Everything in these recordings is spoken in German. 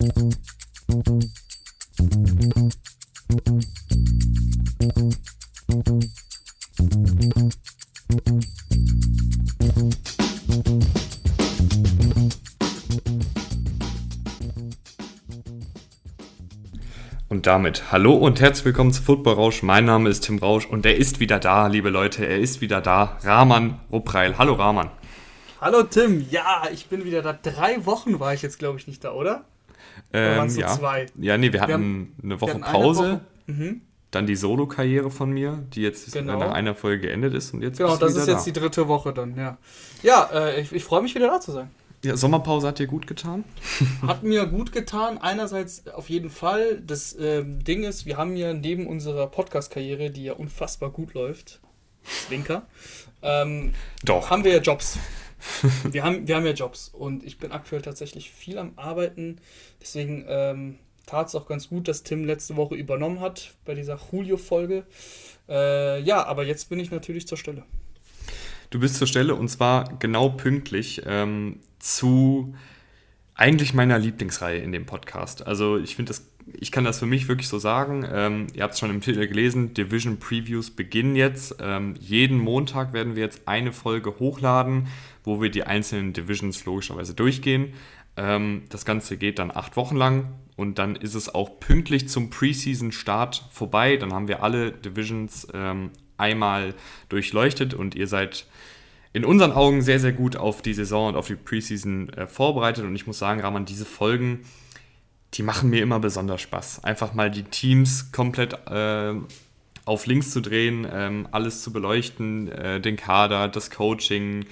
Und damit hallo und herzlich willkommen zu Football Rausch. Mein Name ist Tim Rausch und er ist wieder da, liebe Leute. Er ist wieder da. Rahman Ruppreil. Hallo Rahman. Hallo Tim. Ja, ich bin wieder da. Drei Wochen war ich jetzt, glaube ich, nicht da, oder? Ähm, ja. zwei? Ja, nee, wir hatten haben, eine Woche Pause. Eine Woche. Mhm. Dann die Solo-Karriere von mir, die jetzt genau. nach einer Folge geendet ist. Und jetzt genau, das ist jetzt da. die dritte Woche dann, ja. Ja, äh, ich, ich freue mich wieder da zu sein. Ja, Sommerpause hat dir gut getan? Hat mir gut getan. Einerseits auf jeden Fall. Das ähm, Ding ist, wir haben ja neben unserer Podcast-Karriere, die ja unfassbar gut läuft, Zwinker, ähm, Doch. haben wir ja Jobs. wir, haben, wir haben ja Jobs und ich bin aktuell tatsächlich viel am Arbeiten. Deswegen ähm, tat es auch ganz gut, dass Tim letzte Woche übernommen hat bei dieser Julio-Folge. Äh, ja, aber jetzt bin ich natürlich zur Stelle. Du bist zur Stelle und zwar genau pünktlich. Ähm, zu eigentlich meiner Lieblingsreihe in dem Podcast. Also ich finde das, ich kann das für mich wirklich so sagen. Ähm, ihr habt es schon im Titel gelesen, Division Previews beginnen jetzt. Ähm, jeden Montag werden wir jetzt eine Folge hochladen, wo wir die einzelnen Divisions logischerweise durchgehen. Ähm, das Ganze geht dann acht Wochen lang und dann ist es auch pünktlich zum Preseason-Start vorbei. Dann haben wir alle Divisions ähm, einmal durchleuchtet und ihr seid in unseren Augen sehr, sehr gut auf die Saison und auf die Preseason äh, vorbereitet. Und ich muss sagen, Rahman, diese Folgen, die machen mir immer besonders Spaß. Einfach mal die Teams komplett äh, auf links zu drehen, ähm, alles zu beleuchten, äh, den Kader, das Coaching,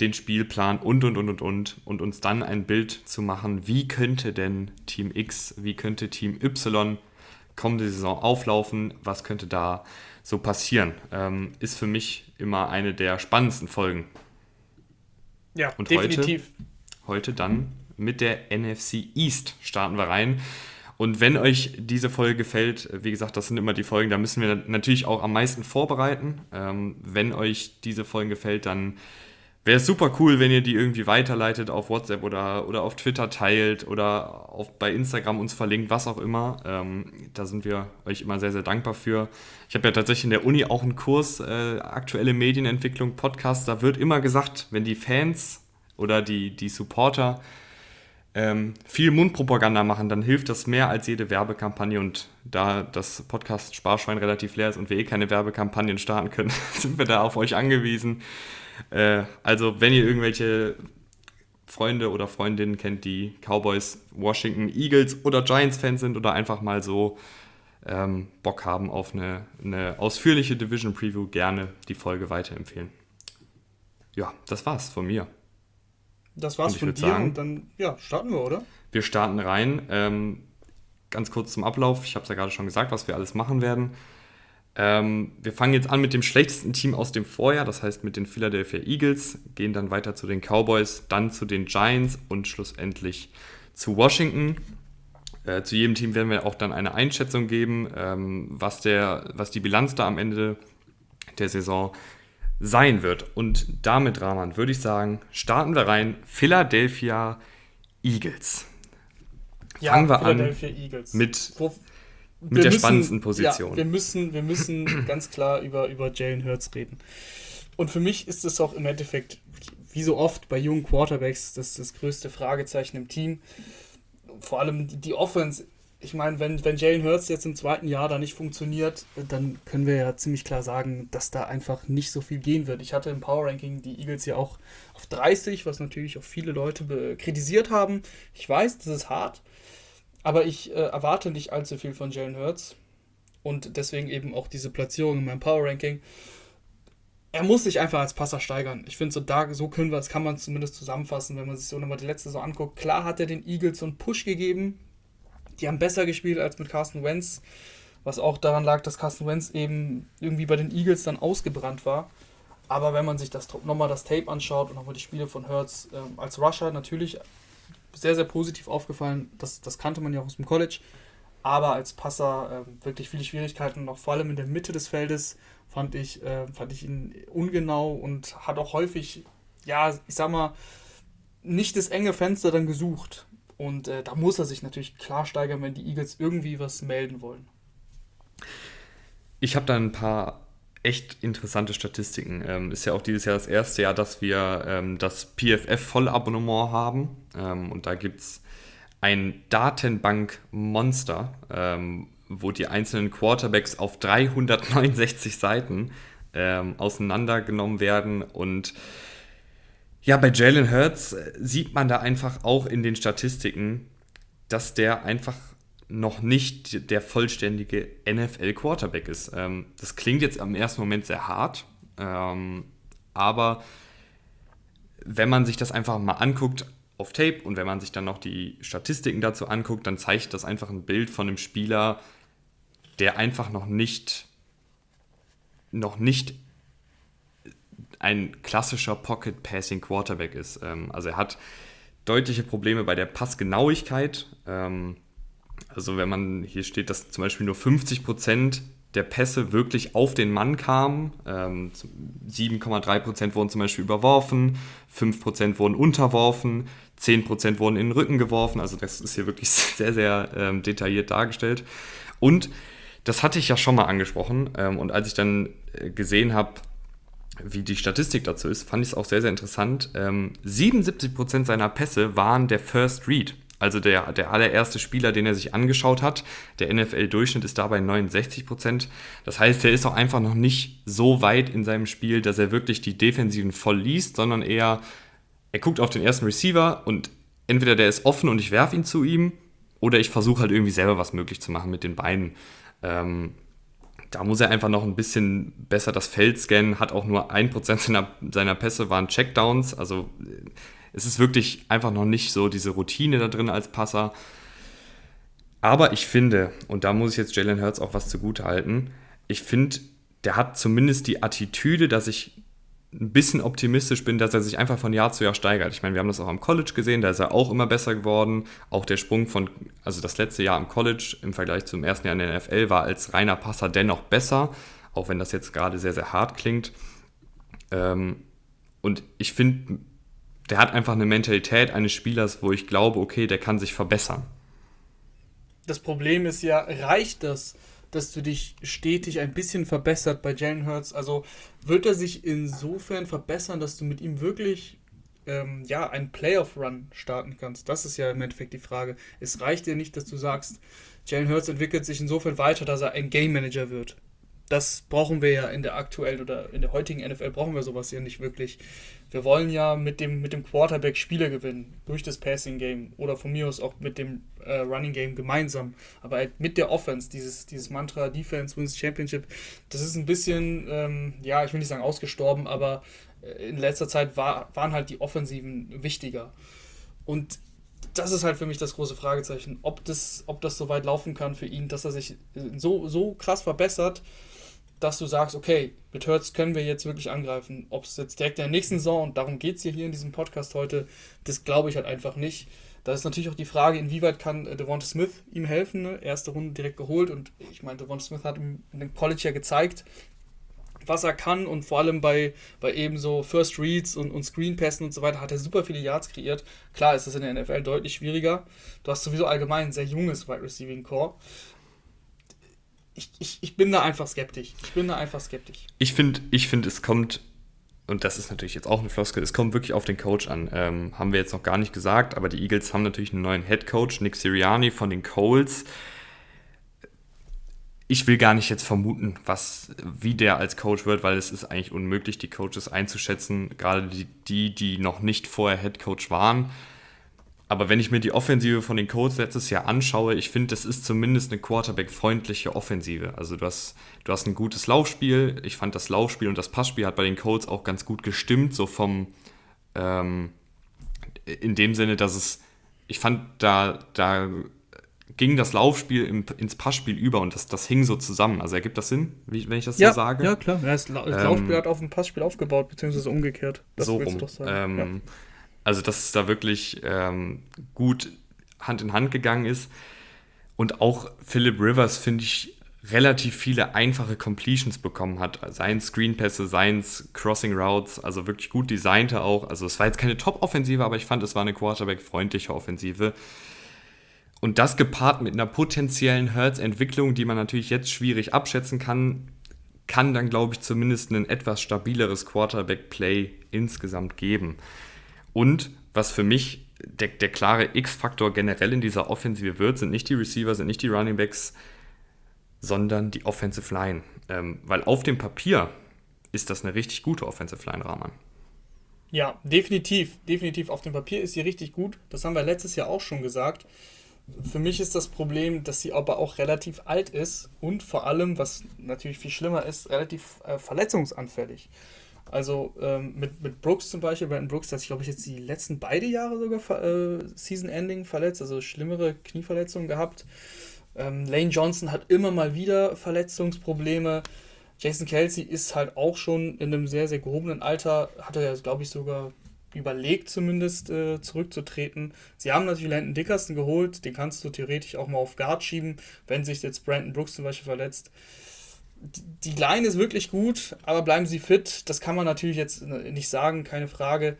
den Spielplan und, und, und, und, und. Und uns dann ein Bild zu machen, wie könnte denn Team X, wie könnte Team Y kommende Saison auflaufen, was könnte da so passieren, ähm, ist für mich immer eine der spannendsten Folgen. Ja, Und definitiv. Heute, heute dann mit der NFC East starten wir rein. Und wenn euch diese Folge gefällt, wie gesagt, das sind immer die Folgen, da müssen wir natürlich auch am meisten vorbereiten. Ähm, wenn euch diese Folgen gefällt, dann Wäre super cool, wenn ihr die irgendwie weiterleitet auf WhatsApp oder, oder auf Twitter teilt oder auf, bei Instagram uns verlinkt, was auch immer. Ähm, da sind wir euch immer sehr, sehr dankbar für. Ich habe ja tatsächlich in der Uni auch einen Kurs, äh, aktuelle Medienentwicklung, Podcast. Da wird immer gesagt, wenn die Fans oder die, die Supporter ähm, viel Mundpropaganda machen, dann hilft das mehr als jede Werbekampagne. Und da das Podcast Sparschwein relativ leer ist und wir eh keine Werbekampagnen starten können, sind wir da auf euch angewiesen. Äh, also, wenn ihr irgendwelche Freunde oder Freundinnen kennt, die Cowboys, Washington Eagles oder Giants-Fans sind oder einfach mal so ähm, Bock haben auf eine, eine ausführliche Division Preview, gerne die Folge weiterempfehlen. Ja, das war's von mir. Das war's von dir sagen, und dann ja, starten wir, oder? Wir starten rein. Ähm, ganz kurz zum Ablauf. Ich habe es ja gerade schon gesagt, was wir alles machen werden. Ähm, wir fangen jetzt an mit dem schlechtesten Team aus dem Vorjahr, das heißt mit den Philadelphia Eagles, gehen dann weiter zu den Cowboys, dann zu den Giants und schlussendlich zu Washington. Äh, zu jedem Team werden wir auch dann eine Einschätzung geben, ähm, was, der, was die Bilanz da am Ende der Saison sein wird. Und damit, Rahman, würde ich sagen, starten wir rein. Philadelphia Eagles. Ja, Fangen wir Philadelphia an Eagles. mit Wo, mit der müssen, spannendsten Position. Ja, wir müssen, wir müssen ganz klar über, über Jalen Hurts reden. Und für mich ist es auch im Endeffekt, wie so oft bei jungen Quarterbacks, das, das größte Fragezeichen im Team. Vor allem die, die Offense. Ich meine, wenn, wenn Jalen Hurts jetzt im zweiten Jahr da nicht funktioniert, dann können wir ja ziemlich klar sagen, dass da einfach nicht so viel gehen wird. Ich hatte im Power Ranking die Eagles ja auch auf 30, was natürlich auch viele Leute kritisiert haben. Ich weiß, das ist hart. Aber ich äh, erwarte nicht allzu viel von Jalen Hurts. Und deswegen eben auch diese Platzierung in meinem Power Ranking. Er muss sich einfach als Passer steigern. Ich finde, so, da, so können wir, das kann man zumindest zusammenfassen, wenn man sich so nochmal die letzte so anguckt. Klar hat er den Eagles so einen Push gegeben. Die haben besser gespielt als mit Carsten Wentz. Was auch daran lag, dass Carsten Wentz eben irgendwie bei den Eagles dann ausgebrannt war. Aber wenn man sich das nochmal das Tape anschaut und nochmal die Spiele von Hurts ähm, als Rusher, natürlich sehr, sehr positiv aufgefallen. Das, das kannte man ja auch aus dem College. Aber als Passer äh, wirklich viele Schwierigkeiten, noch vor allem in der Mitte des Feldes, fand ich, äh, fand ich ihn ungenau und hat auch häufig, ja, ich sag mal, nicht das enge Fenster dann gesucht. Und äh, da muss er sich natürlich klar steigern, wenn die Eagles irgendwie was melden wollen. Ich habe da ein paar echt interessante Statistiken. Ähm, ist ja auch dieses Jahr das erste Jahr, dass wir ähm, das PFF-Vollabonnement haben. Ähm, und da gibt es ein Datenbank-Monster, ähm, wo die einzelnen Quarterbacks auf 369 Seiten ähm, auseinandergenommen werden. Und ja, bei Jalen Hurts äh, sieht man da einfach auch in den Statistiken, dass der einfach noch nicht der vollständige NFL-Quarterback ist. Ähm, das klingt jetzt am ersten Moment sehr hart, ähm, aber wenn man sich das einfach mal anguckt auf Tape und wenn man sich dann noch die Statistiken dazu anguckt, dann zeigt das einfach ein Bild von einem Spieler, der einfach noch nicht noch nicht ein klassischer Pocket Passing Quarterback ist. Ähm, also er hat deutliche Probleme bei der Passgenauigkeit. Ähm, also wenn man hier steht, dass zum Beispiel nur 50 Prozent der Pässe wirklich auf den Mann kamen. Ähm, 7,3 Prozent wurden zum Beispiel überworfen, 5 Prozent wurden unterworfen, 10 Prozent wurden in den Rücken geworfen. Also das ist hier wirklich sehr, sehr ähm, detailliert dargestellt. Und das hatte ich ja schon mal angesprochen. Ähm, und als ich dann äh, gesehen habe, wie die Statistik dazu ist, fand ich es auch sehr, sehr interessant. Ähm, 77% seiner Pässe waren der First Read, also der, der allererste Spieler, den er sich angeschaut hat. Der NFL-Durchschnitt ist dabei 69%. Das heißt, er ist auch einfach noch nicht so weit in seinem Spiel, dass er wirklich die Defensiven voll liest, sondern eher, er guckt auf den ersten Receiver und entweder der ist offen und ich werfe ihn zu ihm oder ich versuche halt irgendwie selber was möglich zu machen mit den Beinen. Ähm, da muss er einfach noch ein bisschen besser das Feld scannen, hat auch nur 1% seiner, seiner Pässe waren Checkdowns, also es ist wirklich einfach noch nicht so diese Routine da drin als Passer. Aber ich finde, und da muss ich jetzt Jalen Hurts auch was zugute halten, ich finde, der hat zumindest die Attitüde, dass ich ein bisschen optimistisch bin, dass er sich einfach von Jahr zu Jahr steigert. Ich meine, wir haben das auch am College gesehen, da ist er auch immer besser geworden. Auch der Sprung von, also das letzte Jahr am College im Vergleich zum ersten Jahr in der NFL war als reiner Passer dennoch besser, auch wenn das jetzt gerade sehr, sehr hart klingt. Ähm, und ich finde, der hat einfach eine Mentalität eines Spielers, wo ich glaube, okay, der kann sich verbessern. Das Problem ist ja, reicht das? Dass du dich stetig ein bisschen verbessert bei Jalen Hurts. Also wird er sich insofern verbessern, dass du mit ihm wirklich ähm, ja, einen Playoff-Run starten kannst? Das ist ja im Endeffekt die Frage. Es reicht dir nicht, dass du sagst, Jalen Hurts entwickelt sich insofern weiter, dass er ein Game Manager wird das brauchen wir ja in der aktuellen oder in der heutigen NFL brauchen wir sowas ja nicht wirklich. Wir wollen ja mit dem, mit dem Quarterback Spiele gewinnen, durch das Passing Game oder von mir aus auch mit dem äh, Running Game gemeinsam. Aber halt mit der Offense, dieses, dieses Mantra Defense wins Championship, das ist ein bisschen, ähm, ja, ich will nicht sagen ausgestorben, aber äh, in letzter Zeit war, waren halt die Offensiven wichtiger. Und das ist halt für mich das große Fragezeichen, ob das, ob das so weit laufen kann für ihn, dass er sich so, so krass verbessert, dass du sagst, okay, mit Hertz können wir jetzt wirklich angreifen. Ob es jetzt direkt in der nächsten Saison, und darum geht es hier, hier in diesem Podcast heute, das glaube ich halt einfach nicht. Da ist natürlich auch die Frage, inwieweit kann äh, Devonta Smith ihm helfen. Ne? Erste Runde direkt geholt und ich meine, Devonta Smith hat ihm in dem College ja gezeigt, was er kann und vor allem bei, bei eben so First Reads und, und Screen Passen und so weiter hat er super viele Yards kreiert. Klar ist das in der NFL deutlich schwieriger. Du hast sowieso allgemein ein sehr junges Wide Receiving Core ich, ich, ich bin da einfach skeptisch. Ich bin da einfach skeptisch. Ich finde, ich find, es kommt, und das ist natürlich jetzt auch eine Floskel, es kommt wirklich auf den Coach an. Ähm, haben wir jetzt noch gar nicht gesagt, aber die Eagles haben natürlich einen neuen Head Coach, Nick Siriani von den Coles. Ich will gar nicht jetzt vermuten, was, wie der als Coach wird, weil es ist eigentlich unmöglich, die Coaches einzuschätzen, gerade die, die, noch nicht vorher Head Coach waren. Aber wenn ich mir die Offensive von den Colts letztes Jahr anschaue, ich finde, das ist zumindest eine Quarterback-freundliche Offensive. Also du hast, du hast ein gutes Laufspiel. Ich fand das Laufspiel und das Passspiel hat bei den Colts auch ganz gut gestimmt, so vom ähm, in dem Sinne, dass es, ich fand, da, da ging das Laufspiel im, ins Passspiel über und das, das hing so zusammen. Also ergibt das Sinn, wie, wenn ich das ja, so sage? Ja, klar. das, das ähm, Laufspiel hat auf dem Passspiel aufgebaut, beziehungsweise umgekehrt. Das so rum. Ähm, ja. Also, dass es da wirklich ähm, gut Hand in Hand gegangen ist. Und auch Philip Rivers finde ich relativ viele einfache Completions bekommen hat. Seien Screenpässe, seien Crossing Routes, also wirklich gut designte auch. Also es war jetzt keine Top-Offensive, aber ich fand, es war eine Quarterback-freundliche Offensive. Und das gepaart mit einer potenziellen Hertz-Entwicklung, die man natürlich jetzt schwierig abschätzen kann, kann dann, glaube ich, zumindest ein etwas stabileres Quarterback-Play insgesamt geben. Und was für mich der, der klare X-Faktor generell in dieser Offensive wird, sind nicht die Receiver, sind nicht die Running Backs, sondern die Offensive Line. Ähm, weil auf dem Papier ist das eine richtig gute Offensive Line, Rahman. Ja, definitiv. Definitiv. Auf dem Papier ist sie richtig gut. Das haben wir letztes Jahr auch schon gesagt. Für mich ist das Problem, dass sie aber auch relativ alt ist und vor allem, was natürlich viel schlimmer ist, relativ äh, verletzungsanfällig. Also ähm, mit, mit Brooks zum Beispiel, Brandon Brooks hat sich, glaube ich, jetzt die letzten beide Jahre sogar äh, Season-Ending verletzt, also schlimmere Knieverletzungen gehabt. Ähm, Lane Johnson hat immer mal wieder Verletzungsprobleme. Jason Kelsey ist halt auch schon in einem sehr, sehr gehobenen Alter, hat er ja, glaube ich, sogar überlegt, zumindest äh, zurückzutreten. Sie haben natürlich Landon Dickerson geholt, den kannst du theoretisch auch mal auf Guard schieben, wenn sich jetzt Brandon Brooks zum Beispiel verletzt. Die, Line ist wirklich gut, aber bleiben sie fit. Das kann man natürlich jetzt nicht sagen, keine Frage.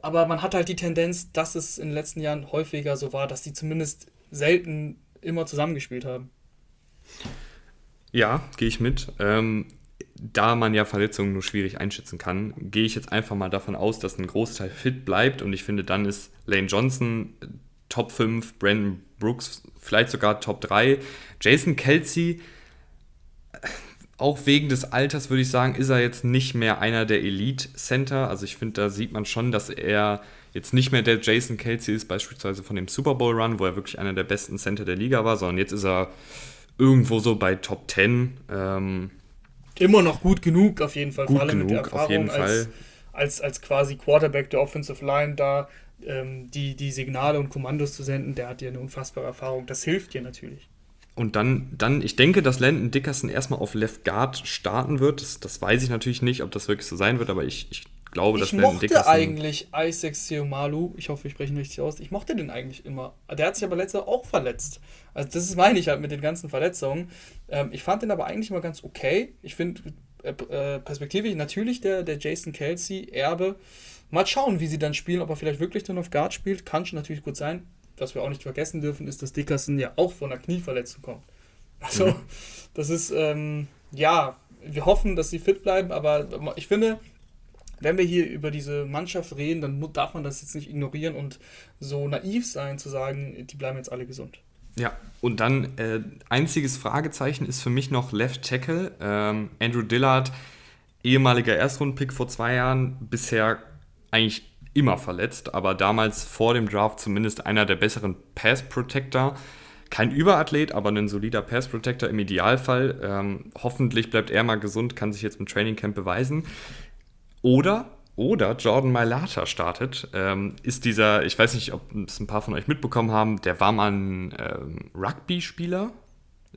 Aber man hat halt die Tendenz, dass es in den letzten Jahren häufiger so war, dass die zumindest selten immer zusammengespielt haben. Ja, gehe ich mit. Ähm, da man ja Verletzungen nur schwierig einschätzen kann, gehe ich jetzt einfach mal davon aus, dass ein Großteil fit bleibt und ich finde, dann ist Lane Johnson äh, Top 5, Brandon Brooks vielleicht sogar Top 3, Jason Kelsey, auch wegen des Alters würde ich sagen, ist er jetzt nicht mehr einer der Elite Center. Also ich finde, da sieht man schon, dass er jetzt nicht mehr der Jason Kelsey ist, beispielsweise von dem Super Bowl Run, wo er wirklich einer der besten Center der Liga war, sondern jetzt ist er irgendwo so bei Top 10. Ähm, Immer noch gut genug, auf jeden Fall. Gut vor allem genug, mit der Erfahrung auf jeden als, Fall. Als, als quasi Quarterback der Offensive Line da ähm, die, die Signale und Kommandos zu senden, der hat ja eine unfassbare Erfahrung. Das hilft dir natürlich. Und dann, dann, ich denke, dass Landon Dickerson erstmal auf Left Guard starten wird. Das, das weiß ich natürlich nicht, ob das wirklich so sein wird, aber ich, ich glaube, dass ich Landon mochte Dickerson. eigentlich Isaac Seomalu, ich hoffe, ich spreche ihn richtig aus. Ich mochte den eigentlich immer. Der hat sich aber letztes Jahr auch verletzt. Also, das ist meine ich halt mit den ganzen Verletzungen. Ähm, ich fand den aber eigentlich immer ganz okay. Ich finde äh, äh, perspektivisch natürlich der, der Jason Kelsey Erbe. Mal schauen, wie sie dann spielen, ob er vielleicht wirklich dann auf Guard spielt. Kann schon natürlich gut sein was wir auch nicht vergessen dürfen, ist, dass Dickerson ja auch von einer Knieverletzung kommt. Also, mhm. das ist, ähm, ja, wir hoffen, dass sie fit bleiben, aber ich finde, wenn wir hier über diese Mannschaft reden, dann darf man das jetzt nicht ignorieren und so naiv sein, zu sagen, die bleiben jetzt alle gesund. Ja, und dann äh, einziges Fragezeichen ist für mich noch Left Tackle. Ähm, Andrew Dillard, ehemaliger Erstrundenpick vor zwei Jahren, bisher eigentlich immer verletzt, aber damals vor dem Draft zumindest einer der besseren Pass Protector. Kein Überathlet, aber ein solider Pass Protector im Idealfall. Ähm, hoffentlich bleibt er mal gesund, kann sich jetzt im Training Camp beweisen. Oder, oder Jordan Mailata startet. Ähm, ist dieser, ich weiß nicht, ob es ein paar von euch mitbekommen haben, der war mal ein ähm, Rugby-Spieler.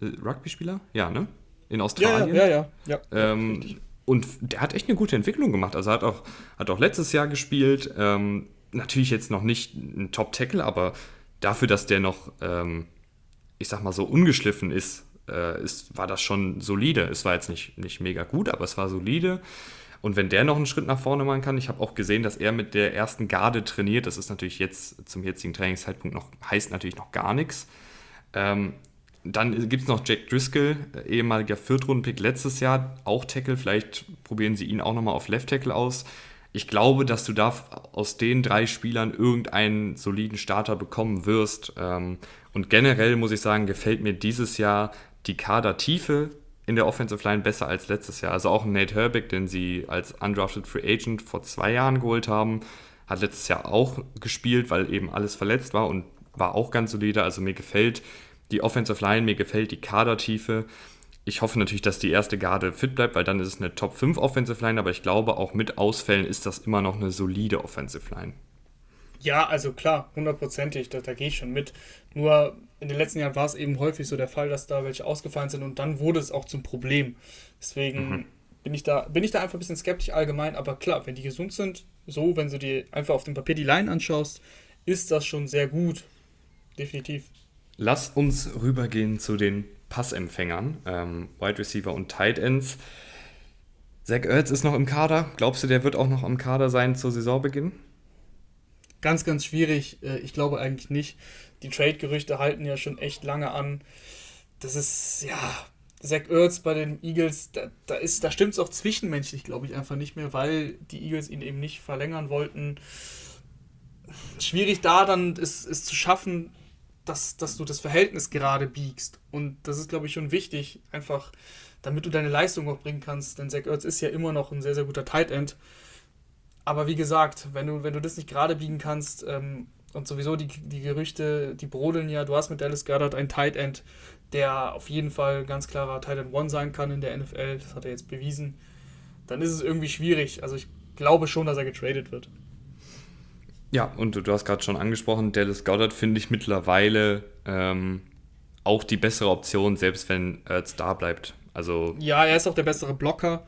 Äh, Rugby-Spieler? Ja, ne? In Australien. Ja, ja, ja. ja. Ähm, und der hat echt eine gute Entwicklung gemacht. Also hat auch, hat auch letztes Jahr gespielt. Ähm, natürlich jetzt noch nicht ein Top-Tackle, aber dafür, dass der noch, ähm, ich sag mal so, ungeschliffen ist, äh, ist, war das schon solide. Es war jetzt nicht, nicht mega gut, aber es war solide. Und wenn der noch einen Schritt nach vorne machen kann, ich habe auch gesehen, dass er mit der ersten Garde trainiert. Das ist natürlich jetzt zum jetzigen Trainingszeitpunkt noch, heißt natürlich noch gar nichts. Ähm, dann gibt es noch Jack Driscoll, äh, ehemaliger Viertrunden-Pick letztes Jahr, auch Tackle. Vielleicht probieren sie ihn auch nochmal auf Left Tackle aus. Ich glaube, dass du da aus den drei Spielern irgendeinen soliden Starter bekommen wirst. Ähm, und generell muss ich sagen, gefällt mir dieses Jahr die Kadertiefe in der Offensive Line besser als letztes Jahr. Also auch Nate Herbeck, den sie als undrafted Free Agent vor zwei Jahren geholt haben, hat letztes Jahr auch gespielt, weil eben alles verletzt war und war auch ganz solide. Also mir gefällt die Offensive Line, mir gefällt die Kadertiefe. Ich hoffe natürlich, dass die erste Garde fit bleibt, weil dann ist es eine Top 5 Offensive Line, aber ich glaube, auch mit Ausfällen ist das immer noch eine solide Offensive Line. Ja, also klar, hundertprozentig, da, da gehe ich schon mit. Nur in den letzten Jahren war es eben häufig so der Fall, dass da welche ausgefallen sind und dann wurde es auch zum Problem. Deswegen mhm. bin, ich da, bin ich da einfach ein bisschen skeptisch allgemein, aber klar, wenn die gesund sind, so, wenn du dir einfach auf dem Papier die Line anschaust, ist das schon sehr gut. Definitiv. Lass uns rübergehen zu den Passempfängern, ähm, Wide Receiver und Tight Ends. Zach Ertz ist noch im Kader. Glaubst du, der wird auch noch am Kader sein zur Saisonbeginn? Ganz, ganz schwierig. Äh, ich glaube eigentlich nicht. Die Trade-Gerüchte halten ja schon echt lange an. Das ist, ja, Zach Ertz bei den Eagles, da, da, da stimmt es auch zwischenmenschlich, glaube ich, einfach nicht mehr, weil die Eagles ihn eben nicht verlängern wollten. Schwierig da dann ist, ist zu schaffen, dass, dass du das Verhältnis gerade biegst. Und das ist, glaube ich, schon wichtig, einfach damit du deine Leistung auch bringen kannst. Denn Zach Ertz ist ja immer noch ein sehr, sehr guter Tight End. Aber wie gesagt, wenn du, wenn du das nicht gerade biegen kannst, ähm, und sowieso die, die Gerüchte, die brodeln ja, du hast mit Dallas Goddard ein Tight End, der auf jeden Fall ganz klarer Tight End One sein kann in der NFL, das hat er jetzt bewiesen, dann ist es irgendwie schwierig. Also ich glaube schon, dass er getradet wird. Ja, und du, hast gerade schon angesprochen, Dallas Goddard finde ich mittlerweile ähm, auch die bessere Option, selbst wenn Ertz da bleibt. Also ja, er ist auch der bessere Blocker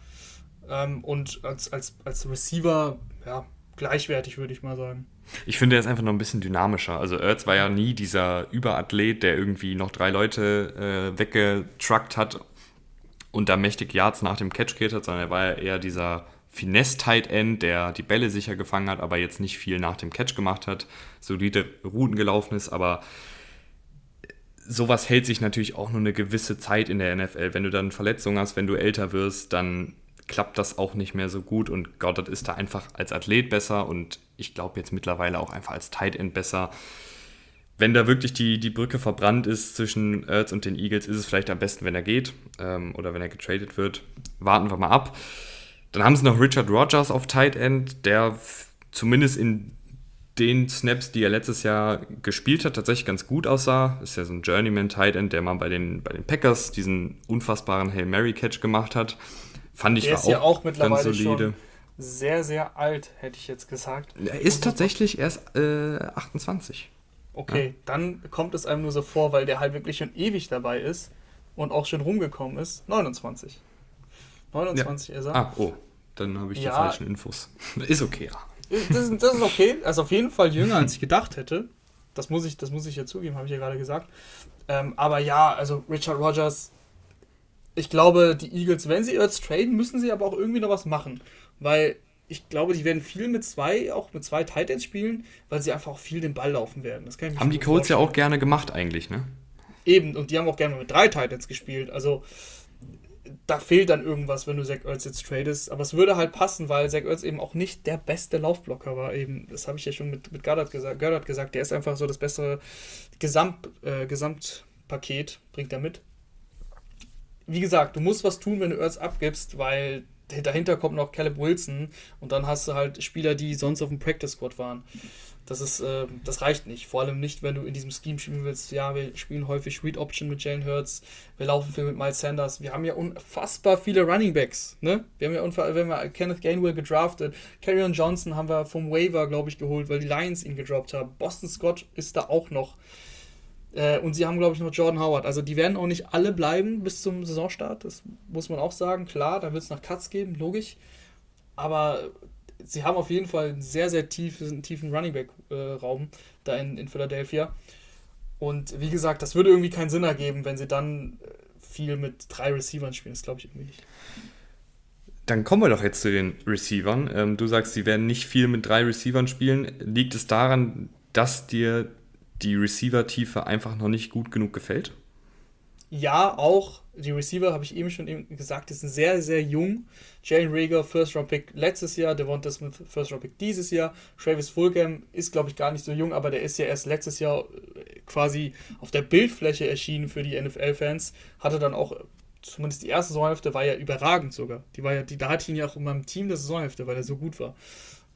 ähm, und als, als, als Receiver, ja, gleichwertig, würde ich mal sagen. Ich finde, er ist einfach noch ein bisschen dynamischer. Also Ertz war ja nie dieser Überathlet, der irgendwie noch drei Leute äh, weggetruckt hat und da mächtig Yards nach dem Catch kreiert hat, sondern er war ja eher dieser Finesse-Tight End, der die Bälle sicher gefangen hat, aber jetzt nicht viel nach dem Catch gemacht hat, solide Routen gelaufen ist, aber sowas hält sich natürlich auch nur eine gewisse Zeit in der NFL. Wenn du dann Verletzungen hast, wenn du älter wirst, dann klappt das auch nicht mehr so gut und Goddard ist da einfach als Athlet besser und ich glaube jetzt mittlerweile auch einfach als Tight End besser. Wenn da wirklich die, die Brücke verbrannt ist zwischen Ertz und den Eagles, ist es vielleicht am besten, wenn er geht ähm, oder wenn er getradet wird. Warten wir mal ab. Dann haben sie noch Richard Rogers auf Tight End, der zumindest in den Snaps, die er letztes Jahr gespielt hat, tatsächlich ganz gut aussah. Ist ja so ein Journeyman Tight End, der mal bei den, bei den Packers diesen unfassbaren Hail Mary Catch gemacht hat. Fand ich der war ist auch, ja auch mittlerweile ganz solide. Schon sehr, sehr alt, hätte ich jetzt gesagt. Er ist tatsächlich erst äh, 28. Okay, ja. dann kommt es einem nur so vor, weil der halt wirklich schon ewig dabei ist und auch schon rumgekommen ist. 29. 29 ja. ist er. Ah, oh, dann habe ich ja. die falschen Infos. ist okay, ja. Das, das ist okay. Also auf jeden Fall jünger, als ich gedacht hätte. Das muss ich, das muss ich ja zugeben, habe ich ja gerade gesagt. Ähm, aber ja, also Richard Rogers, ich glaube, die Eagles, wenn sie Ertz traden, müssen sie aber auch irgendwie noch was machen weil ich glaube, die werden viel mit zwei, auch mit zwei Titans spielen, weil sie einfach auch viel den Ball laufen werden. Das haben die Colts ja auch gerne gemacht eigentlich, ne? Eben, und die haben auch gerne mit drei Titans gespielt. Also da fehlt dann irgendwas, wenn du Zach Ertz jetzt tradest. Aber es würde halt passen, weil Zach Ertz eben auch nicht der beste Laufblocker war. Eben, das habe ich ja schon mit, mit Goddard, gesagt, gesagt. Der ist einfach so das bessere Gesamt, äh, Gesamtpaket, bringt er mit. Wie gesagt, du musst was tun, wenn du Ertz abgibst, weil dahinter kommt noch Caleb Wilson und dann hast du halt Spieler, die sonst auf dem Practice Squad waren. Das ist, äh, das reicht nicht. Vor allem nicht, wenn du in diesem Scheme spielen willst. Ja, wir spielen häufig Read Option mit Jalen Hurts, wir laufen viel mit Miles Sanders. Wir haben ja unfassbar viele Running Backs. Ne? Wir haben ja unfassbar, wenn wir Kenneth Gainwell gedraftet, Carrion Johnson haben wir vom Waiver, glaube ich, geholt, weil die Lions ihn gedroppt haben. Boston Scott ist da auch noch. Äh, und sie haben, glaube ich, noch Jordan Howard. Also die werden auch nicht alle bleiben bis zum Saisonstart. Das muss man auch sagen. Klar, da wird es noch Cuts geben, logisch. Aber sie haben auf jeden Fall einen sehr, sehr tiefen, tiefen Running Back-Raum äh, da in, in Philadelphia. Und wie gesagt, das würde irgendwie keinen Sinn ergeben, wenn sie dann äh, viel mit drei Receivern spielen. Das glaube ich irgendwie nicht. Dann kommen wir doch jetzt zu den Receivern. Ähm, du sagst, sie werden nicht viel mit drei Receivern spielen. Liegt es daran, dass dir die Receiver-Tiefe einfach noch nicht gut genug gefällt? Ja, auch. Die Receiver, habe ich eben schon gesagt, die sind sehr, sehr jung. Jalen Rager, First-Round-Pick letztes Jahr, Devonta Smith, First-Round-Pick dieses Jahr. Travis Fulgham ist, glaube ich, gar nicht so jung, aber der ist ja erst letztes Jahr äh, quasi auf der Bildfläche erschienen für die NFL-Fans. Hatte dann auch, zumindest die erste Saisonhälfte war ja überragend sogar. Die war ja, die, da hatte ich ihn ja auch in meinem Team der Saisonhälfte, weil er so gut war.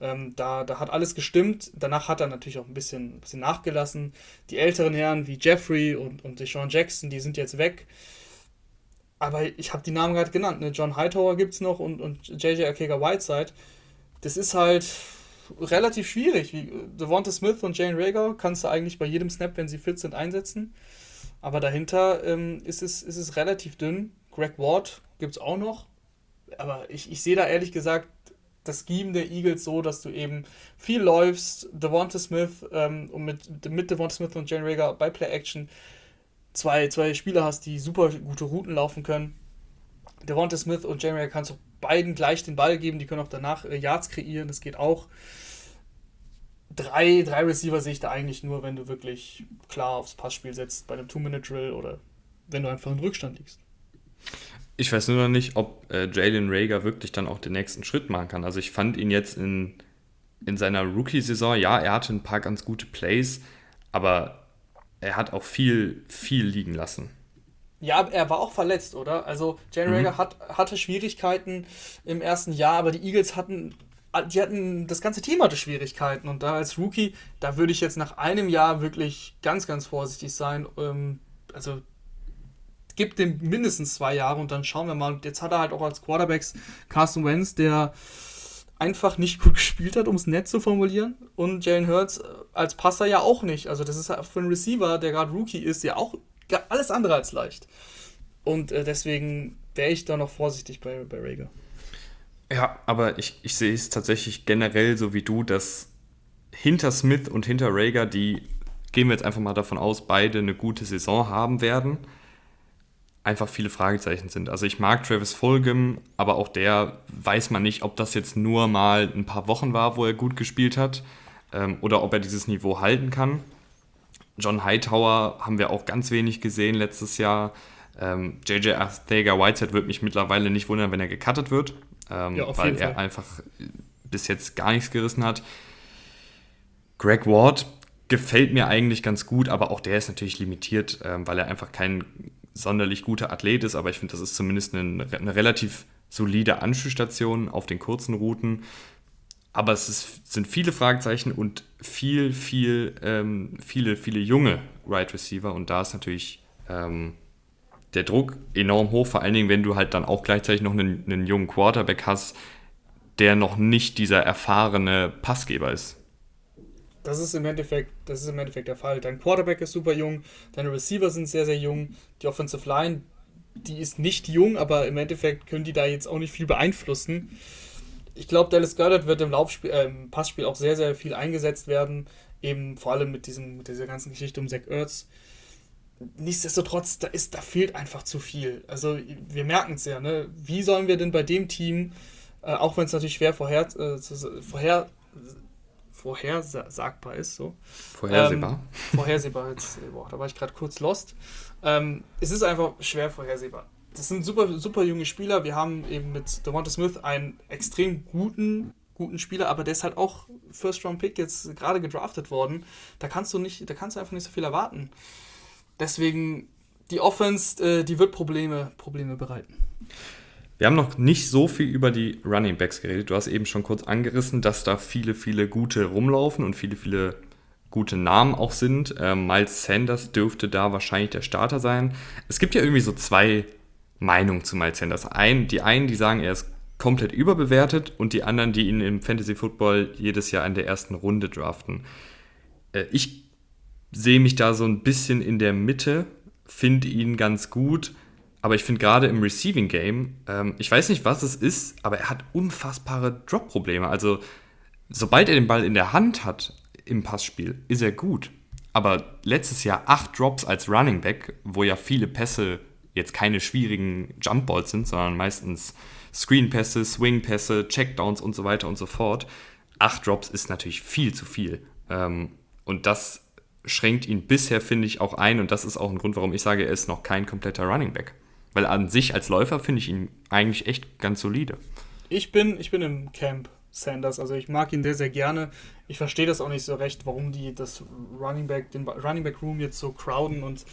Ähm, da, da hat alles gestimmt. Danach hat er natürlich auch ein bisschen, ein bisschen nachgelassen. Die älteren Herren wie Jeffrey und, und Deshaun Jackson, die sind jetzt weg. Aber ich habe die Namen gerade genannt. Ne? John Hightower gibt es noch und, und JJ Akega Whiteside. Das ist halt relativ schwierig. Wie Devonta Smith und Jane Rager kannst du eigentlich bei jedem Snap, wenn sie fit sind, einsetzen. Aber dahinter ähm, ist, es, ist es relativ dünn. Greg Ward gibt es auch noch. Aber ich, ich sehe da ehrlich gesagt das Scheme der Eagles so, dass du eben viel läufst, Devonta Smith ähm, und mit, mit Devonta Smith und Jane Rager bei Play Action zwei, zwei Spieler hast, die super gute Routen laufen können. Devonta Smith und Jeremy kannst du beiden gleich den Ball geben, die können auch danach äh, Yards kreieren, das geht auch. Drei, drei Receiver sehe ich da eigentlich nur, wenn du wirklich klar aufs Passspiel setzt, bei einem Two-Minute-Drill oder wenn du einfach in Rückstand liegst. Ich weiß nur noch nicht, ob äh, Jalen Rager wirklich dann auch den nächsten Schritt machen kann. Also ich fand ihn jetzt in, in seiner Rookie-Saison, ja, er hatte ein paar ganz gute Plays, aber er hat auch viel, viel liegen lassen. Ja, er war auch verletzt, oder? Also Jalen mhm. Rager hat, hatte Schwierigkeiten im ersten Jahr, aber die Eagles hatten, die hatten, das ganze Team hatte Schwierigkeiten und da als Rookie, da würde ich jetzt nach einem Jahr wirklich ganz, ganz vorsichtig sein. Ähm, also gibt dem mindestens zwei Jahre und dann schauen wir mal. Und jetzt hat er halt auch als Quarterbacks Carson Wentz, der einfach nicht gut gespielt hat, um es nett zu formulieren. Und Jalen Hurts äh, als Passer ja auch nicht. Also das ist für einen Receiver, der gerade Rookie ist, ja auch alles andere als leicht. Und äh, deswegen wäre ich da noch vorsichtig bei, bei Rager. Ja, aber ich, ich sehe es tatsächlich generell so wie du, dass hinter Smith und hinter Rager, die gehen wir jetzt einfach mal davon aus, beide eine gute Saison haben werden einfach viele Fragezeichen sind. Also ich mag Travis Fulgham, aber auch der weiß man nicht, ob das jetzt nur mal ein paar Wochen war, wo er gut gespielt hat ähm, oder ob er dieses Niveau halten kann. John Hightower haben wir auch ganz wenig gesehen letztes Jahr. Ähm, JJ Arthega Whiteside wird mich mittlerweile nicht wundern, wenn er gecuttet wird, ähm, ja, weil er einfach bis jetzt gar nichts gerissen hat. Greg Ward gefällt mir eigentlich ganz gut, aber auch der ist natürlich limitiert, ähm, weil er einfach kein sonderlich guter Athlet ist, aber ich finde, das ist zumindest eine, eine relativ solide Anschlussstation auf den kurzen Routen. Aber es ist, sind viele Fragezeichen und viel, viel, ähm, viele, viele junge Right Receiver und da ist natürlich ähm, der Druck enorm hoch, vor allen Dingen, wenn du halt dann auch gleichzeitig noch einen, einen jungen Quarterback hast, der noch nicht dieser erfahrene Passgeber ist. Das ist im Endeffekt, das ist im Endeffekt der Fall. Dein Quarterback ist super jung, deine Receiver sind sehr, sehr jung, die Offensive Line, die ist nicht jung, aber im Endeffekt können die da jetzt auch nicht viel beeinflussen. Ich glaube, Dallas Goddard wird im Laufspiel, äh, im Passspiel auch sehr, sehr viel eingesetzt werden, eben vor allem mit, diesem, mit dieser ganzen Geschichte um Zach Ertz. Nichtsdestotrotz, da, ist, da fehlt einfach zu viel. Also wir merken es ja, ne? Wie sollen wir denn bei dem Team, äh, auch wenn es natürlich schwer vorher, äh, zu, vorher vorhersagbar ist. So. Vorhersehbar. Ähm, vorhersehbar, jetzt, boah, da war ich gerade kurz lost. Ähm, es ist einfach schwer vorhersehbar. Das sind super, super junge Spieler. Wir haben eben mit Devonta Smith einen extrem guten, guten Spieler, aber der ist halt auch First-Round-Pick jetzt gerade gedraftet worden. Da kannst du nicht, da kannst du einfach nicht so viel erwarten. Deswegen, die Offense, äh, die wird Probleme, Probleme bereiten. Wir haben noch nicht so viel über die Running Backs geredet. Du hast eben schon kurz angerissen, dass da viele, viele gute rumlaufen und viele, viele gute Namen auch sind. Ähm, Miles Sanders dürfte da wahrscheinlich der Starter sein. Es gibt ja irgendwie so zwei Meinungen zu Miles Sanders. Ein, die einen, die sagen, er ist komplett überbewertet und die anderen, die ihn im Fantasy Football jedes Jahr in der ersten Runde draften. Äh, ich sehe mich da so ein bisschen in der Mitte, finde ihn ganz gut aber ich finde gerade im Receiving Game, ähm, ich weiß nicht, was es ist, aber er hat unfassbare Drop-Probleme. Also, sobald er den Ball in der Hand hat im Passspiel, ist er gut. Aber letztes Jahr acht Drops als Running Back, wo ja viele Pässe jetzt keine schwierigen Jump Balls sind, sondern meistens Screen-Pässe, Swing-Pässe, Checkdowns und so weiter und so fort. Acht Drops ist natürlich viel zu viel. Ähm, und das schränkt ihn bisher, finde ich, auch ein. Und das ist auch ein Grund, warum ich sage, er ist noch kein kompletter Running Back. Weil an sich als Läufer finde ich ihn eigentlich echt ganz solide. Ich bin, ich bin im Camp Sanders. Also ich mag ihn sehr, sehr gerne. Ich verstehe das auch nicht so recht, warum die das Running Back, den Running Back Room jetzt so crowden und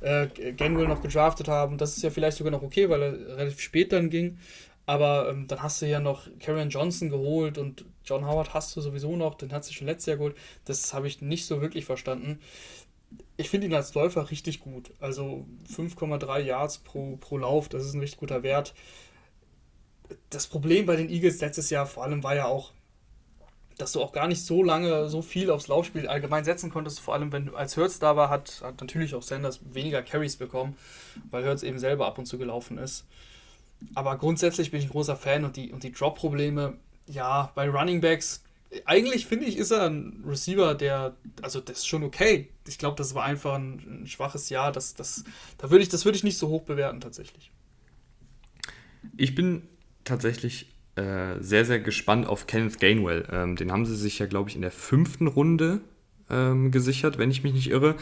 äh, Ganwell noch gedraftet haben. Das ist ja vielleicht sogar noch okay, weil er relativ spät dann ging. Aber ähm, dann hast du ja noch Karen Johnson geholt und John Howard hast du sowieso noch, den hast du schon letztes Jahr geholt. Das habe ich nicht so wirklich verstanden ich finde ihn als Läufer richtig gut. Also 5,3 Yards pro, pro Lauf, das ist ein richtig guter Wert. Das Problem bei den Eagles letztes Jahr vor allem war ja auch, dass du auch gar nicht so lange so viel aufs Laufspiel allgemein setzen konntest. Vor allem, wenn du als Hertz da war, hat, hat natürlich auch Sanders weniger Carries bekommen, weil Hertz eben selber ab und zu gelaufen ist. Aber grundsätzlich bin ich ein großer Fan und die, und die Drop-Probleme, ja, bei Running Backs eigentlich finde ich, ist er ein Receiver, der, also das ist schon okay. Ich glaube, das war einfach ein, ein, schwaches Jahr. Das, das, da würde ich, das würde ich nicht so hoch bewerten tatsächlich. Ich bin tatsächlich äh, sehr, sehr gespannt auf Kenneth Gainwell. Ähm, den haben sie sich ja, glaube ich, in der fünften Runde ähm, gesichert, wenn ich mich nicht irre.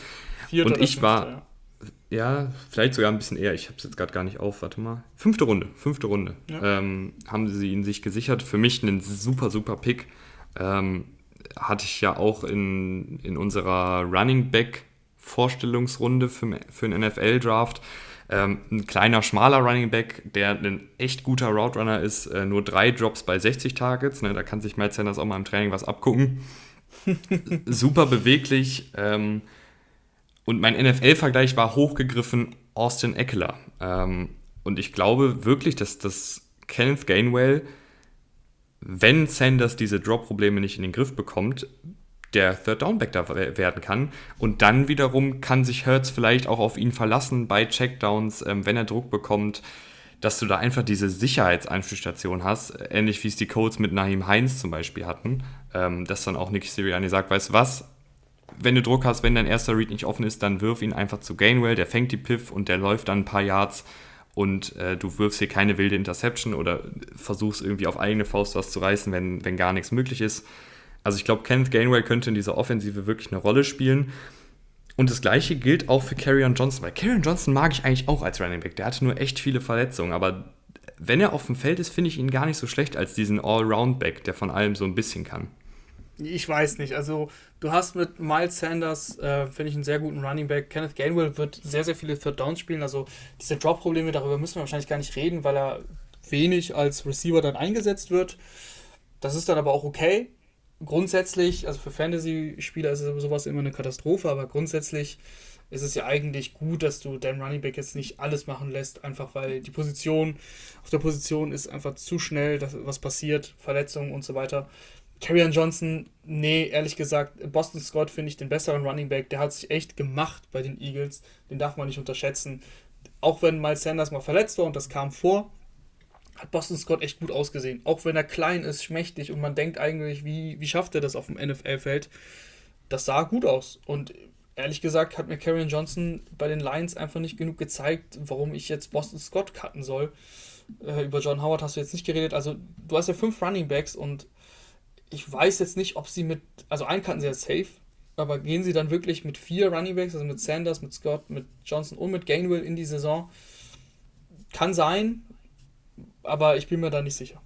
Vierte Und ich fünfte, war, ja. ja. vielleicht sogar ein bisschen eher. Ich habe es jetzt gerade gar nicht auf. Warte mal. Fünfte Runde, fünfte Runde ja. ähm, haben sie ihn sich gesichert. Für mich ein super, super Pick. Ähm, hatte ich ja auch in, in unserer Running Back Vorstellungsrunde für, für einen NFL-Draft. Ähm, ein kleiner, schmaler Running Back, der ein echt guter Route Runner ist, äh, nur drei Drops bei 60 Targets. Ne? Da kann sich Miles Sanders auch mal im Training was abgucken. Super beweglich. Ähm, und mein NFL-Vergleich war hochgegriffen Austin Eckler. Ähm, und ich glaube wirklich, dass das Kenneth Gainwell, wenn Sanders diese Drop-Probleme nicht in den Griff bekommt, der Third Down Back da werden kann. Und dann wiederum kann sich Hertz vielleicht auch auf ihn verlassen bei Checkdowns, ähm, wenn er Druck bekommt, dass du da einfach diese Sicherheitseinspielstation hast, ähnlich wie es die Codes mit Naheem Heinz zum Beispiel hatten, ähm, dass dann auch Nick Sirianni sagt, weißt du was, wenn du Druck hast, wenn dein erster Read nicht offen ist, dann wirf ihn einfach zu Gainwell, der fängt die Piff und der läuft dann ein paar Yards und äh, du wirfst hier keine wilde Interception oder versuchst irgendwie auf eigene Faust was zu reißen, wenn, wenn gar nichts möglich ist. Also ich glaube, Kenneth Gainwell könnte in dieser Offensive wirklich eine Rolle spielen. Und das gleiche gilt auch für Carrion Johnson, weil Carrion Johnson mag ich eigentlich auch als Running Back. Der hatte nur echt viele Verletzungen, aber wenn er auf dem Feld ist, finde ich ihn gar nicht so schlecht als diesen All-Round-Back, der von allem so ein bisschen kann. Ich weiß nicht. Also, du hast mit Miles Sanders, äh, finde ich, einen sehr guten Running Back. Kenneth Gainwell wird sehr, sehr viele Third Downs spielen. Also, diese Drop-Probleme, darüber müssen wir wahrscheinlich gar nicht reden, weil er wenig als Receiver dann eingesetzt wird. Das ist dann aber auch okay grundsätzlich, also für Fantasy-Spieler ist sowas immer eine Katastrophe, aber grundsätzlich ist es ja eigentlich gut, dass du deinem Running Back jetzt nicht alles machen lässt, einfach weil die Position auf der Position ist einfach zu schnell, dass was passiert, Verletzungen und so weiter. Carrion Johnson, nee, ehrlich gesagt, Boston Scott finde ich den besseren Running Back. Der hat sich echt gemacht bei den Eagles. Den darf man nicht unterschätzen. Auch wenn Miles Sanders mal verletzt war und das kam vor, hat Boston Scott echt gut ausgesehen. Auch wenn er klein ist, schmächtig und man denkt eigentlich, wie, wie schafft er das auf dem NFL-Feld? Das sah gut aus. Und ehrlich gesagt hat mir Karrion Johnson bei den Lions einfach nicht genug gezeigt, warum ich jetzt Boston Scott cutten soll. Äh, über John Howard hast du jetzt nicht geredet. Also, du hast ja fünf Running Backs und ich weiß jetzt nicht, ob sie mit. Also, einen cutten sie ja safe. Aber gehen sie dann wirklich mit vier Running Backs, also mit Sanders, mit Scott, mit Johnson und mit Gainwell in die Saison? Kann sein, aber ich bin mir da nicht sicher.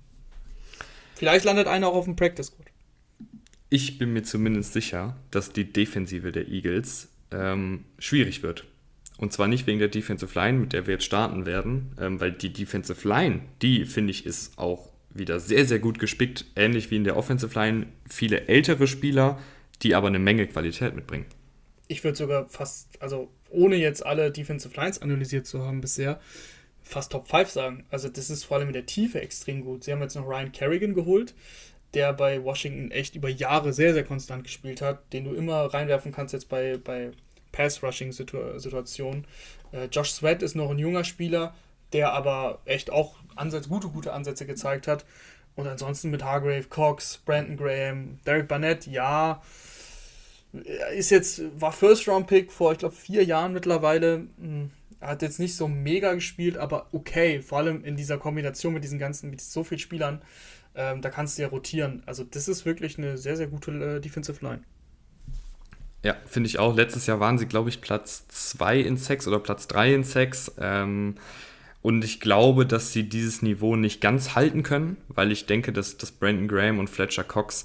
Vielleicht landet einer auch auf dem Practice Squad. Ich bin mir zumindest sicher, dass die Defensive der Eagles ähm, schwierig wird. Und zwar nicht wegen der Defensive Line, mit der wir jetzt starten werden, ähm, weil die Defensive Line, die finde ich, ist auch wieder sehr, sehr gut gespickt, ähnlich wie in der Offensive Line. Viele ältere Spieler, die aber eine Menge Qualität mitbringen. Ich würde sogar fast, also ohne jetzt alle Defensive Lines analysiert zu haben bisher, fast Top 5 sagen. Also das ist vor allem in der Tiefe extrem gut. Sie haben jetzt noch Ryan Kerrigan geholt, der bei Washington echt über Jahre sehr, sehr konstant gespielt hat, den du immer reinwerfen kannst jetzt bei, bei Pass-Rushing-Situationen. Äh, Josh Sweat ist noch ein junger Spieler, der aber echt auch Ansatz, gute, gute Ansätze gezeigt hat. Und ansonsten mit Hargrave, Cox, Brandon Graham, Derek Barnett, ja, ist jetzt, war First-Round-Pick vor, ich glaube, vier Jahren mittlerweile. Hm, hat jetzt nicht so mega gespielt, aber okay, vor allem in dieser Kombination mit diesen ganzen, mit so vielen Spielern, ähm, da kannst du ja rotieren. Also das ist wirklich eine sehr, sehr gute äh, Defensive Line. Ja, finde ich auch. Letztes Jahr waren sie, glaube ich, Platz 2 in Sex oder Platz 3 in Sex. Ähm, und ich glaube, dass sie dieses Niveau nicht ganz halten können, weil ich denke, dass, dass Brandon Graham und Fletcher Cox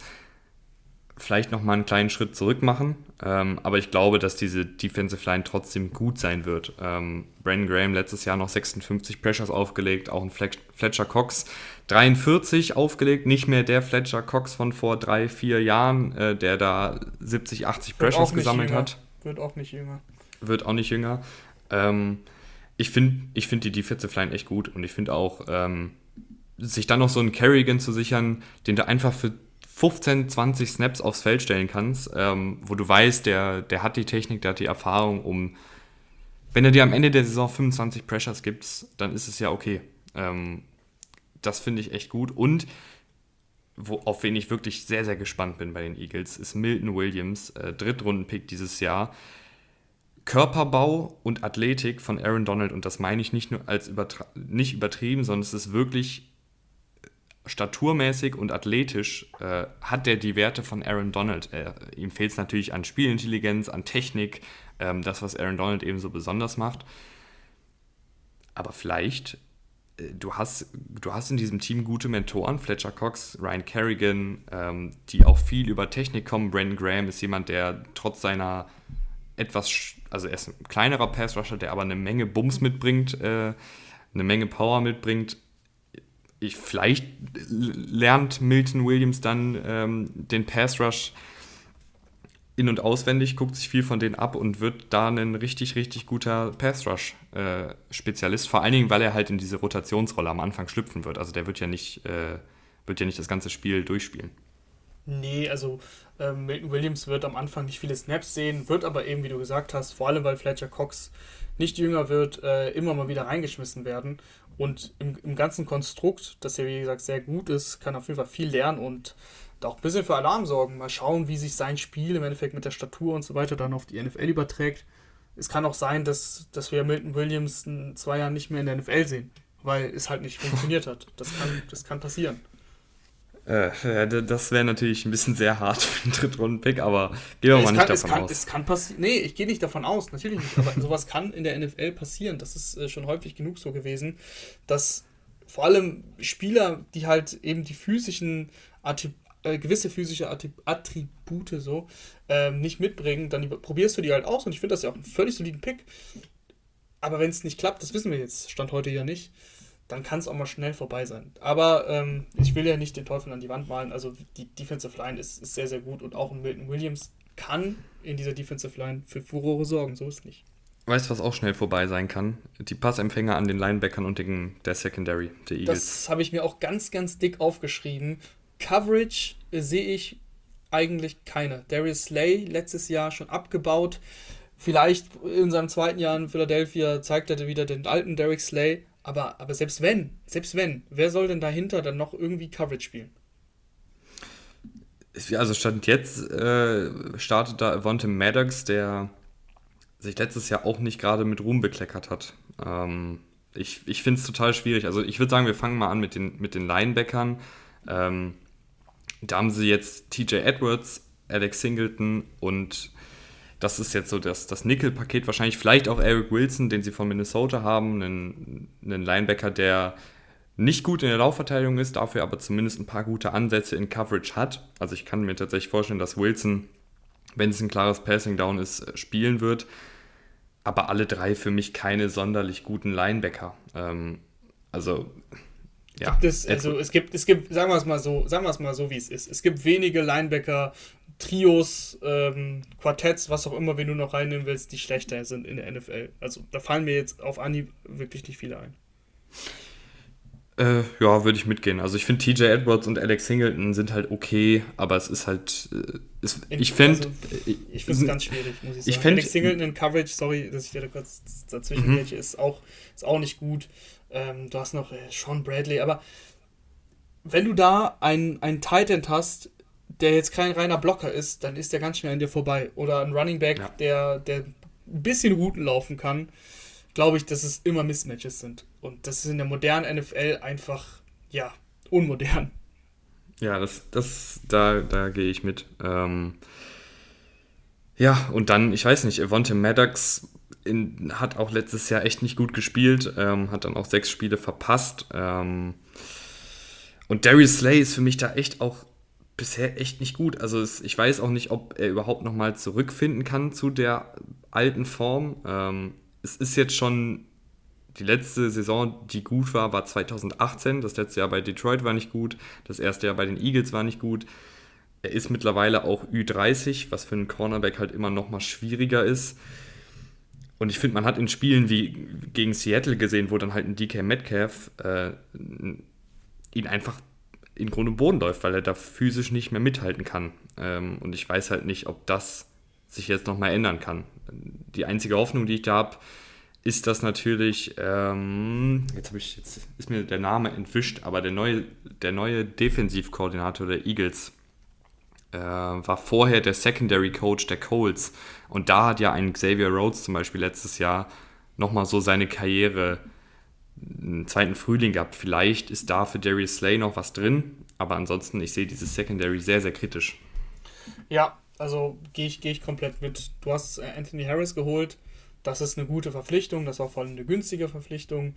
vielleicht noch mal einen kleinen Schritt zurück machen. Ähm, aber ich glaube, dass diese Defensive Line trotzdem gut sein wird. Ähm, Brandon Graham letztes Jahr noch 56 Pressures aufgelegt, auch ein Fletcher Cox 43 aufgelegt, nicht mehr der Fletcher Cox von vor drei, vier Jahren, äh, der da 70, 80 Pressures gesammelt jünger. hat. Wird auch nicht jünger. Wird auch nicht jünger. Ähm, ich finde ich find die Defensive Line echt gut und ich finde auch, ähm, sich dann noch so einen Kerrigan zu sichern, den du einfach für 15, 20 Snaps aufs Feld stellen kannst, ähm, wo du weißt, der, der hat die Technik, der hat die Erfahrung, um, wenn er dir am Ende der Saison 25 Pressures gibt, dann ist es ja okay. Ähm, das finde ich echt gut. Und wo, auf wen ich wirklich sehr, sehr gespannt bin bei den Eagles, ist Milton Williams, äh, Drittrunden-Pick dieses Jahr. Körperbau und Athletik von Aaron Donald, und das meine ich nicht nur als übertra nicht übertrieben, sondern es ist wirklich staturmäßig und athletisch, äh, hat der die Werte von Aaron Donald. Äh, ihm fehlt es natürlich an Spielintelligenz, an Technik, ähm, das, was Aaron Donald eben so besonders macht. Aber vielleicht äh, du hast, du hast in diesem Team gute Mentoren, Fletcher Cox, Ryan Kerrigan, ähm, die auch viel über Technik kommen. Brandon Graham ist jemand, der trotz seiner etwas, also er ist ein kleinerer Pass-Rusher, der aber eine Menge Bums mitbringt, äh, eine Menge Power mitbringt. Ich, vielleicht lernt Milton Williams dann ähm, den Pass-Rush in- und auswendig, guckt sich viel von denen ab und wird da ein richtig, richtig guter Pass-Rush-Spezialist. Äh, Vor allen Dingen, weil er halt in diese Rotationsrolle am Anfang schlüpfen wird. Also der wird ja nicht, äh, wird ja nicht das ganze Spiel durchspielen. Nee, also ähm, Milton Williams wird am Anfang nicht viele Snaps sehen, wird aber eben, wie du gesagt hast, vor allem weil Fletcher Cox nicht jünger wird, äh, immer mal wieder reingeschmissen werden. Und im, im ganzen Konstrukt, das ja wie gesagt sehr gut ist, kann auf jeden Fall viel lernen und da auch ein bisschen für Alarm sorgen. Mal schauen, wie sich sein Spiel im Endeffekt mit der Statur und so weiter dann auf die NFL überträgt. Es kann auch sein, dass, dass wir Milton Williams in zwei Jahren nicht mehr in der NFL sehen, weil es halt nicht funktioniert hat. Das kann, das kann passieren. Äh, das wäre natürlich ein bisschen sehr hart für einen Drittrunden-Pick, aber gehen wir mal kann, nicht davon kann, aus. Es kann passieren. Nee, ich gehe nicht davon aus, natürlich nicht. Aber sowas kann in der NFL passieren. Das ist äh, schon häufig genug so gewesen, dass vor allem Spieler, die halt eben die physischen äh, gewisse physische Attribute so ähm, nicht mitbringen, dann probierst du die halt aus und ich finde das ja auch einen völlig soliden Pick. Aber wenn es nicht klappt, das wissen wir jetzt, stand heute ja nicht, dann kann es auch mal schnell vorbei sein. Aber ähm, ich will ja nicht den Teufel an die Wand malen. Also die Defensive Line ist, ist sehr, sehr gut und auch ein Milton Williams kann in dieser Defensive Line für Furore sorgen. So ist nicht. Weißt du, was auch schnell vorbei sein kann? Die Passempfänger an den Linebackern und den, der Secondary der Eagles. Das habe ich mir auch ganz, ganz dick aufgeschrieben. Coverage äh, sehe ich eigentlich keine. Darius Slay letztes Jahr schon abgebaut. Vielleicht in seinem zweiten Jahr in Philadelphia zeigt er wieder den alten Derek Slay. Aber, aber selbst wenn, selbst wenn, wer soll denn dahinter dann noch irgendwie Coverage spielen? Also stand jetzt äh, startet da Avante Maddox, der sich letztes Jahr auch nicht gerade mit Ruhm bekleckert hat. Ähm, ich ich finde es total schwierig. Also ich würde sagen, wir fangen mal an mit den, mit den Linebackern. Ähm, da haben sie jetzt TJ Edwards, Alex Singleton und das ist jetzt so das, das Nickel-Paket. Wahrscheinlich vielleicht auch Eric Wilson, den sie von Minnesota haben. Einen, einen Linebacker, der nicht gut in der Laufverteidigung ist, dafür aber zumindest ein paar gute Ansätze in Coverage hat. Also ich kann mir tatsächlich vorstellen, dass Wilson, wenn es ein klares Passing Down ist, spielen wird. Aber alle drei für mich keine sonderlich guten Linebacker. Ähm, also ja. Gibt es, also es gibt, es gibt, sagen wir es mal so, sagen wir es mal so, wie es ist. Es gibt wenige Linebacker, Trios, ähm, Quartetts, was auch immer, wenn du noch reinnehmen willst, die schlechter sind in der NFL. Also da fallen mir jetzt auf Anhieb wirklich nicht viele ein. Äh, ja, würde ich mitgehen. Also ich finde TJ Edwards und Alex Singleton sind halt okay, aber es ist halt. Äh, ist, ich finde. Also, ich finde es ganz schwierig, muss ich sagen. Ich find, Alex Singleton in Coverage, sorry, dass ich dir da kurz dazwischen mhm. ist auch, ist auch nicht gut. Ähm, du hast noch äh, Sean Bradley, aber wenn du da einen, einen Tight End hast, der jetzt kein reiner Blocker ist, dann ist der ganz schnell an dir vorbei. Oder ein Running Back, ja. der, der ein bisschen Routen laufen kann, glaube ich, dass es immer Mismatches sind. Und das ist in der modernen NFL einfach, ja, unmodern. Ja, das, das, da, da gehe ich mit. Ähm, ja, und dann, ich weiß nicht, Evonte Maddox in, hat auch letztes Jahr echt nicht gut gespielt, ähm, hat dann auch sechs Spiele verpasst. Ähm, und Darius Slay ist für mich da echt auch bisher echt nicht gut. Also es, ich weiß auch nicht, ob er überhaupt nochmal zurückfinden kann zu der alten Form. Ähm, es ist jetzt schon die letzte Saison, die gut war, war 2018. Das letzte Jahr bei Detroit war nicht gut. Das erste Jahr bei den Eagles war nicht gut. Er ist mittlerweile auch Ü30, was für einen Cornerback halt immer nochmal schwieriger ist. Und ich finde, man hat in Spielen wie gegen Seattle gesehen, wo dann halt ein DK Metcalf äh, ihn einfach in Grund und Boden läuft, weil er da physisch nicht mehr mithalten kann. Ähm, und ich weiß halt nicht, ob das sich jetzt nochmal ändern kann. Die einzige Hoffnung, die ich da habe, ist das natürlich, ähm, jetzt habe ich, jetzt ist mir der Name entwischt, aber der neue, der neue Defensivkoordinator der Eagles äh, war vorher der Secondary Coach der Colts. Und da hat ja ein Xavier Rhodes zum Beispiel letztes Jahr nochmal so seine Karriere einen zweiten Frühling gehabt. Vielleicht ist da für Darius Slay noch was drin, aber ansonsten, ich sehe dieses Secondary sehr, sehr kritisch. Ja, also gehe ich, geh ich komplett mit. Du hast Anthony Harris geholt das ist eine gute Verpflichtung, das auch vor allem eine günstige Verpflichtung.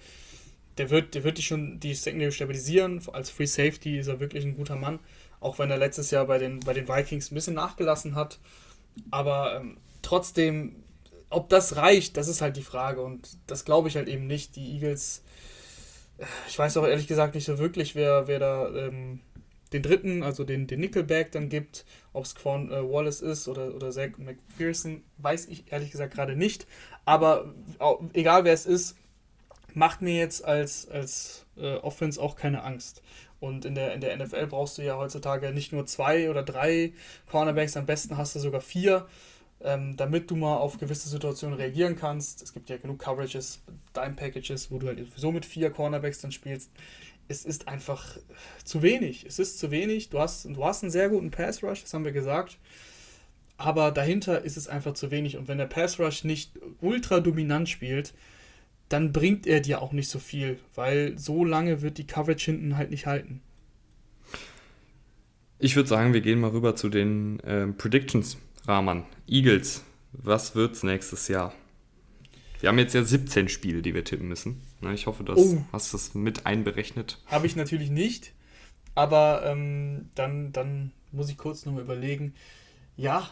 Der wird, der wird die schon die Secondary stabilisieren. Als Free Safety ist er wirklich ein guter Mann. Auch wenn er letztes Jahr bei den, bei den Vikings ein bisschen nachgelassen hat. Aber ähm, trotzdem, ob das reicht, das ist halt die Frage. Und das glaube ich halt eben nicht. Die Eagles, äh, ich weiß auch ehrlich gesagt nicht so wirklich, wer, wer da ähm, den dritten, also den, den Nickelback dann gibt, ob es Quan äh, Wallace ist oder, oder Zach McPherson, weiß ich ehrlich gesagt gerade nicht. Aber auch, egal wer es ist, macht mir jetzt als, als äh, Offense auch keine Angst. Und in der, in der NFL brauchst du ja heutzutage nicht nur zwei oder drei Cornerbacks, am besten hast du sogar vier, ähm, damit du mal auf gewisse Situationen reagieren kannst. Es gibt ja genug Coverages, Dime-Packages, wo du halt so mit vier Cornerbacks dann spielst es ist einfach zu wenig. Es ist zu wenig. Du hast, du hast einen sehr guten Pass Rush, das haben wir gesagt. Aber dahinter ist es einfach zu wenig. Und wenn der Pass Rush nicht ultra dominant spielt, dann bringt er dir auch nicht so viel, weil so lange wird die Coverage hinten halt nicht halten. Ich würde sagen, wir gehen mal rüber zu den äh, Predictions, Rahman. Eagles, was wird's nächstes Jahr? Wir haben jetzt ja 17 Spiele, die wir tippen müssen. Ne, ich hoffe, du oh. hast das mit einberechnet. Habe ich natürlich nicht. Aber ähm, dann, dann muss ich kurz nochmal überlegen. Ja,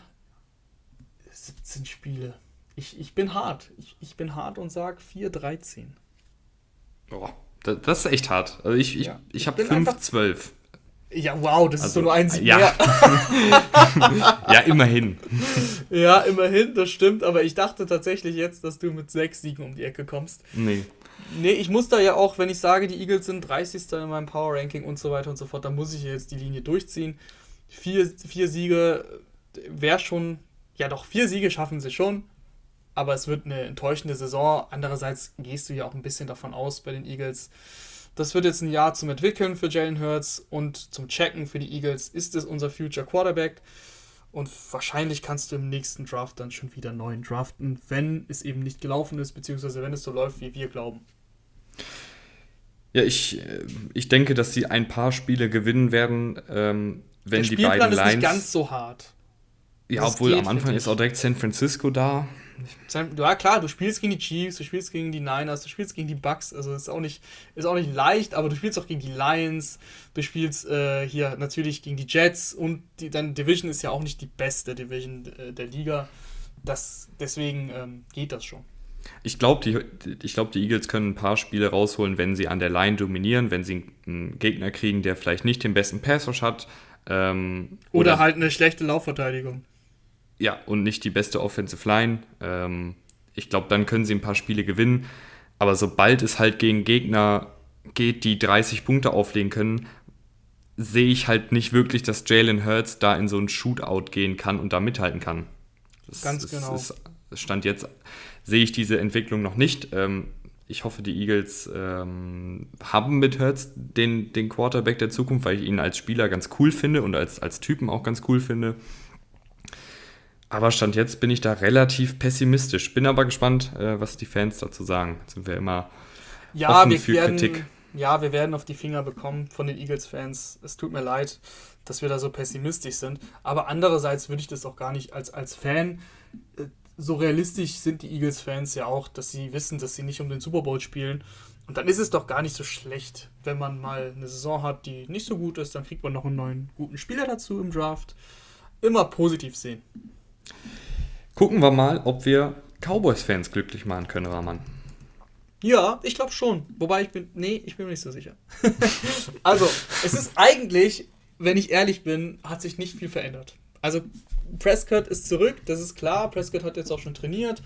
17 Spiele. Ich, ich bin hart. Ich, ich bin hart und sage 4-13. Boah, das ist echt hart. Also ich, ich, ja. ich, ich habe 5-12. Ja, wow, das also, ist so nur ein Sieg ja. ja, immerhin. Ja, immerhin, das stimmt. Aber ich dachte tatsächlich jetzt, dass du mit sechs Siegen um die Ecke kommst. Nee. Nee, ich muss da ja auch, wenn ich sage, die Eagles sind 30. in meinem Power Ranking und so weiter und so fort, dann muss ich jetzt die Linie durchziehen. Vier, vier Siege wäre schon, ja doch, vier Siege schaffen sie schon, aber es wird eine enttäuschende Saison. Andererseits gehst du ja auch ein bisschen davon aus bei den Eagles. Das wird jetzt ein Jahr zum Entwickeln für Jalen Hurts und zum Checken für die Eagles. Ist es unser Future Quarterback? Und wahrscheinlich kannst du im nächsten Draft dann schon wieder neuen draften, wenn es eben nicht gelaufen ist, beziehungsweise wenn es so läuft, wie wir glauben. Ja, ich, äh, ich denke, dass sie ein paar Spiele gewinnen werden, ähm, wenn Der die beiden Lines. ist nicht ganz so hart. Ja, das obwohl am Anfang ist auch direkt San Francisco da. Ja, klar, du spielst gegen die Chiefs, du spielst gegen die Niners, du spielst gegen die Bucks. Also ist auch nicht, ist auch nicht leicht, aber du spielst auch gegen die Lions, du spielst äh, hier natürlich gegen die Jets und die, deine Division ist ja auch nicht die beste Division äh, der Liga. Das, deswegen ähm, geht das schon. Ich glaube, die, glaub, die Eagles können ein paar Spiele rausholen, wenn sie an der Line dominieren, wenn sie einen Gegner kriegen, der vielleicht nicht den besten Pass hat. Ähm, oder, oder, halt eine schlechte Laufverteidigung. Ja, und nicht die beste Offensive Line. Ähm, ich glaube, dann können sie ein paar Spiele gewinnen. Aber sobald es halt gegen Gegner geht, die 30 Punkte auflegen können, sehe ich halt nicht wirklich, dass Jalen Hurts da in so ein Shootout gehen kann und da mithalten kann. Das, Ganz genau. Ist, Stand jetzt sehe ich diese Entwicklung noch nicht. Ähm, ich hoffe, die Eagles ähm, haben mit Hurts den, den Quarterback der Zukunft, weil ich ihn als Spieler ganz cool finde und als, als Typen auch ganz cool finde. Aber Stand jetzt bin ich da relativ pessimistisch. Bin aber gespannt, äh, was die Fans dazu sagen. Jetzt sind wir immer ja, offen wir für werden, Kritik. Ja, wir werden auf die Finger bekommen von den Eagles-Fans. Es tut mir leid, dass wir da so pessimistisch sind. Aber andererseits würde ich das auch gar nicht als, als Fan äh, so realistisch sind die Eagles-Fans ja auch, dass sie wissen, dass sie nicht um den Super Bowl spielen. Und dann ist es doch gar nicht so schlecht, wenn man mal eine Saison hat, die nicht so gut ist, dann kriegt man noch einen neuen guten Spieler dazu im Draft. Immer positiv sehen. Gucken wir mal, ob wir Cowboys-Fans glücklich machen können, Rahman. Ja, ich glaube schon. Wobei ich bin. Nee, ich bin mir nicht so sicher. also, es ist eigentlich, wenn ich ehrlich bin, hat sich nicht viel verändert. Also, Prescott ist zurück, das ist klar. Prescott hat jetzt auch schon trainiert.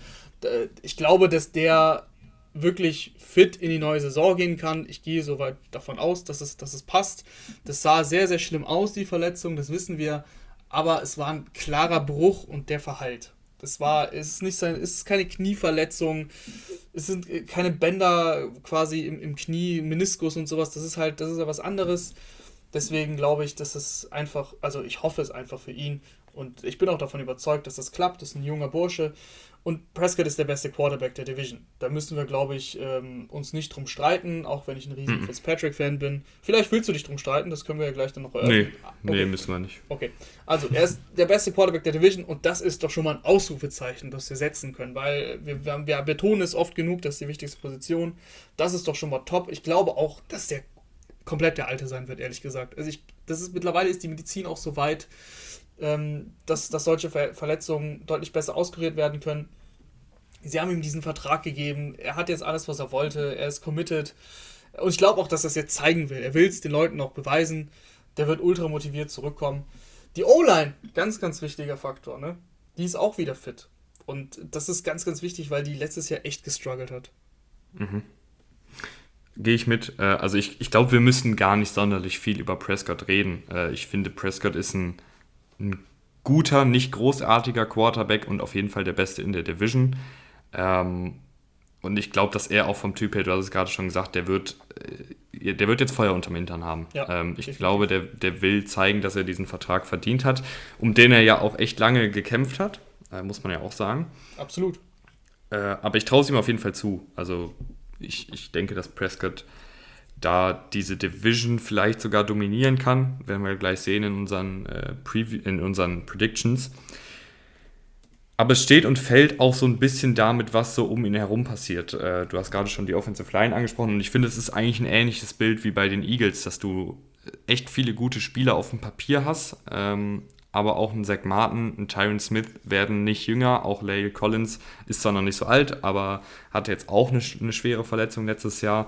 Ich glaube, dass der wirklich fit in die neue Saison gehen kann. Ich gehe soweit davon aus, dass es, dass es passt. Das sah sehr, sehr schlimm aus, die Verletzung, das wissen wir. Aber es war ein klarer Bruch und der verheilt. Das war, es ist nicht sein, es ist keine Knieverletzung. es sind äh, keine Bänder quasi im, im Knie, Meniskus und sowas. Das ist halt, das ist ja was anderes. Deswegen glaube ich, dass es einfach, also ich hoffe es einfach für ihn. Und ich bin auch davon überzeugt, dass das klappt. Das ist ein junger Bursche. Und Prescott ist der beste Quarterback der Division. Da müssen wir, glaube ich, ähm, uns nicht drum streiten, auch wenn ich ein riesen mhm. Fitzpatrick-Fan bin. Vielleicht willst du dich drum streiten, das können wir ja gleich dann noch eröffnen. Nee, okay. nee, müssen wir nicht. Okay, also er ist der beste Quarterback der Division und das ist doch schon mal ein Ausrufezeichen, das wir setzen können, weil wir, wir, wir betonen es oft genug, das ist die wichtigste Position. Das ist doch schon mal top. Ich glaube auch, dass der komplett der Alte sein wird, ehrlich gesagt. Also ich, das ist mittlerweile ist die Medizin auch so weit, ähm, dass, dass solche Ver Verletzungen deutlich besser auskuriert werden können. Sie haben ihm diesen Vertrag gegeben. Er hat jetzt alles, was er wollte. Er ist committed. Und ich glaube auch, dass er es jetzt zeigen will. Er will es den Leuten auch beweisen. Der wird ultra motiviert zurückkommen. Die O-Line, ganz, ganz wichtiger Faktor, ne? Die ist auch wieder fit. Und das ist ganz, ganz wichtig, weil die letztes Jahr echt gestruggelt hat. Mhm. Gehe ich mit. Äh, also ich, ich glaube, wir müssen gar nicht sonderlich viel über Prescott reden. Äh, ich finde, Prescott ist ein, ein guter, nicht großartiger Quarterback und auf jeden Fall der Beste in der Division. Ähm, und ich glaube, dass er auch vom Typ her, du hast es gerade schon gesagt, der wird, äh, der wird jetzt Feuer unterm Hintern haben. Ja, ähm, ich glaube, der, der will zeigen, dass er diesen Vertrag verdient hat, um den er ja auch echt lange gekämpft hat, äh, muss man ja auch sagen. Absolut. Äh, aber ich traue es ihm auf jeden Fall zu. Also ich, ich denke, dass Prescott da diese Division vielleicht sogar dominieren kann, werden wir gleich sehen in unseren, äh, in unseren Predictions. Aber es steht und fällt auch so ein bisschen damit, was so um ihn herum passiert. Äh, du hast gerade schon die Offensive Line angesprochen und ich finde, es ist eigentlich ein ähnliches Bild wie bei den Eagles, dass du echt viele gute Spieler auf dem Papier hast, ähm, aber auch ein Zach Martin, ein Tyron Smith werden nicht jünger. Auch Lale Collins ist zwar noch nicht so alt, aber hatte jetzt auch eine, eine schwere Verletzung letztes Jahr.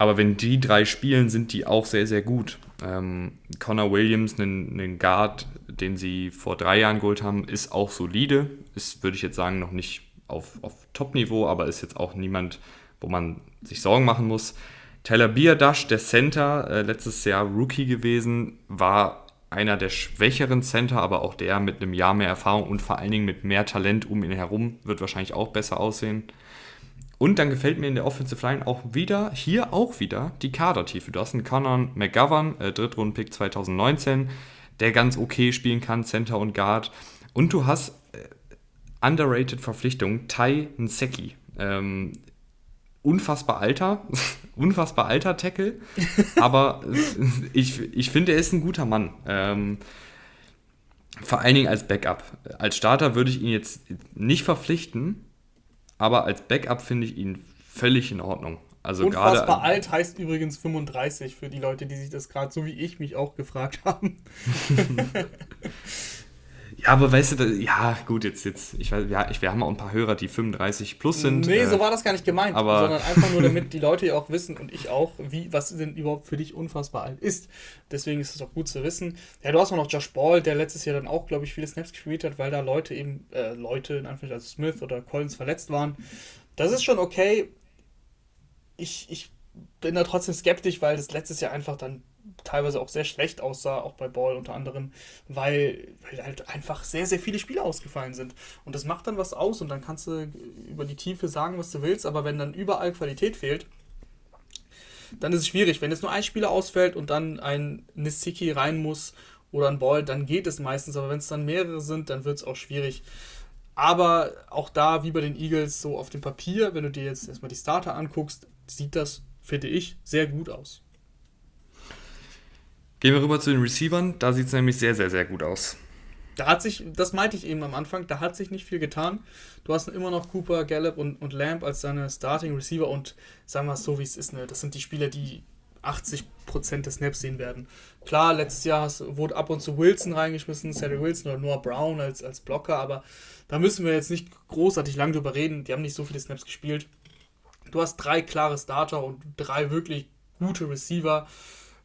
Aber wenn die drei spielen, sind die auch sehr, sehr gut. Ähm, Connor Williams, ein Guard, den sie vor drei Jahren geholt haben, ist auch solide. Ist, würde ich jetzt sagen, noch nicht auf, auf Top-Niveau, aber ist jetzt auch niemand, wo man sich Sorgen machen muss. Tyler Biadasch, der Center, äh, letztes Jahr Rookie gewesen, war einer der schwächeren Center, aber auch der mit einem Jahr mehr Erfahrung und vor allen Dingen mit mehr Talent um ihn herum wird wahrscheinlich auch besser aussehen. Und dann gefällt mir in der Offensive Line auch wieder, hier auch wieder, die Kadertiefe. Du hast einen Conan McGovern, äh, Drittrunden-Pick 2019, der ganz okay spielen kann, Center und Guard. Und du hast äh, underrated Verpflichtung, Tai Nseki. Ähm, unfassbar alter, unfassbar alter Tackle, aber ich, ich finde, er ist ein guter Mann. Ähm, vor allen Dingen als Backup. Als Starter würde ich ihn jetzt nicht verpflichten, aber als Backup finde ich ihn völlig in Ordnung. Also Unfassbar alt heißt übrigens 35 für die Leute, die sich das gerade so wie ich mich auch gefragt haben. ja, aber weißt du, ja, gut, jetzt, jetzt, ich weiß, ja, ich, wir haben auch ein paar Hörer, die 35 plus sind. Nee, äh, so war das gar nicht gemeint, aber sondern einfach nur, damit die Leute ja auch wissen und ich auch, wie, was denn überhaupt für dich unfassbar alt ist. Deswegen ist es auch gut zu wissen. Ja, du hast auch noch Josh Ball, der letztes Jahr dann auch, glaube ich, viele Snaps gespielt hat, weil da Leute eben, äh, Leute, in Anführungszeichen, also Smith oder Collins verletzt waren. Das ist schon okay ich, ich bin da trotzdem skeptisch, weil das letztes Jahr einfach dann teilweise auch sehr schlecht aussah, auch bei Ball unter anderem, weil, weil halt einfach sehr, sehr viele Spiele ausgefallen sind. Und das macht dann was aus und dann kannst du über die Tiefe sagen, was du willst, aber wenn dann überall Qualität fehlt, dann ist es schwierig. Wenn jetzt nur ein Spieler ausfällt und dann ein Nisiki rein muss oder ein Ball, dann geht es meistens, aber wenn es dann mehrere sind, dann wird es auch schwierig. Aber auch da, wie bei den Eagles, so auf dem Papier, wenn du dir jetzt erstmal die Starter anguckst, sieht das, finde ich, sehr gut aus. Gehen wir rüber zu den Receivern. Da sieht es nämlich sehr, sehr, sehr gut aus. Da hat sich, das meinte ich eben am Anfang, da hat sich nicht viel getan. Du hast immer noch Cooper, Gallup und, und Lamb als deine Starting Receiver und sagen wir es so, wie es ist, ne? das sind die Spieler, die 80% der Snaps sehen werden. Klar, letztes Jahr wurde ab und zu Wilson reingeschmissen, Cedric Wilson oder Noah Brown als, als Blocker, aber da müssen wir jetzt nicht großartig lang drüber reden. Die haben nicht so viele Snaps gespielt. Du hast drei klare Starter und drei wirklich gute Receiver.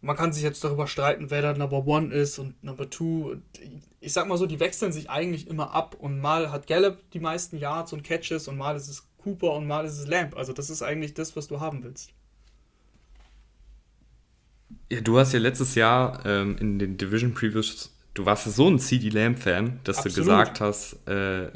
Man kann sich jetzt darüber streiten, wer da Number One ist und Number Two. Ich sag mal so, die wechseln sich eigentlich immer ab. Und mal hat Gallup die meisten Yards und Catches und mal ist es Cooper und mal ist es Lamp. Also das ist eigentlich das, was du haben willst. Ja, du hast ja letztes Jahr ähm, in den Division Previews du warst so ein CD Lamb-Fan, dass Absolut. du gesagt hast, äh,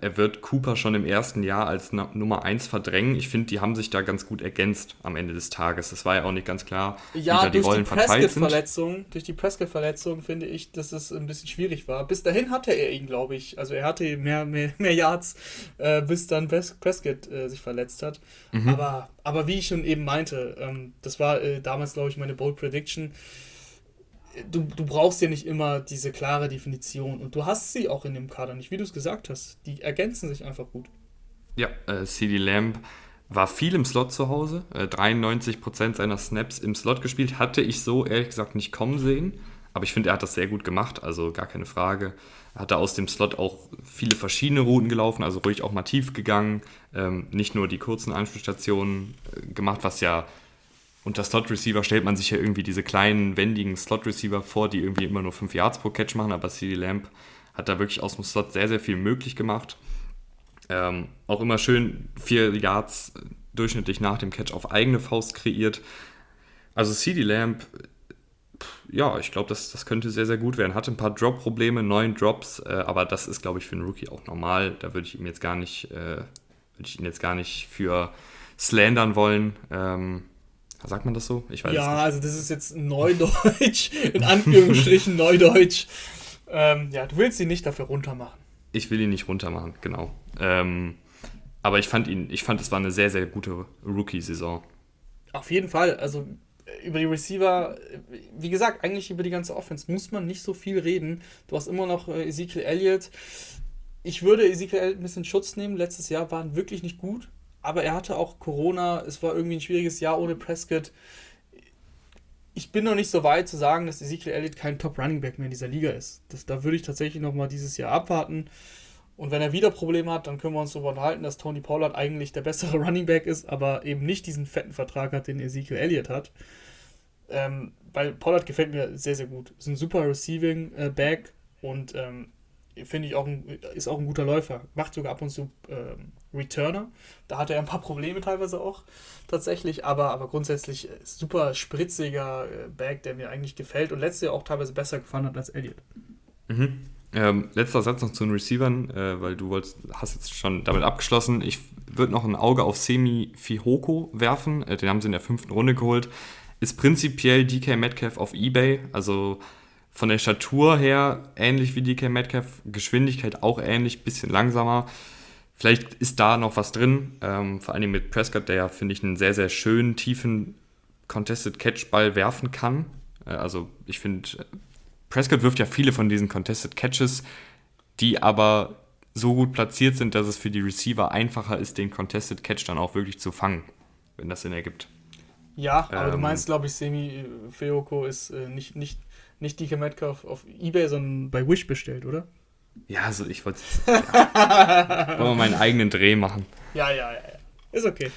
er, wird Cooper schon im ersten Jahr als Nummer 1 verdrängen. Ich finde, die haben sich da ganz gut ergänzt am Ende des Tages. Das war ja auch nicht ganz klar, ja, wie da die Rollen die verteilt sind. Durch die Prescott-Verletzung finde ich, dass es ein bisschen schwierig war. Bis dahin hatte er ihn, glaube ich. Also er hatte mehr, mehr, mehr Yards, äh, bis dann Prescott äh, sich verletzt hat. Mhm. Aber, aber wie ich schon eben meinte, ähm, das war äh, damals, glaube ich, meine Bold Prediction du, du brauchst ja nicht immer diese klare Definition und du hast sie auch in dem Kader nicht, wie du es gesagt hast. Die ergänzen sich einfach gut. Ja, äh, CD Lamb war viel im Slot zu Hause, äh, 93% seiner Snaps im Slot gespielt, hatte ich so ehrlich gesagt nicht kommen sehen, aber ich finde, er hat das sehr gut gemacht, also gar keine Frage. Er hat da aus dem Slot auch viele verschiedene Routen gelaufen, also ruhig auch mal tief gegangen, ähm, nicht nur die kurzen Anspielstationen äh, gemacht, was ja unter Slot Receiver stellt man sich ja irgendwie diese kleinen, wendigen Slot Receiver vor, die irgendwie immer nur 5 Yards pro Catch machen, aber CD Lamp hat da wirklich aus dem Slot sehr, sehr viel möglich gemacht. Ähm, auch immer schön 4 Yards durchschnittlich nach dem Catch auf eigene Faust kreiert. Also CD Lamp, ja, ich glaube, das, das könnte sehr, sehr gut werden. Hatte ein paar Drop-Probleme, neun Drops, äh, aber das ist, glaube ich, für einen Rookie auch normal. Da würde ich ihm jetzt gar nicht, äh, würde ich ihn jetzt gar nicht für slandern wollen. Ähm, Sagt man das so? Ich weiß Ja, also das ist jetzt Neudeutsch, in Anführungsstrichen Neudeutsch. Ähm, ja, du willst ihn nicht dafür runtermachen. Ich will ihn nicht runtermachen, genau. Ähm, aber ich fand ihn, ich fand, es war eine sehr, sehr gute Rookie-Saison. Auf jeden Fall. Also über die Receiver, wie gesagt, eigentlich über die ganze Offense muss man nicht so viel reden. Du hast immer noch äh, Ezekiel Elliott. Ich würde Ezekiel Elliott ein bisschen Schutz nehmen. Letztes Jahr waren wirklich nicht gut aber er hatte auch Corona. Es war irgendwie ein schwieriges Jahr ohne Prescott. Ich bin noch nicht so weit zu sagen, dass Ezekiel Elliott kein Top Running Back mehr in dieser Liga ist. Das, da würde ich tatsächlich noch mal dieses Jahr abwarten. Und wenn er wieder Probleme hat, dann können wir uns darüber unterhalten, dass Tony Pollard eigentlich der bessere Running Back ist, aber eben nicht diesen fetten Vertrag hat, den Ezekiel Elliott hat. Ähm, weil Pollard gefällt mir sehr, sehr gut. Ist ein super Receiving äh, Back und ähm, finde ich auch ein, ist auch ein guter Läufer. Macht sogar ab und zu ähm, Returner. Da hatte er ein paar Probleme teilweise auch tatsächlich, aber, aber grundsätzlich super spritziger äh, Bag, der mir eigentlich gefällt und letztes Jahr auch teilweise besser gefallen hat als Elliott. Mhm. Ähm, letzter Satz noch zu den Receivern, äh, weil du wolltest, hast jetzt schon damit abgeschlossen. Ich würde noch ein Auge auf Semi Fihoko werfen. Äh, den haben sie in der fünften Runde geholt. Ist prinzipiell DK Metcalf auf Ebay, also von der Statur her ähnlich wie DK Metcalf, Geschwindigkeit auch ähnlich, bisschen langsamer. Vielleicht ist da noch was drin, ähm, vor allem mit Prescott, der ja, finde ich, einen sehr, sehr schönen, tiefen Contested Catch Ball werfen kann. Äh, also ich finde, Prescott wirft ja viele von diesen Contested Catches, die aber so gut platziert sind, dass es für die Receiver einfacher ist, den Contested Catch dann auch wirklich zu fangen, wenn das Sinn ergibt. Ja, aber ähm, du meinst, glaube ich, Semi Feoko ist äh, nicht, nicht, nicht DK Metcalf auf Ebay, sondern bei Wish bestellt, oder? Ja, also ich wollte ja, wollen wir meinen eigenen Dreh machen. Ja, ja, ja. Ist okay.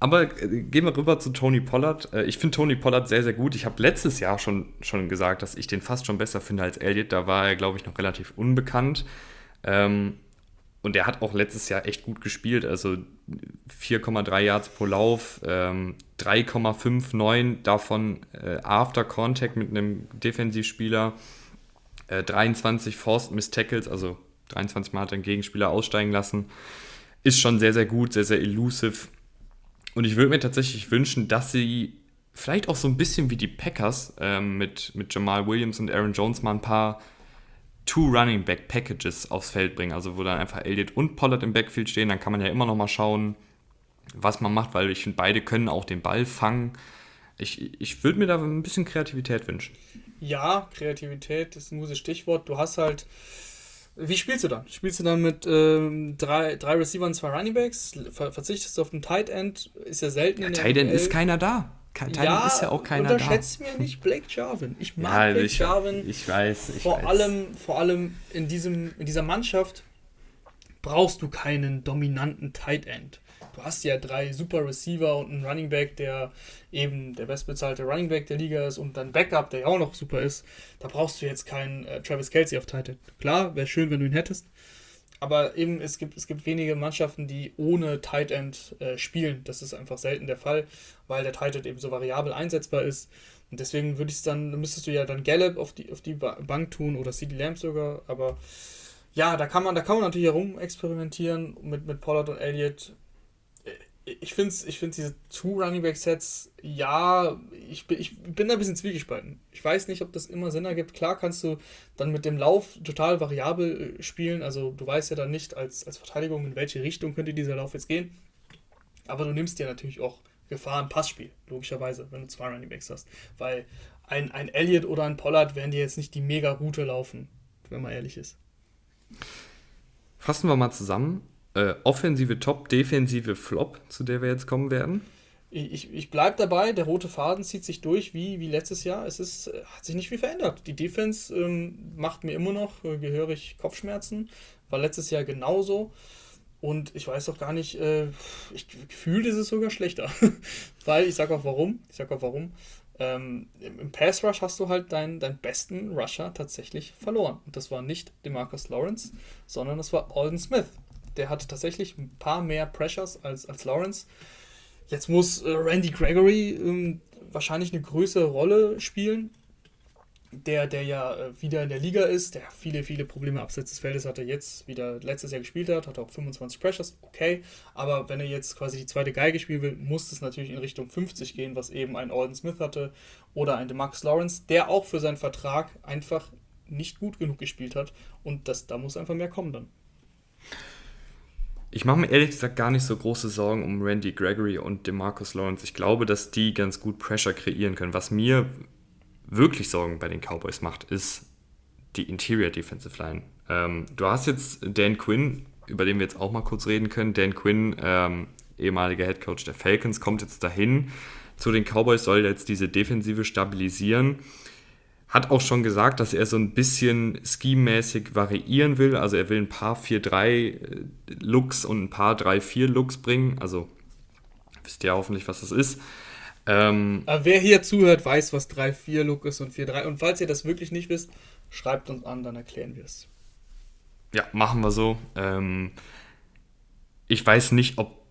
Aber äh, gehen wir rüber zu Tony Pollard. Äh, ich finde Tony Pollard sehr, sehr gut. Ich habe letztes Jahr schon, schon gesagt, dass ich den fast schon besser finde als Elliott. Da war er, glaube ich, noch relativ unbekannt. Ähm, und er hat auch letztes Jahr echt gut gespielt. Also 4,3 Yards pro Lauf, ähm, 3,59 davon äh, After Contact mit einem Defensivspieler. 23 äh, Forced Miss Tackles, also 23 Mal hat er einen Gegenspieler aussteigen lassen. Ist schon sehr, sehr gut, sehr, sehr elusive. Und ich würde mir tatsächlich wünschen, dass sie vielleicht auch so ein bisschen wie die Packers ähm, mit, mit Jamal Williams und Aaron Jones mal ein paar Two Running Back Packages aufs Feld bringen. Also wo dann einfach Elliott und Pollard im Backfield stehen. Dann kann man ja immer noch mal schauen, was man macht, weil ich finde, beide können auch den Ball fangen. Ich, ich würde mir da ein bisschen Kreativität wünschen ja, Kreativität ist ein gutes Stichwort. Du hast halt. Wie spielst du dann? Spielst du dann mit ähm, drei, drei Receiver und zwei Runningbacks? Ver verzichtest du auf den Tight End? Ist ja selten ja, Tight End ist keiner da. Tight ja, ist ja auch keiner da. Unterschätzt mir nicht Blake Jarvin. Ich mag ja, Blake ich, Jarvin. Ich weiß. Ich vor weiß. allem, vor allem in diesem, in dieser Mannschaft brauchst du keinen dominanten Tight End du hast ja drei super Receiver und einen Running Back, der eben der bestbezahlte Running Back der Liga ist und dann Backup, der ja auch noch super ist. Da brauchst du jetzt keinen äh, Travis Kelsey auf Titan. Klar, wäre schön, wenn du ihn hättest. Aber eben, es gibt, es gibt wenige Mannschaften, die ohne Tight End äh, spielen. Das ist einfach selten der Fall, weil der Tight End eben so variabel einsetzbar ist. Und deswegen würde ich es dann, müsstest du ja dann Gallup auf die, auf die Bank tun oder CD Lamb sogar, aber ja, da kann man, da kann man natürlich herum experimentieren mit, mit Pollard und Elliott ich finde ich find diese Two Running Back Sets, ja, ich bin, ich bin da ein bisschen zwiegespalten. Ich weiß nicht, ob das immer Sinn ergibt. Klar kannst du dann mit dem Lauf total variabel äh, spielen. Also du weißt ja dann nicht als, als Verteidigung, in welche Richtung könnte dieser Lauf jetzt gehen. Aber du nimmst dir natürlich auch Gefahr im Passspiel, logischerweise, wenn du zwei Running Backs hast. Weil ein, ein Elliott oder ein Pollard werden dir jetzt nicht die mega Route laufen, wenn man ehrlich ist. Fassen wir mal zusammen äh, offensive Top, defensive Flop, zu der wir jetzt kommen werden? Ich, ich bleibe dabei, der rote Faden zieht sich durch wie, wie letztes Jahr. Es ist, äh, hat sich nicht viel verändert. Die Defense ähm, macht mir immer noch äh, gehörig Kopfschmerzen. War letztes Jahr genauso. Und ich weiß auch gar nicht, äh, ich gefühlt ist es sogar schlechter. Weil ich sage auch warum. Ich sage auch warum. Ähm, Im Pass Rush hast du halt deinen, deinen besten Rusher tatsächlich verloren. Und das war nicht Demarcus Lawrence, sondern das war Alden Smith. Der hatte tatsächlich ein paar mehr Pressures als, als Lawrence. Jetzt muss äh, Randy Gregory ähm, wahrscheinlich eine größere Rolle spielen. Der, der ja äh, wieder in der Liga ist, der viele, viele Probleme abseits des Feldes hatte, jetzt wieder letztes Jahr gespielt hat, hat auch 25 Pressures, okay. Aber wenn er jetzt quasi die zweite Geige spielen will, muss es natürlich in Richtung 50 gehen, was eben ein Alden Smith hatte oder ein DeMarcus Lawrence, der auch für seinen Vertrag einfach nicht gut genug gespielt hat. Und das, da muss einfach mehr kommen dann. Ich mache mir ehrlich gesagt gar nicht so große Sorgen um Randy Gregory und DeMarcus Lawrence. Ich glaube, dass die ganz gut Pressure kreieren können. Was mir wirklich Sorgen bei den Cowboys macht, ist die Interior Defensive Line. Ähm, du hast jetzt Dan Quinn, über den wir jetzt auch mal kurz reden können. Dan Quinn, ähm, ehemaliger Head Coach der Falcons, kommt jetzt dahin zu den Cowboys, soll jetzt diese Defensive stabilisieren hat auch schon gesagt, dass er so ein bisschen scheme-mäßig variieren will. Also er will ein paar 4-3-Looks und ein paar 3-4-Looks bringen. Also wisst ihr hoffentlich, was das ist. Ähm, Aber wer hier zuhört, weiß, was 3-4-Look ist und 4-3. Und falls ihr das wirklich nicht wisst, schreibt uns an, dann erklären wir es. Ja, machen wir so. Ähm, ich weiß nicht, ob.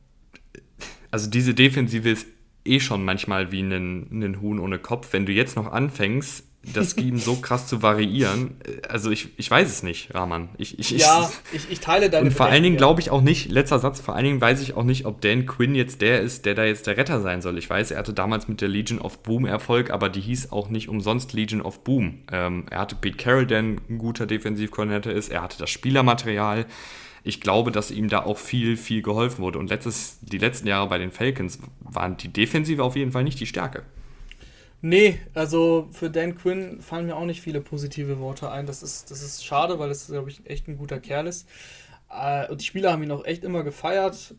Also diese Defensive ist eh schon manchmal wie ein, ein Huhn ohne Kopf. Wenn du jetzt noch anfängst, das Scheme so krass zu variieren. Also ich, ich weiß es nicht, Rahman. Ich, ich, ja, ich, ich teile deine Und vor allen Dingen glaube ich auch nicht, letzter Satz, vor allen Dingen weiß ich auch nicht, ob Dan Quinn jetzt der ist, der da jetzt der Retter sein soll. Ich weiß, er hatte damals mit der Legion of Boom Erfolg, aber die hieß auch nicht umsonst Legion of Boom. Ähm, er hatte Pete Carroll, der ein guter Defensivkoordinator ist. Er hatte das Spielermaterial. Ich glaube, dass ihm da auch viel, viel geholfen wurde. Und letztes, die letzten Jahre bei den Falcons waren die Defensive auf jeden Fall nicht die Stärke. Nee, also für Dan Quinn fallen mir auch nicht viele positive Worte ein. Das ist, das ist schade, weil es, glaube ich, echt ein guter Kerl ist. Äh, und die Spieler haben ihn auch echt immer gefeiert.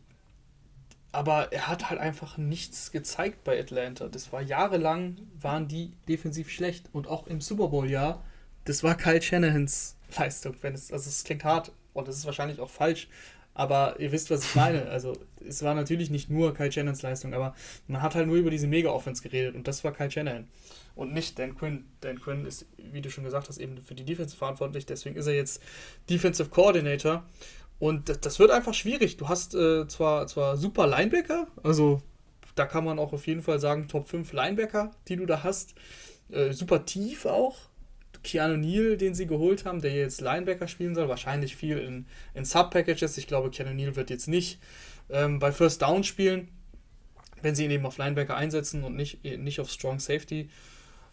Aber er hat halt einfach nichts gezeigt bei Atlanta. Das war jahrelang, waren die defensiv schlecht. Und auch im Super Bowl-Jahr, das war Kyle Shanahans Leistung. Wenn es, also es klingt hart und das ist wahrscheinlich auch falsch. Aber ihr wisst, was ich meine. Also, es war natürlich nicht nur Kyle Shannons Leistung, aber man hat halt nur über diese Mega-Offense geredet und das war Kyle Shannon. Und nicht Dan Quinn. Dan Quinn ist, wie du schon gesagt hast, eben für die Defense verantwortlich. Deswegen ist er jetzt Defensive Coordinator. Und das, wird einfach schwierig. Du hast äh, zwar, zwar super Linebacker, also da kann man auch auf jeden Fall sagen, Top 5 Linebacker, die du da hast. Äh, super tief auch. Keanu Neal, den sie geholt haben, der jetzt Linebacker spielen soll, wahrscheinlich viel in, in Sub-Packages. Ich glaube, Keanu Neal wird jetzt nicht ähm, bei First Down spielen, wenn sie ihn eben auf Linebacker einsetzen und nicht, nicht auf Strong Safety.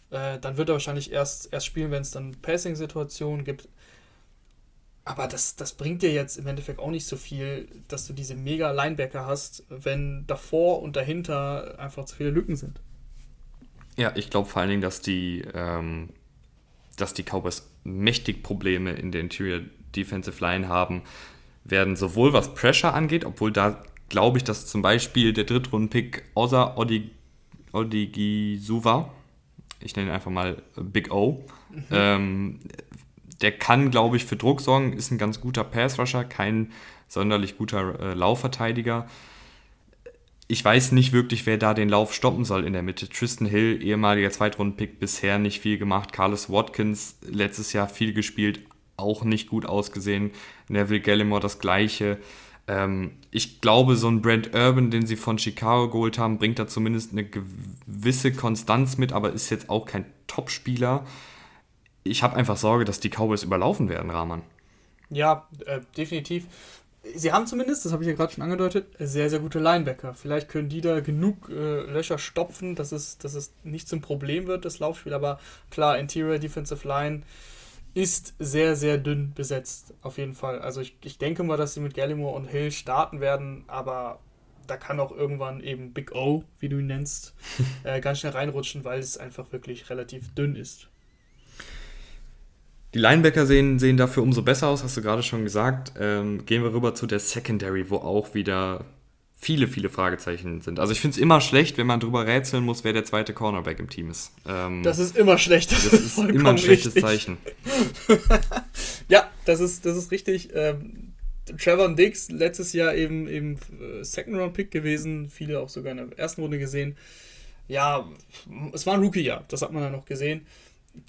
Äh, dann wird er wahrscheinlich erst, erst spielen, wenn es dann Passing-Situationen gibt. Aber das, das bringt dir jetzt im Endeffekt auch nicht so viel, dass du diese mega Linebacker hast, wenn davor und dahinter einfach zu viele Lücken sind. Ja, ich glaube vor allen Dingen, dass die ähm, dass die Cowboys mächtig Probleme in der Interior Defensive Line haben werden, sowohl was Pressure angeht, obwohl da glaube ich, dass zum Beispiel der Drittrunden-Pick außer Odigisuva, ich nenne ihn einfach mal Big O, mhm. ähm, der kann, glaube ich, für Druck sorgen, ist ein ganz guter Pass-Rusher, kein sonderlich guter äh, Laufverteidiger ich weiß nicht wirklich, wer da den Lauf stoppen soll in der Mitte. Tristan Hill, ehemaliger Zweitrunden-Pick, bisher nicht viel gemacht. Carlos Watkins, letztes Jahr viel gespielt, auch nicht gut ausgesehen. Neville Gallimore das gleiche. Ähm, ich glaube, so ein Brent Urban, den sie von Chicago geholt haben, bringt da zumindest eine gewisse Konstanz mit, aber ist jetzt auch kein Top-Spieler. Ich habe einfach Sorge, dass die Cowboys überlaufen werden, Rahman. Ja, äh, definitiv. Sie haben zumindest, das habe ich ja gerade schon angedeutet, sehr, sehr gute Linebacker. Vielleicht können die da genug äh, Löcher stopfen, dass es, dass es nicht zum Problem wird, das Laufspiel. Aber klar, Interior Defensive Line ist sehr, sehr dünn besetzt, auf jeden Fall. Also ich, ich denke mal, dass sie mit Gallimore und Hill starten werden, aber da kann auch irgendwann eben Big O, wie du ihn nennst, äh, ganz schnell reinrutschen, weil es einfach wirklich relativ dünn ist. Die Linebacker sehen, sehen dafür umso besser aus, hast du gerade schon gesagt. Ähm, gehen wir rüber zu der Secondary, wo auch wieder viele, viele Fragezeichen sind. Also ich finde es immer schlecht, wenn man drüber rätseln muss, wer der zweite Cornerback im Team ist. Ähm, das ist immer schlecht. Das, das ist immer ein schlechtes richtig. Zeichen. ja, das ist, das ist richtig. Ähm, Trevor Dix letztes Jahr eben, eben äh, Second-Round-Pick gewesen, viele auch sogar in der ersten Runde gesehen. Ja, es war ein Rookie-Jahr, das hat man ja noch gesehen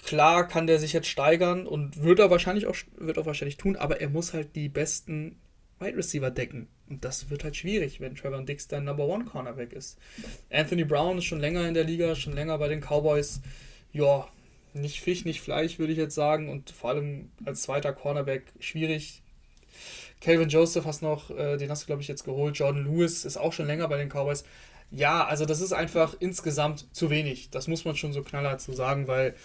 klar kann der sich jetzt steigern und wird er wahrscheinlich auch, wird auch wahrscheinlich tun, aber er muss halt die besten Wide Receiver decken. Und das wird halt schwierig, wenn Trevor Dix dein Number One Cornerback ist. Anthony Brown ist schon länger in der Liga, schon länger bei den Cowboys. Ja, nicht Fisch, nicht Fleisch, würde ich jetzt sagen. Und vor allem als zweiter Cornerback schwierig. Calvin Joseph hast noch, äh, den hast du, glaube ich, jetzt geholt. Jordan Lewis ist auch schon länger bei den Cowboys. Ja, also das ist einfach insgesamt zu wenig. Das muss man schon so knallhart so sagen, weil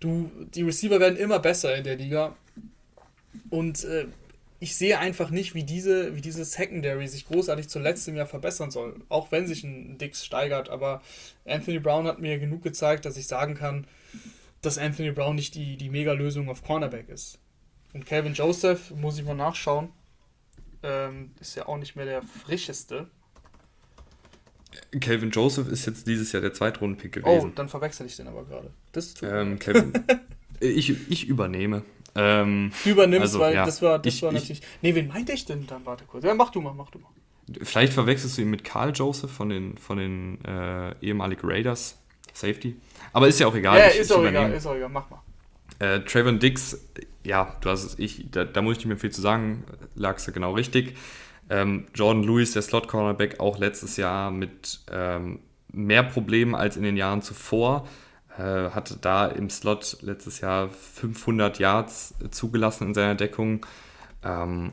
du, die Receiver werden immer besser in der Liga. Und äh, ich sehe einfach nicht, wie diese, wie diese Secondary sich großartig zu letztem Jahr verbessern soll. Auch wenn sich ein Dix steigert. Aber Anthony Brown hat mir genug gezeigt, dass ich sagen kann, dass Anthony Brown nicht die, die Mega-Lösung auf Cornerback ist. Und Calvin Joseph, muss ich mal nachschauen, ähm, ist ja auch nicht mehr der frischeste. Calvin Joseph ist jetzt dieses Jahr der Zweitrunden-Pick gewesen. Oh, dann verwechsel ich den aber gerade. Das ist ähm, Calvin, ich, ich übernehme. Ähm, du übernimmst, also, weil ja, das war, das ich, war natürlich. Ich, nee, wen meinte ich denn dann? Warte kurz. Ja, mach du mal, mach du mal. Vielleicht verwechselst du ihn mit Carl Joseph von den, von den äh, ehemaligen Raiders. Safety. Aber ist ja auch egal. Ja, ich, ist auch egal, ist auch egal, mach mal. Äh, Trayvon Dix, ja, du hast es, ich, da, da muss ich nicht mehr viel zu sagen, lagst du genau richtig. Ähm, Jordan Lewis, der Slot-Cornerback, auch letztes Jahr mit ähm, mehr Problemen als in den Jahren zuvor. Äh, hatte da im Slot letztes Jahr 500 Yards zugelassen in seiner Deckung. Ähm,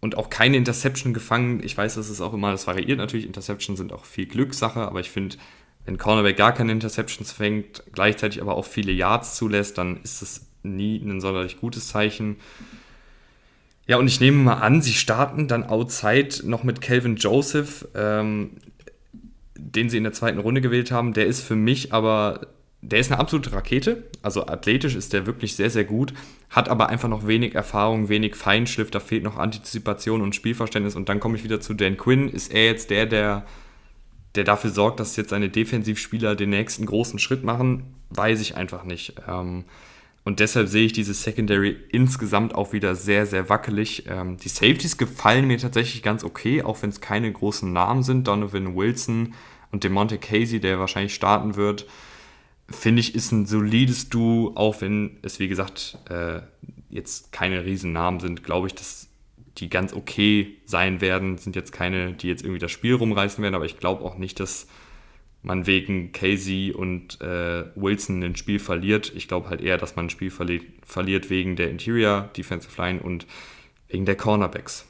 und auch keine Interception gefangen. Ich weiß, das ist auch immer, das variiert natürlich. Interceptions sind auch viel Glückssache, aber ich finde, wenn Cornerback gar keine Interceptions fängt, gleichzeitig aber auch viele Yards zulässt, dann ist das nie ein sonderlich gutes Zeichen. Ja, und ich nehme mal an, sie starten dann outside noch mit Calvin Joseph, ähm, den sie in der zweiten Runde gewählt haben. Der ist für mich aber, der ist eine absolute Rakete. Also athletisch ist der wirklich sehr, sehr gut, hat aber einfach noch wenig Erfahrung, wenig Feinschliff, da fehlt noch Antizipation und Spielverständnis. Und dann komme ich wieder zu Dan Quinn. Ist er jetzt der, der, der dafür sorgt, dass jetzt seine Defensivspieler den nächsten großen Schritt machen? Weiß ich einfach nicht. Ähm, und deshalb sehe ich diese Secondary insgesamt auch wieder sehr, sehr wackelig. Ähm, die Safeties gefallen mir tatsächlich ganz okay, auch wenn es keine großen Namen sind. Donovan Wilson und Demonte Casey, der wahrscheinlich starten wird, finde ich, ist ein solides Duo, auch wenn es, wie gesagt, äh, jetzt keine riesen Namen sind, glaube ich, dass die ganz okay sein werden. Sind jetzt keine, die jetzt irgendwie das Spiel rumreißen werden, aber ich glaube auch nicht, dass man wegen Casey und äh, Wilson ein Spiel verliert. Ich glaube halt eher, dass man ein Spiel verli verliert wegen der Interior Defensive Line und wegen der Cornerbacks.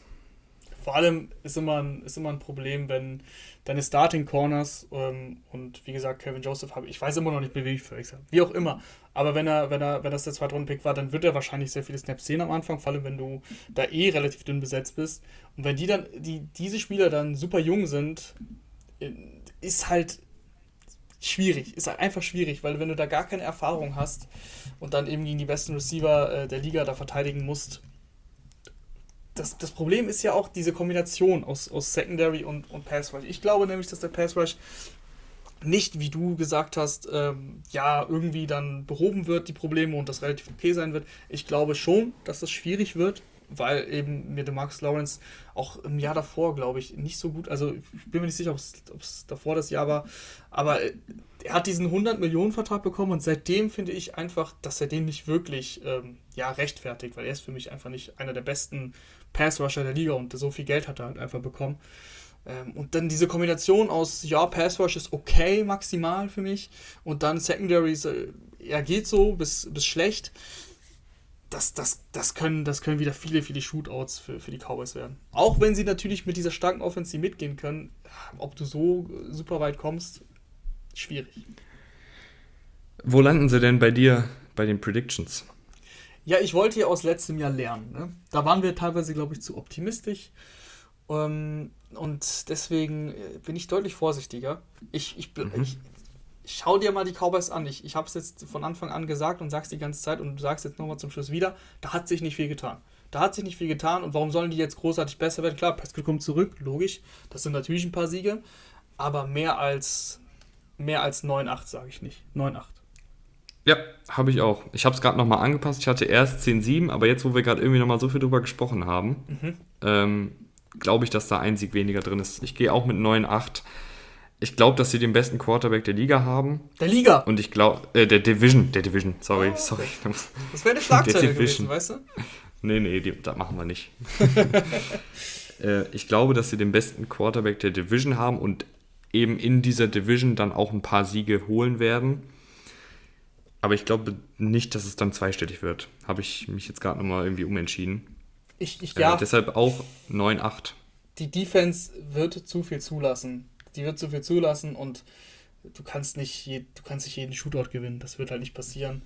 Vor allem ist immer ein, ist immer ein Problem, wenn deine Starting Corners ähm, und wie gesagt Kevin Joseph habe ich weiß immer noch nicht wie ich verwechselt Wie auch immer. Aber wenn er, wenn er, wenn das der zweite Pick war, dann wird er wahrscheinlich sehr viele Snaps sehen am Anfang, vor allem wenn du da eh relativ dünn besetzt bist. Und wenn die dann, die, diese Spieler dann super jung sind, äh, ist halt schwierig. Ist halt einfach schwierig, weil wenn du da gar keine Erfahrung hast und dann eben gegen die besten Receiver äh, der Liga da verteidigen musst, das, das Problem ist ja auch diese Kombination aus, aus Secondary und, und Pass Rush. Ich glaube nämlich, dass der Pass Rush nicht, wie du gesagt hast, ähm, ja, irgendwie dann behoben wird, die Probleme und das relativ okay sein wird. Ich glaube schon, dass das schwierig wird, weil eben mir der Marcus Lawrence auch im Jahr davor, glaube ich, nicht so gut, also ich bin mir nicht sicher, ob es davor das Jahr war, aber äh, er hat diesen 100-Millionen-Vertrag bekommen und seitdem finde ich einfach, dass er den nicht wirklich ähm, ja, rechtfertigt, weil er ist für mich einfach nicht einer der besten Pass-Rusher der Liga und so viel Geld hat er halt einfach bekommen. Ähm, und dann diese Kombination aus, ja, Pass-Rush ist okay maximal für mich und dann Secondary, äh, ja, geht so bis, bis schlecht. Das, das, das, können, das können wieder viele, viele Shootouts für, für die Cowboys werden. Auch wenn sie natürlich mit dieser starken Offensive mitgehen können, ob du so super weit kommst, schwierig. Wo landen sie denn bei dir bei den Predictions? Ja, ich wollte ja aus letztem Jahr lernen. Ne? Da waren wir teilweise, glaube ich, zu optimistisch. Ähm, und deswegen äh, bin ich deutlich vorsichtiger. Ich, ich, mhm. ich, ich schau dir mal die Cowboys an. Ich, ich habe es jetzt von Anfang an gesagt und sag's die ganze Zeit und du sagst jetzt nochmal zum Schluss wieder. Da hat sich nicht viel getan. Da hat sich nicht viel getan und warum sollen die jetzt großartig besser werden? Klar, Pascal kommt zurück, logisch. Das sind natürlich ein paar Siege, aber mehr als mehr als 9,8 sage ich nicht. 9,8. Ja, habe ich auch. Ich habe es gerade nochmal angepasst. Ich hatte erst 10,7, aber jetzt, wo wir gerade irgendwie nochmal so viel drüber gesprochen haben, mhm. ähm, glaube ich, dass da ein Sieg weniger drin ist. Ich gehe auch mit 9,8. Ich glaube, dass sie den besten Quarterback der Liga haben. Der Liga? Und ich glaube, äh, der Division, der Division, sorry, oh, sorry. Das wäre eine Schlagzeile gewesen, weißt du? Nee, nee, die, das machen wir nicht. äh, ich glaube, dass sie den besten Quarterback der Division haben und eben in dieser Division dann auch ein paar Siege holen werden. Aber ich glaube nicht, dass es dann zweistellig wird. Habe ich mich jetzt gerade nochmal irgendwie umentschieden. Ich, ich, ja. Äh, deshalb auch 9-8. Die Defense wird zu viel zulassen. Die wird zu viel zulassen und du kannst nicht, je, du kannst nicht jeden Shootout gewinnen. Das wird halt nicht passieren.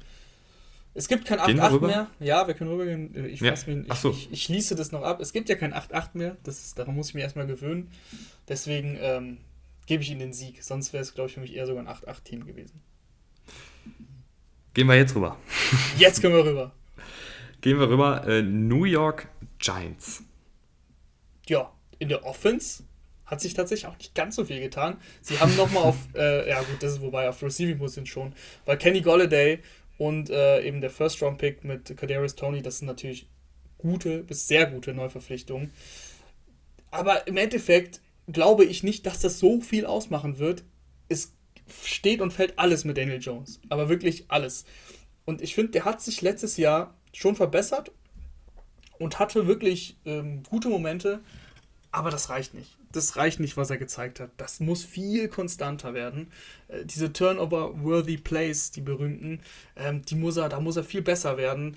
Es gibt kein 8-8 mehr. Ja, wir können rübergehen. Ich, ja. mir, ich, so. ich, ich, schließe das noch ab. Es gibt ja kein 8-8 mehr. Das ist, daran muss ich mich erstmal gewöhnen. Deswegen ähm, gebe ich ihnen den Sieg. Sonst wäre es, glaube ich, für mich eher sogar ein 8-8-Team gewesen. Gehen wir jetzt rüber. Jetzt können wir rüber. Gehen wir rüber. Äh, New York Giants. Ja, in der Offense hat sich tatsächlich auch nicht ganz so viel getan. Sie haben nochmal auf, äh, ja gut, das ist wobei auf Receiving Position schon, weil Kenny Golladay und äh, eben der First Round Pick mit Kadarius Tony, das sind natürlich gute bis sehr gute Neuverpflichtungen. Aber im Endeffekt glaube ich nicht, dass das so viel ausmachen wird. Es steht und fällt alles mit Daniel Jones. Aber wirklich alles. Und ich finde, der hat sich letztes Jahr schon verbessert und hatte wirklich ähm, gute Momente. Aber das reicht nicht. Das reicht nicht, was er gezeigt hat. Das muss viel konstanter werden. Äh, diese Turnover-worthy Plays, die berühmten, ähm, die muss er, da muss er viel besser werden.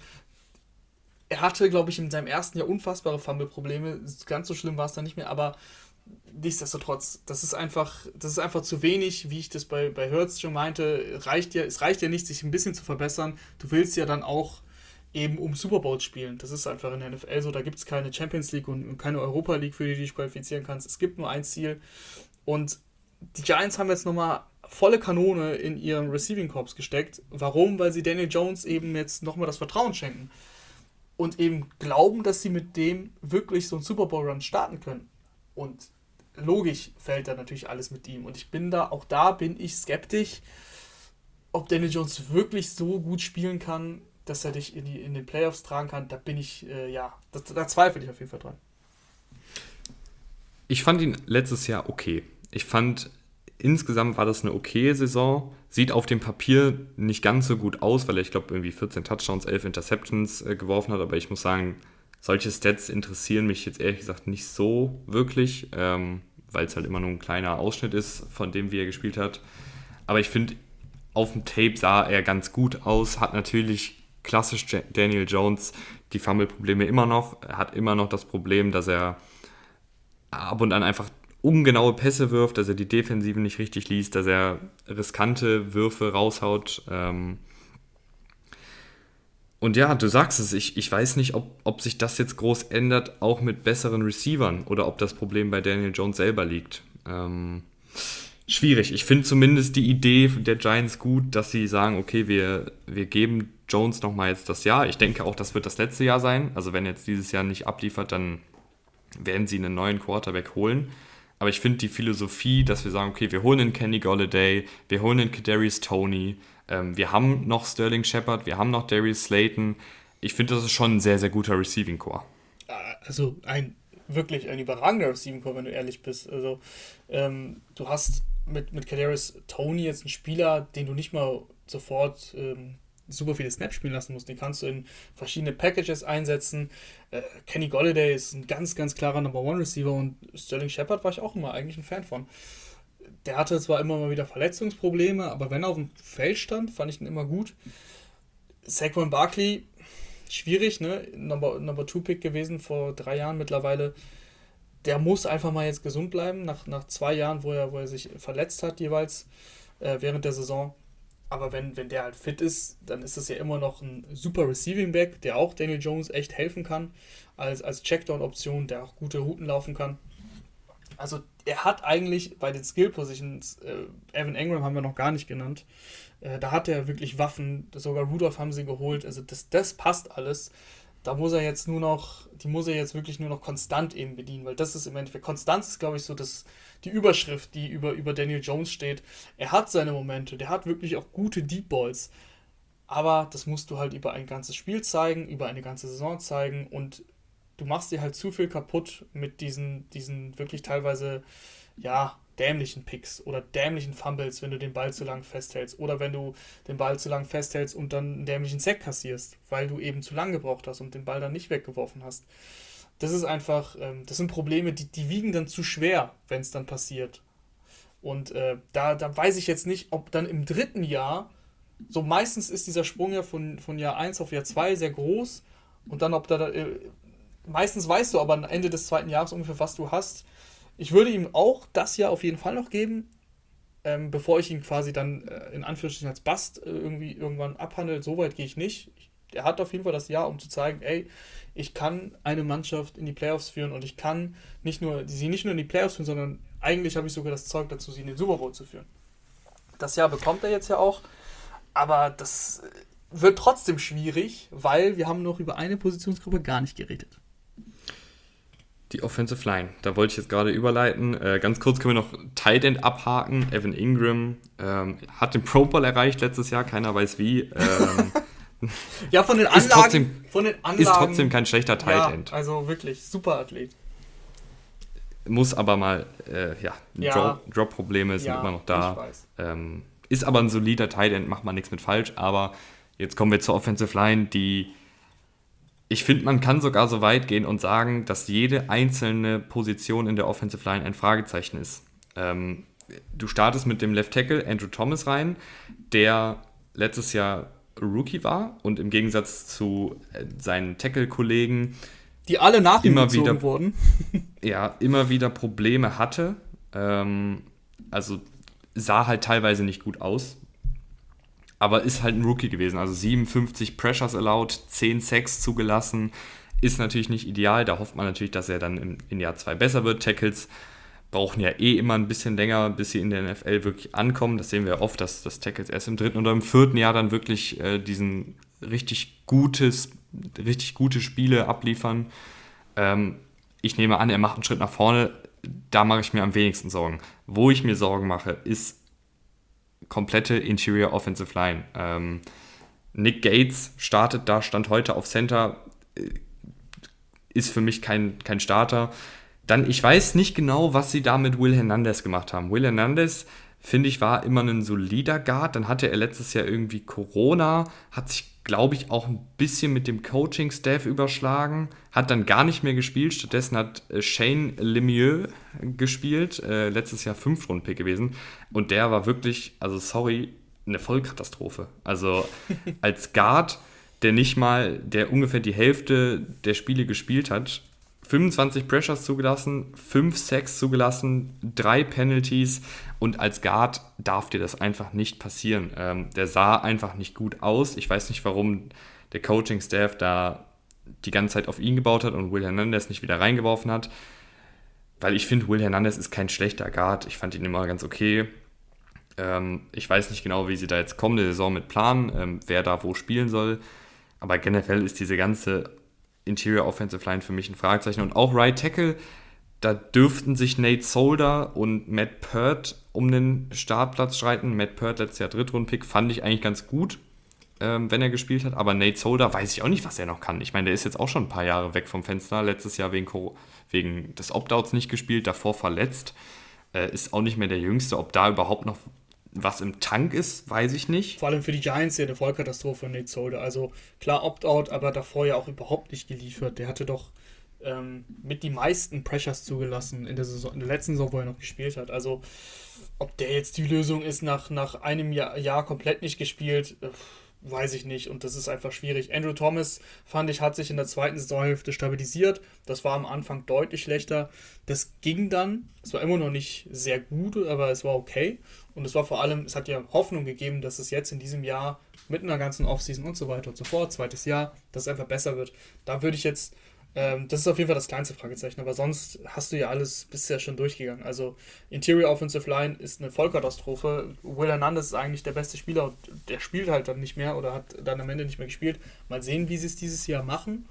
Er hatte, glaube ich, in seinem ersten Jahr unfassbare Fumble-Probleme. Ganz so schlimm war es dann nicht mehr, aber nichtsdestotrotz, das ist einfach, das ist einfach zu wenig, wie ich das bei, bei Hertz schon meinte. Reicht ja, es reicht ja nicht, sich ein bisschen zu verbessern. Du willst ja dann auch eben um Super Bowl spielen. Das ist einfach in der NFL so. Da gibt es keine Champions League und, keine Europa League, für die du dich qualifizieren kannst. Es gibt nur ein Ziel. Und die Giants haben jetzt nochmal volle Kanone in ihren Receiving Corps gesteckt. Warum? Weil sie Daniel Jones eben jetzt nochmal das Vertrauen schenken. Und eben glauben, dass sie mit dem wirklich so einen Super Bowl Run starten können. Und logisch fällt da natürlich alles mit ihm. Und ich bin da, auch da bin ich skeptisch, ob Daniel Jones wirklich so gut spielen kann, dass er dich in, die, in den Playoffs tragen kann. Da bin ich, äh, ja, das, da zweifle ich auf jeden Fall dran. Ich fand ihn letztes Jahr okay. Ich fand, insgesamt war das eine okay Saison. Sieht auf dem Papier nicht ganz so gut aus, weil er, ich glaube, irgendwie 14 Touchdowns, 11 Interceptions äh, geworfen hat. Aber ich muss sagen, solche Stats interessieren mich jetzt ehrlich gesagt nicht so wirklich, ähm, weil es halt immer nur ein kleiner Ausschnitt ist von dem, wie er gespielt hat. Aber ich finde, auf dem Tape sah er ganz gut aus, hat natürlich klassisch Daniel Jones die Fumble-Probleme immer noch. Er hat immer noch das Problem, dass er ab und an einfach ungenaue Pässe wirft, dass er die Defensive nicht richtig liest, dass er riskante Würfe raushaut. Ähm, und ja, du sagst es, ich, ich weiß nicht, ob, ob sich das jetzt groß ändert, auch mit besseren Receivern oder ob das Problem bei Daniel Jones selber liegt. Ähm, schwierig. Ich finde zumindest die Idee der Giants gut, dass sie sagen, okay, wir, wir geben Jones nochmal jetzt das Jahr. Ich denke auch, das wird das letzte Jahr sein. Also wenn jetzt dieses Jahr nicht abliefert, dann werden sie einen neuen Quarterback holen. Aber ich finde die Philosophie, dass wir sagen, okay, wir holen einen Kenny Golladay, wir holen einen Kadarius Tony, ähm, wir haben noch Sterling Shepard, wir haben noch Darius Slayton. Ich finde, das ist schon ein sehr, sehr guter Receiving Core. Also ein wirklich ein überragender Receiving Core, wenn du ehrlich bist. Also ähm, du hast mit, mit Kadarius Tony jetzt ein Spieler, den du nicht mal sofort ähm, super viele Snaps spielen lassen musst. Den kannst du in verschiedene Packages einsetzen. Äh, Kenny Golladay ist ein ganz, ganz klarer Number One Receiver und Sterling Shepard war ich auch immer eigentlich ein Fan von. Der hatte zwar immer mal wieder Verletzungsprobleme, aber wenn er auf dem Feld stand, fand ich ihn immer gut. Saquon Barkley, schwierig, ne? Number, Number Two Pick gewesen vor drei Jahren mittlerweile. Der muss einfach mal jetzt gesund bleiben, nach, nach zwei Jahren, wo er, wo er sich verletzt hat, jeweils äh, während der Saison. Aber wenn, wenn der halt fit ist, dann ist es ja immer noch ein super Receiving Back, der auch Daniel Jones echt helfen kann, als, als Checkdown-Option, der auch gute Routen laufen kann. Also er hat eigentlich bei den Skill Positions, äh, Evan Engram haben wir noch gar nicht genannt, äh, da hat er wirklich Waffen, sogar Rudolph haben sie geholt, also das, das passt alles. Da muss er jetzt nur noch, die muss er jetzt wirklich nur noch konstant eben bedienen, weil das ist im Endeffekt, Konstanz ist glaube ich so das, die Überschrift, die über, über Daniel Jones steht. Er hat seine Momente, der hat wirklich auch gute Deep Balls, aber das musst du halt über ein ganzes Spiel zeigen, über eine ganze Saison zeigen und du machst dir halt zu viel kaputt mit diesen, diesen wirklich teilweise, ja, dämlichen Picks oder dämlichen Fumbles, wenn du den Ball zu lang festhältst oder wenn du den Ball zu lang festhältst und dann einen dämlichen Sack kassierst, weil du eben zu lang gebraucht hast und den Ball dann nicht weggeworfen hast. Das ist einfach, ähm, das sind Probleme, die, die wiegen dann zu schwer, wenn es dann passiert. Und äh, da, da weiß ich jetzt nicht, ob dann im dritten Jahr, so meistens ist dieser Sprung ja von, von Jahr 1 auf Jahr 2 sehr groß und dann ob da, äh, meistens weißt du aber am Ende des zweiten Jahres ungefähr, was du hast ich würde ihm auch das Jahr auf jeden Fall noch geben, ähm, bevor ich ihn quasi dann äh, in Anführungsstrichen als Bast äh, irgendwie irgendwann abhandle. So weit gehe ich nicht. Ich, er hat auf jeden Fall das Jahr, um zu zeigen, ey, ich kann eine Mannschaft in die Playoffs führen und ich kann nicht nur sie nicht nur in die Playoffs führen, sondern eigentlich habe ich sogar das Zeug dazu, sie in den Super Bowl zu führen. Das Jahr bekommt er jetzt ja auch, aber das äh, wird trotzdem schwierig, weil wir haben noch über eine Positionsgruppe gar nicht geredet. Die Offensive Line, da wollte ich jetzt gerade überleiten. Äh, ganz kurz können wir noch Tight End abhaken. Evan Ingram ähm, hat den Pro Bowl erreicht letztes Jahr, keiner weiß wie. Ähm, ja, von den Anlagen. Ist trotzdem, von den Anlagen, ist trotzdem kein schlechter Tight End. Ja, also wirklich, super Athlet. Muss aber mal, äh, ja, ja. Drop-Probleme Drop sind ja, immer noch da. Ähm, ist aber ein solider Tight End, macht man nichts mit falsch. Aber jetzt kommen wir zur Offensive Line, die ich finde, man kann sogar so weit gehen und sagen, dass jede einzelne Position in der Offensive Line ein Fragezeichen ist. Ähm, du startest mit dem Left Tackle Andrew Thomas rein, der letztes Jahr Rookie war und im Gegensatz zu äh, seinen Tackle-Kollegen die alle nach ihm immer wieder wurden. ja, immer wieder Probleme hatte. Ähm, also sah halt teilweise nicht gut aus aber ist halt ein Rookie gewesen. Also 57 Pressures allowed, 10 Sacks zugelassen. Ist natürlich nicht ideal. Da hofft man natürlich, dass er dann im, in Jahr 2 besser wird. Tackles brauchen ja eh immer ein bisschen länger, bis sie in der NFL wirklich ankommen. Das sehen wir oft, dass das Tackles erst im dritten oder im vierten Jahr dann wirklich äh, diesen richtig gutes, richtig gute Spiele abliefern. Ähm, ich nehme an, er macht einen Schritt nach vorne. Da mache ich mir am wenigsten Sorgen. Wo ich mir Sorgen mache, ist komplette Interior Offensive Line. Ähm, Nick Gates startet da, stand heute auf Center, äh, ist für mich kein, kein Starter. Dann, ich weiß nicht genau, was sie da mit Will Hernandez gemacht haben. Will Hernandez, finde ich, war immer ein solider Guard. Dann hatte er letztes Jahr irgendwie Corona, hat sich glaube ich, auch ein bisschen mit dem Coaching-Staff überschlagen. Hat dann gar nicht mehr gespielt. Stattdessen hat äh, Shane Lemieux gespielt. Äh, letztes Jahr Fünf-Runden-Pick gewesen. Und der war wirklich, also sorry, eine Vollkatastrophe. Also als Guard, der nicht mal, der ungefähr die Hälfte der Spiele gespielt hat, 25 Pressures zugelassen, 5 Sacks zugelassen, 3 Penalties und als Guard darf dir das einfach nicht passieren. Ähm, der sah einfach nicht gut aus. Ich weiß nicht, warum der Coaching-Staff da die ganze Zeit auf ihn gebaut hat und Will Hernandez nicht wieder reingeworfen hat. Weil ich finde, Will Hernandez ist kein schlechter Guard. Ich fand ihn immer ganz okay. Ähm, ich weiß nicht genau, wie sie da jetzt kommende Saison mit planen, ähm, wer da wo spielen soll. Aber generell ist diese ganze Interior Offensive Line für mich ein Fragezeichen. Und auch Right Tackle, da dürften sich Nate Solder und Matt Pert um den Startplatz streiten. Matt Pert letztes Jahr Drittrundpick fand ich eigentlich ganz gut, ähm, wenn er gespielt hat. Aber Nate Solder weiß ich auch nicht, was er noch kann. Ich meine, der ist jetzt auch schon ein paar Jahre weg vom Fenster. Letztes Jahr wegen, wegen des Opt-outs nicht gespielt, davor verletzt. Äh, ist auch nicht mehr der Jüngste. Ob da überhaupt noch was im Tank ist, weiß ich nicht. Vor allem für die Giants ja eine Vollkatastrophe, Nate Solder. Also klar Opt-out, aber davor ja auch überhaupt nicht geliefert. Der hatte doch ähm, mit die meisten Pressures zugelassen in der, Saison, in der letzten Saison, wo er noch gespielt hat. Also ob der jetzt die Lösung ist, nach, nach einem Jahr, Jahr komplett nicht gespielt, äh, weiß ich nicht. Und das ist einfach schwierig. Andrew Thomas, fand ich, hat sich in der zweiten Saisonhälfte stabilisiert. Das war am Anfang deutlich schlechter. Das ging dann. Es war immer noch nicht sehr gut, aber es war okay. Und es war vor allem, es hat ja Hoffnung gegeben, dass es jetzt in diesem Jahr mit einer ganzen Offseason und so weiter und so fort, zweites Jahr, dass es einfach besser wird. Da würde ich jetzt ähm, das ist auf jeden Fall das kleinste Fragezeichen, aber sonst hast du ja alles bisher schon durchgegangen. Also Interior Offensive Line ist eine Vollkatastrophe. Will Hernandez ist eigentlich der beste Spieler und der spielt halt dann nicht mehr oder hat dann am Ende nicht mehr gespielt. Mal sehen, wie sie es dieses Jahr machen.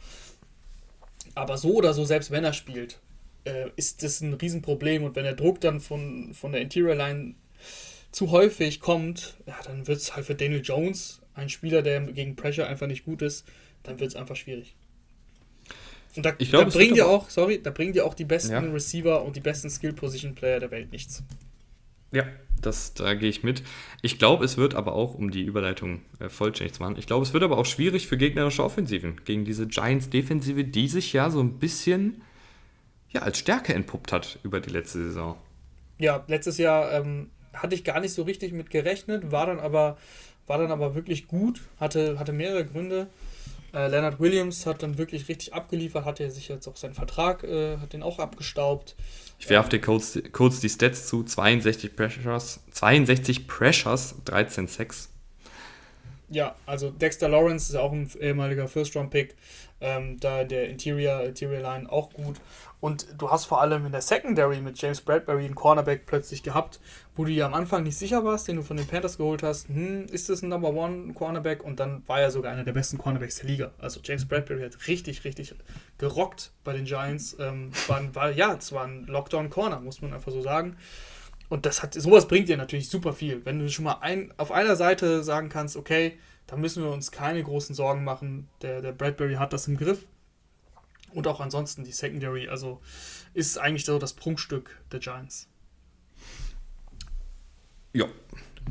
Aber so oder so, selbst wenn er spielt, äh, ist das ein Riesenproblem und wenn der Druck dann von, von der Interior Line zu häufig kommt, ja, dann wird es halt für Daniel Jones, ein Spieler, der gegen Pressure einfach nicht gut ist, dann wird es einfach schwierig. Und da, glaub, da bringen dir auch, sorry, da bringen dir auch die besten ja. Receiver und die besten Skill-Position-Player der Welt nichts. Ja, das, da gehe ich mit. Ich glaube, es wird aber auch, um die Überleitung äh, vollständig zu machen, ich glaube, es wird aber auch schwierig für gegnerische Offensiven gegen diese Giants-Defensive, die sich ja so ein bisschen ja, als Stärke entpuppt hat über die letzte Saison. Ja, letztes Jahr ähm, hatte ich gar nicht so richtig mit gerechnet, war dann aber, war dann aber wirklich gut, hatte, hatte mehrere Gründe. Äh, Leonard Williams hat dann wirklich richtig abgeliefert, hat er sich jetzt auch seinen Vertrag, äh, hat den auch abgestaubt. Ich werfe dir kurz, kurz die Stats zu: 62 Pressures, 62 Pressures, 13 Sacks. Ja, also Dexter Lawrence ist auch ein ehemaliger First-Round-Pick. Ähm, da der Interior, Interior Line auch gut. Und du hast vor allem in der Secondary mit James Bradbury einen Cornerback plötzlich gehabt, wo du ja am Anfang nicht sicher warst, den du von den Panthers geholt hast. Hm, ist das ein Number One Cornerback? Und dann war er sogar einer der besten Cornerbacks der Liga. Also James Bradbury hat richtig, richtig gerockt bei den Giants. Ähm, war, war, ja, es war ein Lockdown Corner, muss man einfach so sagen. Und das hat, sowas bringt dir natürlich super viel. Wenn du schon mal ein, auf einer Seite sagen kannst, okay, da müssen wir uns keine großen Sorgen machen. Der, der Bradbury hat das im Griff. Und auch ansonsten die Secondary, also ist eigentlich so das Prunkstück der Giants. Ja,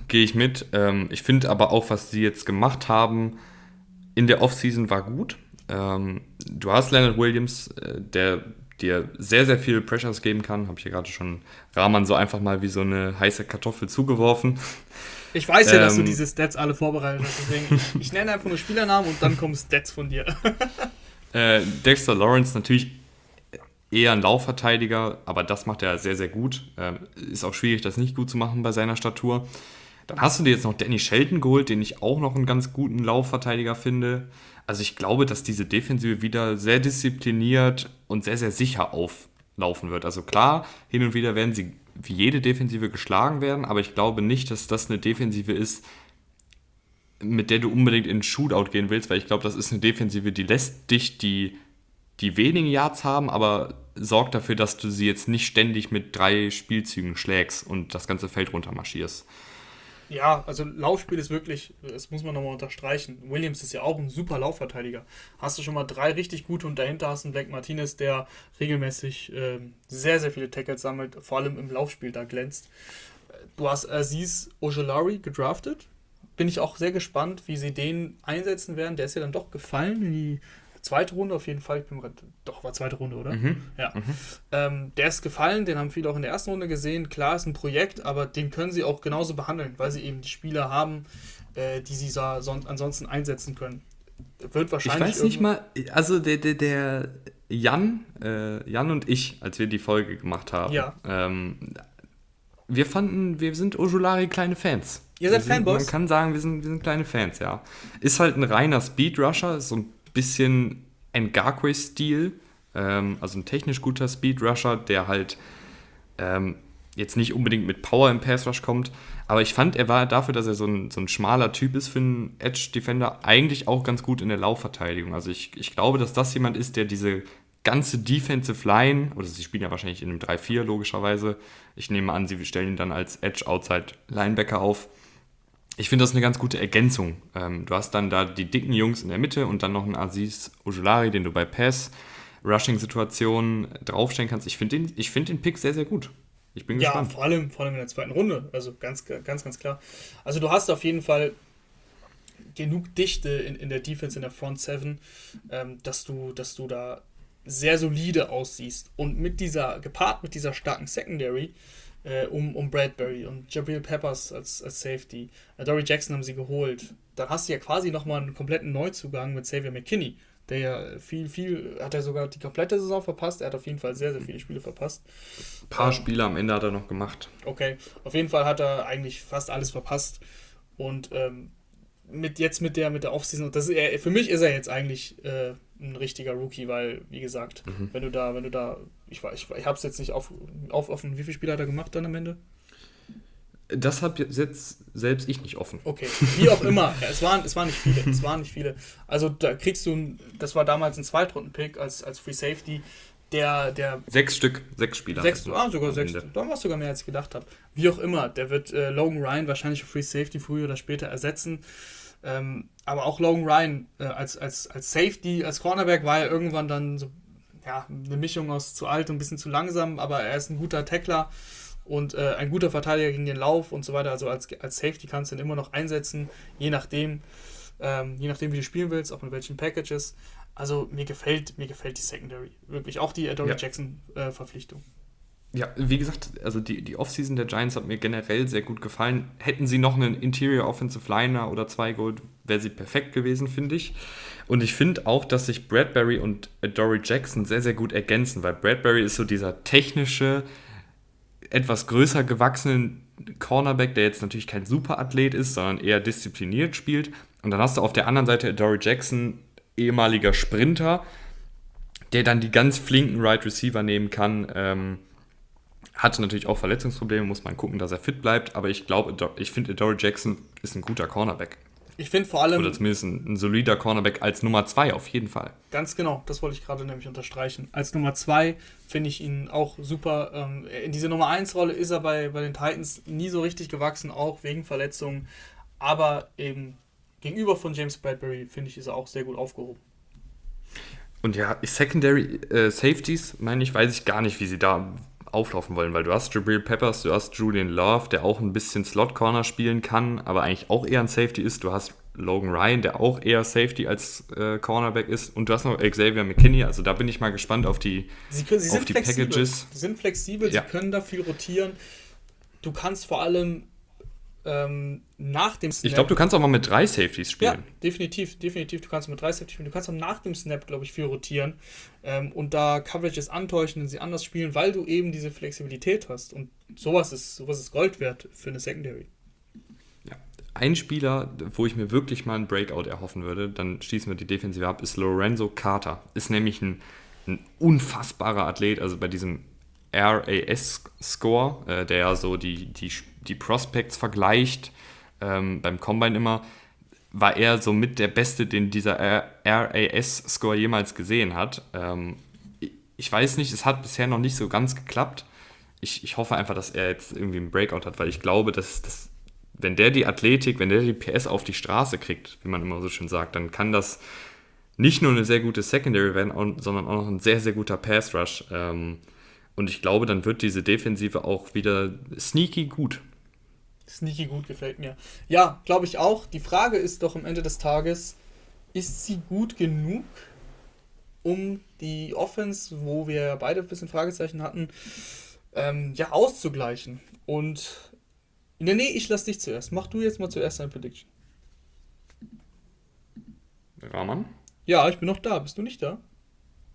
gehe ich mit. Ähm, ich finde aber auch, was sie jetzt gemacht haben in der Offseason war gut. Ähm, du hast Leonard Williams, äh, der dir sehr, sehr viele Pressures geben kann. Habe ich ja gerade schon Rahman so einfach mal wie so eine heiße Kartoffel zugeworfen. Ich weiß ja, ähm, dass du ähm, diese Stats alle vorbereitet hast. Deswegen, ich nenne einfach nur Spielernamen und dann kommen Stats von dir. Äh, Dexter Lawrence natürlich eher ein Laufverteidiger, aber das macht er sehr, sehr gut. Ähm, ist auch schwierig, das nicht gut zu machen bei seiner Statur. Dann hast du dir jetzt noch Danny Shelton geholt, den ich auch noch einen ganz guten Laufverteidiger finde. Also ich glaube, dass diese Defensive wieder sehr diszipliniert und sehr, sehr sicher auflaufen wird. Also klar, hin und wieder werden sie wie jede Defensive geschlagen werden, aber ich glaube nicht, dass das eine Defensive ist, mit der du unbedingt in Shootout gehen willst, weil ich glaube, das ist eine Defensive, die lässt dich die, die wenigen Yards haben, aber sorgt dafür, dass du sie jetzt nicht ständig mit drei Spielzügen schlägst und das ganze Feld runter marschierst. Ja, also Laufspiel ist wirklich, das muss man nochmal unterstreichen. Williams ist ja auch ein super Laufverteidiger. Hast du schon mal drei richtig gute und dahinter hast du einen Black Martinez, der regelmäßig äh, sehr, sehr viele Tackles sammelt, vor allem im Laufspiel da glänzt. Du hast Aziz Ojolari gedraftet, bin ich auch sehr gespannt, wie sie den einsetzen werden. Der ist ja dann doch gefallen in die zweite Runde auf jeden Fall. Ich bin doch, war zweite Runde, oder? Mhm. Ja. Mhm. Ähm, der ist gefallen, den haben viele auch in der ersten Runde gesehen. Klar, ist ein Projekt, aber den können sie auch genauso behandeln, weil sie eben die Spieler haben, äh, die sie da ansonsten einsetzen können. Wird wahrscheinlich. Ich weiß nicht mal, also der, der, der Jan, äh, Jan und ich, als wir die Folge gemacht haben, ja. ähm, wir fanden, wir sind Ojulari kleine Fans. Ihr seid sind, Fanboys? Man kann sagen, wir sind, wir sind kleine Fans, ja. Ist halt ein reiner Speedrusher, so ein bisschen ein Garquay-Stil, ähm, also ein technisch guter Speedrusher, der halt ähm, jetzt nicht unbedingt mit Power im Pass-Rush kommt, aber ich fand, er war dafür, dass er so ein, so ein schmaler Typ ist für einen Edge-Defender, eigentlich auch ganz gut in der Laufverteidigung. Also ich, ich glaube, dass das jemand ist, der diese ganze Defensive Line, oder sie spielen ja wahrscheinlich in einem 3-4 logischerweise, ich nehme an, sie stellen ihn dann als Edge-Outside-Linebacker auf, ich finde das eine ganz gute Ergänzung. Ähm, du hast dann da die dicken Jungs in der Mitte und dann noch einen Aziz Ojulari, den du bei Pass, Rushing-Situationen draufstellen kannst. Ich finde den, find den Pick sehr, sehr gut. Ich bin ja, gespannt. vor allem, vor allem in der zweiten Runde. Also ganz, ganz, ganz klar. Also du hast auf jeden Fall genug Dichte in, in der Defense, in der Front Seven, ähm, dass, du, dass du da sehr solide aussiehst. Und mit dieser, gepaart mit dieser starken Secondary, äh, um, um Bradbury und Jabril Peppers als, als Safety, äh, Dory Jackson haben sie geholt. Dann hast du ja quasi nochmal einen kompletten Neuzugang mit Xavier McKinney, der ja viel, viel, hat er sogar die komplette Saison verpasst. Er hat auf jeden Fall sehr, sehr viele Spiele verpasst. Ein paar ähm, Spiele am Ende hat er noch gemacht. Okay, auf jeden Fall hat er eigentlich fast alles verpasst. Und ähm, mit jetzt mit der mit der Offseason, das ist, für mich ist er jetzt eigentlich äh, ein richtiger Rookie, weil wie gesagt, mhm. wenn du da, wenn du da, ich ich, ich habe es jetzt nicht auf, auf offen, wie viele Spiele hat er gemacht dann am Ende? Das habe jetzt selbst ich nicht offen. Okay, wie auch immer. Ja, es, waren, es waren nicht viele. Es waren nicht viele. Also da kriegst du, das war damals ein Zweitrunden-Pick als, als Free Safety. Der, der sechs Stück, sechs Spieler. Sechs, ah, sogar sechs. Da war es sogar mehr, als ich gedacht habe. Wie auch immer, der wird äh, Logan Ryan wahrscheinlich Free Safety früher oder später ersetzen. Ähm, aber auch Logan Ryan äh, als, als, als Safety, als Cornerback war er irgendwann dann so, ja, eine Mischung aus zu alt und ein bisschen zu langsam, aber er ist ein guter Tackler und äh, ein guter Verteidiger gegen den Lauf und so weiter. Also als, als Safety kannst du ihn immer noch einsetzen, je nachdem, ähm, je nachdem, wie du spielen willst, auch mit welchen Packages. Also mir gefällt, mir gefällt die Secondary. Wirklich. Auch die Adore ja. Jackson-Verpflichtung. Äh, ja, wie gesagt, also die, die Offseason der Giants hat mir generell sehr gut gefallen. Hätten sie noch einen Interior Offensive Liner oder zwei Gold, wäre sie perfekt gewesen, finde ich. Und ich finde auch, dass sich Bradbury und Dory Jackson sehr, sehr gut ergänzen, weil Bradbury ist so dieser technische, etwas größer gewachsenen Cornerback, der jetzt natürlich kein Superathlet ist, sondern eher diszipliniert spielt. Und dann hast du auf der anderen Seite Dory Jackson, ehemaliger Sprinter, der dann die ganz flinken Right Receiver nehmen kann. Ähm, hatte natürlich auch Verletzungsprobleme, muss man gucken, dass er fit bleibt. Aber ich glaube, ich finde, Dory Jackson ist ein guter Cornerback. Ich finde vor allem. Oder zumindest ein, ein, solider Cornerback als Nummer 2 auf jeden Fall. Ganz genau, das wollte ich gerade nämlich unterstreichen. Als Nummer 2 finde ich ihn auch super. Ähm, in diese Nummer 1 Rolle ist er bei, bei den Titans nie so richtig gewachsen, auch wegen Verletzungen. Aber eben gegenüber von James Bradbury, finde ich, ist er auch sehr gut aufgehoben. Und ja, Secondary äh, Safeties, meine ich, weiß ich gar nicht, wie sie da auflaufen wollen, weil du hast Jabril Peppers, du hast Julian Love, der auch ein bisschen Slot Corner spielen kann, aber eigentlich auch eher ein Safety ist. Du hast Logan Ryan, der auch eher Safety als äh, Cornerback ist. Und du hast noch Xavier McKinney. Also da bin ich mal gespannt auf die, sie, sie auf die Packages. Sie sind flexibel, ja. sie können da viel rotieren. Du kannst vor allem ähm, nach dem Snap. Ich glaube, du kannst auch mal mit drei Safeties spielen. Ja, definitiv, definitiv. Du kannst mit drei Safeties spielen. Du kannst auch nach dem Snap, glaube ich, viel rotieren ähm, und da Coverages antäuschen und sie anders spielen, weil du eben diese Flexibilität hast. Und sowas ist, sowas ist Gold wert für eine Secondary. Ja. Ein Spieler, wo ich mir wirklich mal einen Breakout erhoffen würde, dann schließen wir die Defensive ab, ist Lorenzo Carter. Ist nämlich ein, ein unfassbarer Athlet, also bei diesem RAS-Score, äh, der ja so die, die die Prospects vergleicht, ähm, beim Combine immer, war er so mit der Beste, den dieser RAS-Score jemals gesehen hat. Ähm, ich weiß nicht, es hat bisher noch nicht so ganz geklappt. Ich, ich hoffe einfach, dass er jetzt irgendwie einen Breakout hat, weil ich glaube, dass, dass wenn der die Athletik, wenn der die PS auf die Straße kriegt, wie man immer so schön sagt, dann kann das nicht nur eine sehr gute Secondary werden, sondern auch noch ein sehr, sehr guter Pass Rush. Ähm, und ich glaube, dann wird diese Defensive auch wieder sneaky gut. Sneaky gut gefällt mir. Ja, glaube ich auch. Die Frage ist doch am Ende des Tages, ist sie gut genug, um die Offense, wo wir beide ein bisschen Fragezeichen hatten, ähm, ja, auszugleichen? Und nee, nee, ich lasse dich zuerst. Mach du jetzt mal zuerst deine Prediction. Rahman? Ja, ich bin noch da. Bist du nicht da?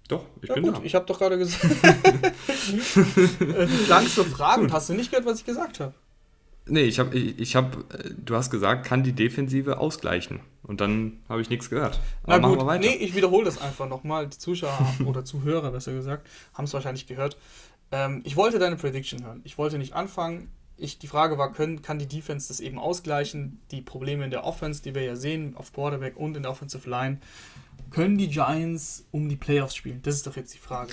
Doch, ich ja, bin gut. da. Ich habe doch gerade gesagt. du klangst so fragend. Hast du nicht gehört, was ich gesagt habe? Nee, ich habe, ich, ich hab, du hast gesagt, kann die Defensive ausgleichen. Und dann habe ich nichts gehört. Aber Na gut, machen wir weiter. Nee, ich wiederhole das einfach nochmal. Die Zuschauer oder Zuhörer, besser gesagt, haben es wahrscheinlich gehört. Ähm, ich wollte deine Prediction hören. Ich wollte nicht anfangen. Ich, die Frage war, können, kann die Defense das eben ausgleichen? Die Probleme in der Offense, die wir ja sehen, auf Quarterback und in der Offensive Line. Können die Giants um die Playoffs spielen? Das ist doch jetzt die Frage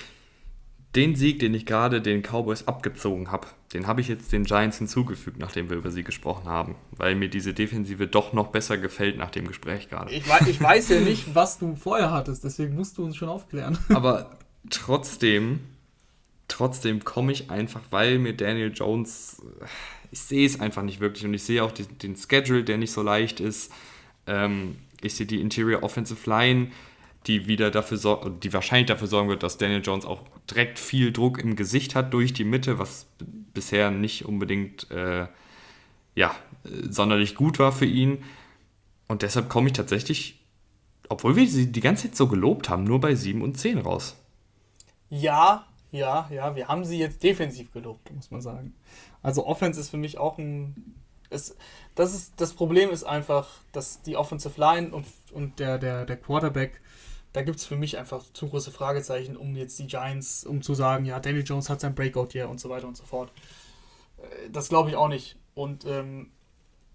den Sieg, den ich gerade den Cowboys abgezogen habe, den habe ich jetzt den Giants hinzugefügt, nachdem wir über sie gesprochen haben, weil mir diese Defensive doch noch besser gefällt nach dem Gespräch gerade. Ich weiß, ich weiß ja nicht, was du vorher hattest, deswegen musst du uns schon aufklären. Aber trotzdem trotzdem komme ich einfach, weil mir Daniel Jones, ich sehe es einfach nicht wirklich und ich sehe auch den, den Schedule, der nicht so leicht ist. Ähm, ich sehe die Interior Offensive Line, die wieder dafür die wahrscheinlich dafür sorgen wird, dass Daniel Jones auch direkt viel Druck im Gesicht hat durch die Mitte, was bisher nicht unbedingt äh, ja, sonderlich gut war für ihn. Und deshalb komme ich tatsächlich, obwohl wir sie die ganze Zeit so gelobt haben, nur bei 7 und 10 raus. Ja, ja, ja, wir haben sie jetzt defensiv gelobt, muss man sagen. Also Offense ist für mich auch ein. Es, das, ist, das Problem ist einfach, dass die Offensive Line und, und der, der, der Quarterback, da gibt es für mich einfach zu große Fragezeichen, um jetzt die Giants, um zu sagen, ja, Daniel Jones hat sein Breakout hier und so weiter und so fort. Äh, das glaube ich auch nicht. Und ähm,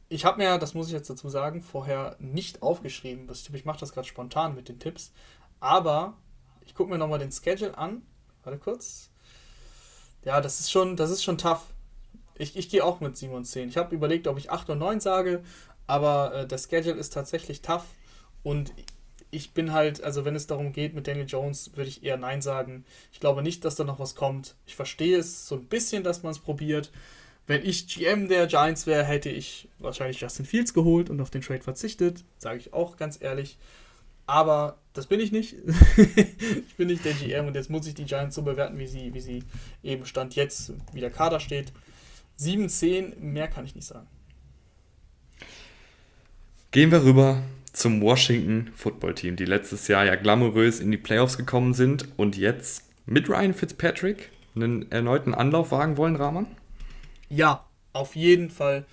ich habe mir, das muss ich jetzt dazu sagen, vorher nicht aufgeschrieben. Ich mache das gerade spontan mit den Tipps. Aber ich gucke mir nochmal den Schedule an. Warte kurz. Ja, das ist schon, das ist schon tough. Ich, ich gehe auch mit 7 und 10. Ich habe überlegt, ob ich 8 und 9 sage, aber äh, der Schedule ist tatsächlich tough. Und ich bin halt, also wenn es darum geht mit Daniel Jones, würde ich eher Nein sagen. Ich glaube nicht, dass da noch was kommt. Ich verstehe es so ein bisschen, dass man es probiert. Wenn ich GM der Giants wäre, hätte ich wahrscheinlich Justin Fields geholt und auf den Trade verzichtet, sage ich auch ganz ehrlich. Aber das bin ich nicht. ich bin nicht der GM und jetzt muss ich die Giants so bewerten, wie sie, wie sie eben Stand jetzt, wie der Kader steht. 7, 10, mehr kann ich nicht sagen. Gehen wir rüber zum Washington Football Team, die letztes Jahr ja glamourös in die Playoffs gekommen sind und jetzt mit Ryan Fitzpatrick einen erneuten Anlauf wagen wollen, Rahman? Ja, auf jeden Fall.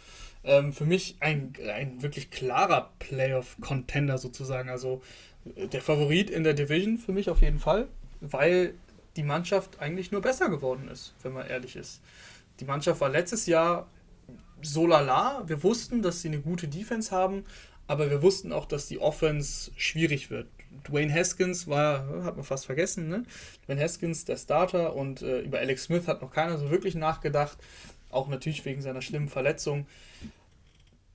Ähm, für mich ein, ein wirklich klarer Playoff-Contender sozusagen. Also äh, der Favorit in der Division für mich auf jeden Fall, weil die Mannschaft eigentlich nur besser geworden ist, wenn man ehrlich ist. Die Mannschaft war letztes Jahr so lala. Wir wussten, dass sie eine gute Defense haben, aber wir wussten auch, dass die Offense schwierig wird. Dwayne Haskins war, hat man fast vergessen, ne? Dwayne Haskins, der Starter, und äh, über Alex Smith hat noch keiner so wirklich nachgedacht. Auch natürlich wegen seiner schlimmen Verletzung.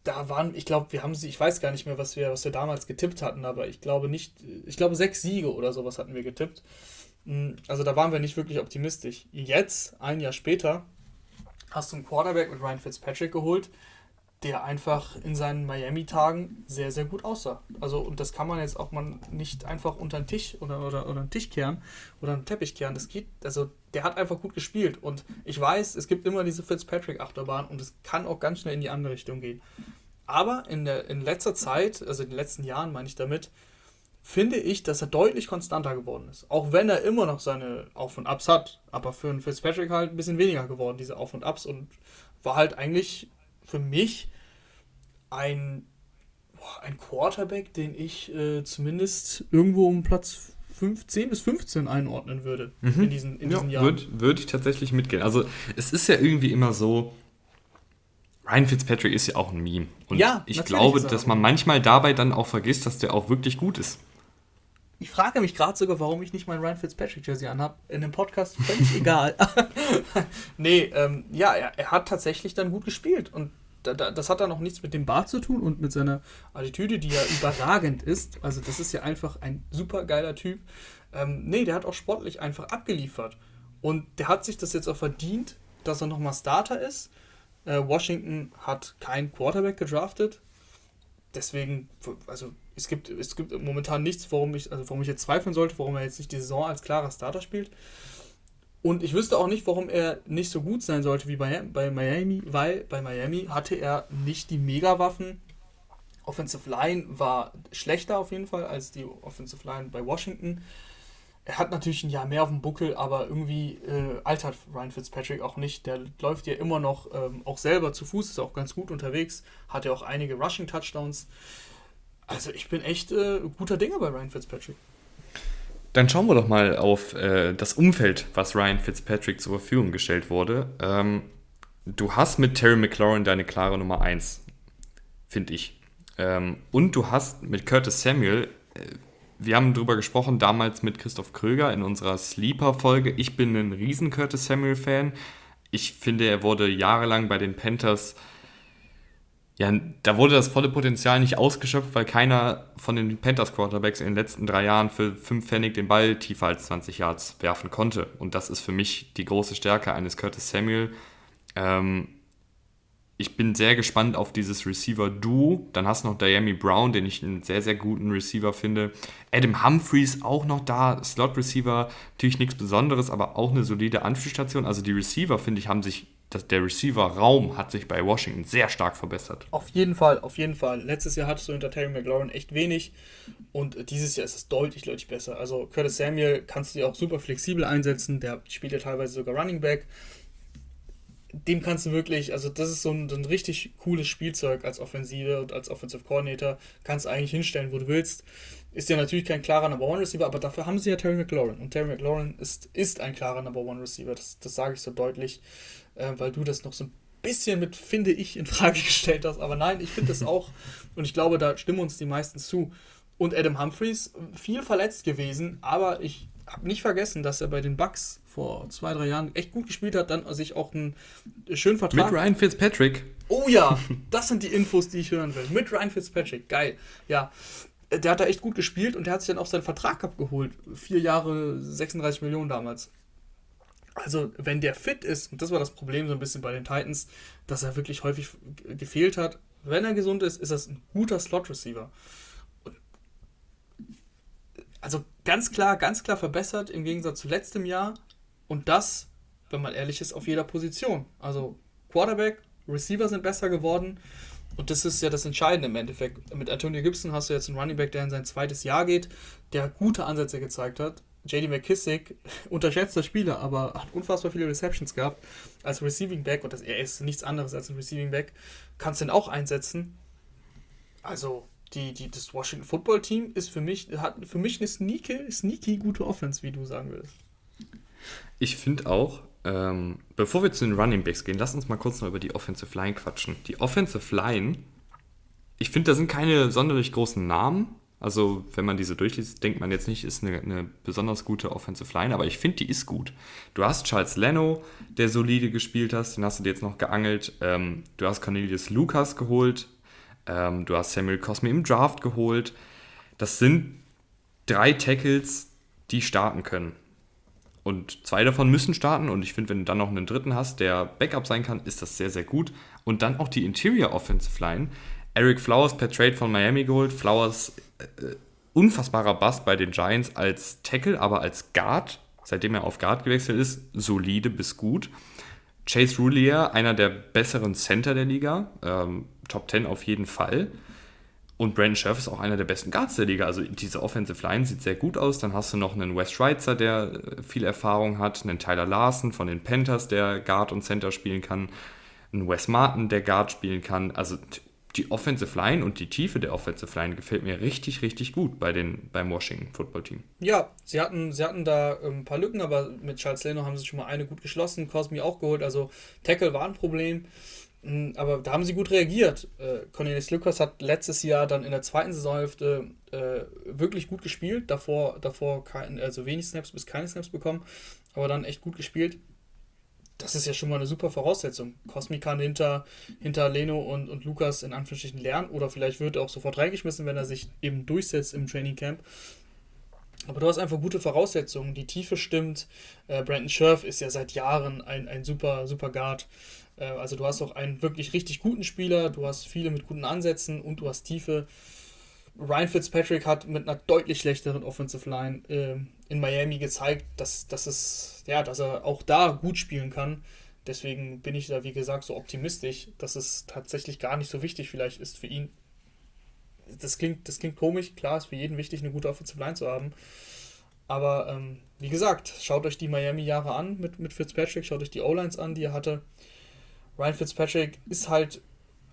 Da waren, ich glaube, wir haben sie, ich weiß gar nicht mehr, was wir, was wir damals getippt hatten, aber ich glaube nicht, ich glaube sechs Siege oder sowas hatten wir getippt. Hm, also da waren wir nicht wirklich optimistisch. Jetzt, ein Jahr später, hast du einen Quarterback mit Ryan Fitzpatrick geholt, der einfach in seinen Miami-Tagen sehr, sehr gut aussah. Also, und das kann man jetzt auch mal nicht einfach unter den Tisch oder, oder, oder einen Tisch kehren oder einen Teppich kehren. Das geht, also der hat einfach gut gespielt. Und ich weiß, es gibt immer diese Fitzpatrick-Achterbahn und es kann auch ganz schnell in die andere Richtung gehen. Aber in, der, in letzter Zeit, also in den letzten Jahren meine ich damit, finde ich, dass er deutlich konstanter geworden ist. Auch wenn er immer noch seine Auf- und Abs hat. Aber für einen Fitzpatrick halt ein bisschen weniger geworden, diese Auf- und Abs. Und war halt eigentlich für mich ein, ein Quarterback, den ich äh, zumindest irgendwo um Platz 15 bis 15 einordnen würde mhm. in diesen, in diesen ja, Jahren. Würde würd ich tatsächlich mitgehen. Also es ist ja irgendwie immer so, Ryan Fitzpatrick ist ja auch ein Meme. Und ja, ich glaube, dass man manchmal dabei dann auch vergisst, dass der auch wirklich gut ist. Ich frage mich gerade sogar, warum ich nicht mein Ryan Fitzpatrick Jersey anhabe. In dem Podcast völlig egal. nee, ähm, ja, er, er, hat tatsächlich dann gut gespielt. Und da, da, das hat dann noch nichts mit dem Bart zu tun und mit seiner Attitüde, die ja überragend ist. Also, das ist ja einfach ein super geiler Typ. Ähm, nee, der hat auch sportlich einfach abgeliefert. Und der hat sich das jetzt auch verdient, dass er nochmal Starter ist. Äh, Washington hat keinen Quarterback gedraftet. Deswegen, also es gibt, es gibt momentan nichts, warum ich, also warum ich jetzt zweifeln sollte, warum er jetzt nicht die Saison als klarer Starter spielt. Und ich wüsste auch nicht, warum er nicht so gut sein sollte wie bei, bei Miami, weil bei Miami hatte er nicht die Megawaffen. Offensive Line war schlechter auf jeden Fall als die Offensive Line bei Washington. Er hat natürlich ein Jahr mehr auf dem Buckel, aber irgendwie äh, altert Ryan Fitzpatrick auch nicht. Der läuft ja immer noch ähm, auch selber zu Fuß, ist auch ganz gut unterwegs, hat ja auch einige Rushing Touchdowns. Also ich bin echt äh, guter Dinge bei Ryan Fitzpatrick. Dann schauen wir doch mal auf äh, das Umfeld, was Ryan Fitzpatrick zur Verfügung gestellt wurde. Ähm, du hast mit Terry McLaurin deine klare Nummer 1, finde ich. Ähm, und du hast mit Curtis Samuel, äh, wir haben darüber gesprochen damals mit Christoph Kröger in unserer Sleeper-Folge. Ich bin ein riesen Curtis Samuel-Fan. Ich finde, er wurde jahrelang bei den Panthers Ja, da wurde das volle Potenzial nicht ausgeschöpft, weil keiner von den Panthers Quarterbacks in den letzten drei Jahren für fünf Pfennig den Ball tiefer als 20 Yards werfen konnte. Und das ist für mich die große Stärke eines Curtis Samuel. Ähm, ich bin sehr gespannt auf dieses Receiver-Duo. Dann hast du noch Diami Brown, den ich einen sehr, sehr guten Receiver finde. Adam Humphreys auch noch da, Slot-Receiver, natürlich nichts Besonderes, aber auch eine solide Anspielstation. Also die Receiver, finde ich, haben sich das, der Receiver-Raum hat sich bei Washington sehr stark verbessert. Auf jeden Fall, auf jeden Fall. Letztes Jahr hattest du hinter Terry McLaurin echt wenig und dieses Jahr ist es deutlich, deutlich besser. Also Curtis Samuel kannst du ja auch super flexibel einsetzen, der spielt ja teilweise sogar Running Back. Dem kannst du wirklich, also das ist so ein, ein richtig cooles Spielzeug als Offensive und als Offensive Coordinator. Kannst du eigentlich hinstellen, wo du willst. Ist ja natürlich kein klarer Number One Receiver, aber dafür haben sie ja Terry McLaurin. Und Terry McLaurin ist, ist ein klarer Number One Receiver. Das, das sage ich so deutlich äh, weil du das noch so ein bisschen mit, finde ich, in Frage gestellt hast. Aber nein, ich finde das auch. Und ich glaube, da stimmen uns die meisten zu. Und Adam Humphreys, viel verletzt gewesen, aber ich habe nicht vergessen, dass er bei den Bucks vor zwei, drei Jahren echt gut gespielt hat, dann sich auch einen schönen Vertrag. Mit Ryan Fitzpatrick. Oh ja, das sind die Infos, die ich hören will. Mit Ryan Fitzpatrick, geil. Ja, der hat da echt gut gespielt und der hat sich dann auch seinen Vertrag abgeholt. Vier Jahre, 36 Millionen damals. Also, wenn der fit ist, und das war das Problem so ein bisschen bei den Titans, dass er wirklich häufig gefehlt hat. Wenn er gesund ist, ist das ein guter Slot-Receiver. Also ganz klar, ganz klar verbessert im Gegensatz zu letztem Jahr. Und das, wenn man ehrlich ist, auf jeder Position. Also Quarterback, Receiver sind besser geworden. Und das ist ja das Entscheidende im Endeffekt. Mit Antonio Gibson hast du jetzt einen Running Back, der in sein zweites Jahr geht, der gute Ansätze gezeigt hat. JD McKissick, unterschätzter Spieler, aber hat unfassbar viele Receptions gehabt als Receiving Back und das, er ist nichts anderes als ein Receiving Back. Kannst den auch einsetzen. Also, die, die, das Washington Football Team ist für mich, hat für mich eine sneaky, sneaky gute Offense, wie du sagen würdest. Ich finde auch, ähm, bevor wir zu den Running Backs gehen, lass uns mal kurz noch über die Offensive Line quatschen. Die Offensive Line, ich finde, da sind keine sonderlich großen Namen, also, wenn man diese durchliest, denkt man jetzt nicht, ist eine, eine besonders gute Offensive Line, aber ich finde, die ist gut. Du hast Charles Leno, der solide gespielt hast, den hast du dir jetzt noch geangelt. Ähm, du hast Cornelius Lucas geholt. Ähm, du hast Samuel Cosme im Draft geholt. Das sind drei Tackles, die starten können. Und zwei davon müssen starten. Und ich finde, wenn du dann noch einen dritten hast, der Backup sein kann, ist das sehr, sehr gut. Und dann auch die Interior Offensive Line. Eric Flowers per Trade von Miami geholt. Flowers äh, unfassbarer Bass bei den Giants als Tackle, aber als Guard, seitdem er auf Guard gewechselt ist, solide bis gut. Chase Roulier, einer der besseren Center der Liga, ähm, Top 10 auf jeden Fall. Und Brandon Scherf ist auch einer der besten Guards der Liga. Also diese Offensive Line sieht sehr gut aus. Dann hast du noch einen Wes Schweitzer, der äh, viel Erfahrung hat, einen Tyler Larson von den Panthers, der Guard und Center spielen kann, einen Wes Martin, der Guard spielen kann. Also die Offensive Line und die Tiefe der Offensive Line gefällt mir richtig, richtig gut bei den, beim Washington Football Team. Ja, sie hatten, sie hatten da ähm, ein paar Lücken, aber mit Charles Leno haben sie schon mal eine gut geschlossen, Cosmi auch geholt, also Tackle war ein Problem, aber da haben sie gut reagiert. Äh, Cornelius Lucas hat letztes Jahr dann in der zweiten Saisonhälfte äh, wirklich gut gespielt, davor, davor kein, also wenig Snaps bis keine Snaps bekommen, aber dann echt gut gespielt das ist ja schon mal eine super Voraussetzung. Cosmi kann hinter, hinter Leno und, und Lukas in Anführungsstrichen lernen oder vielleicht wird er auch sofort reingeschmissen, wenn er sich eben durchsetzt im Training Camp. Aber du hast einfach gute Voraussetzungen. Die Tiefe stimmt. Äh, Brandon Scherf ist ja seit Jahren ein, ein super, super Guard. Äh, also du hast auch einen wirklich richtig guten Spieler. Du hast viele mit guten Ansätzen und du hast Tiefe. Ryan Fitzpatrick hat mit einer deutlich schlechteren Offensive Line äh, in Miami gezeigt, dass, dass, es, ja, dass er auch da gut spielen kann. Deswegen bin ich da, wie gesagt, so optimistisch, dass es tatsächlich gar nicht so wichtig vielleicht ist für ihn. Das klingt, das klingt komisch, klar, ist für jeden wichtig, eine gute Offensive Line zu haben. Aber ähm, wie gesagt, schaut euch die Miami-Jahre an mit, mit Fitzpatrick, schaut euch die O-Lines an, die er hatte. Ryan Fitzpatrick ist halt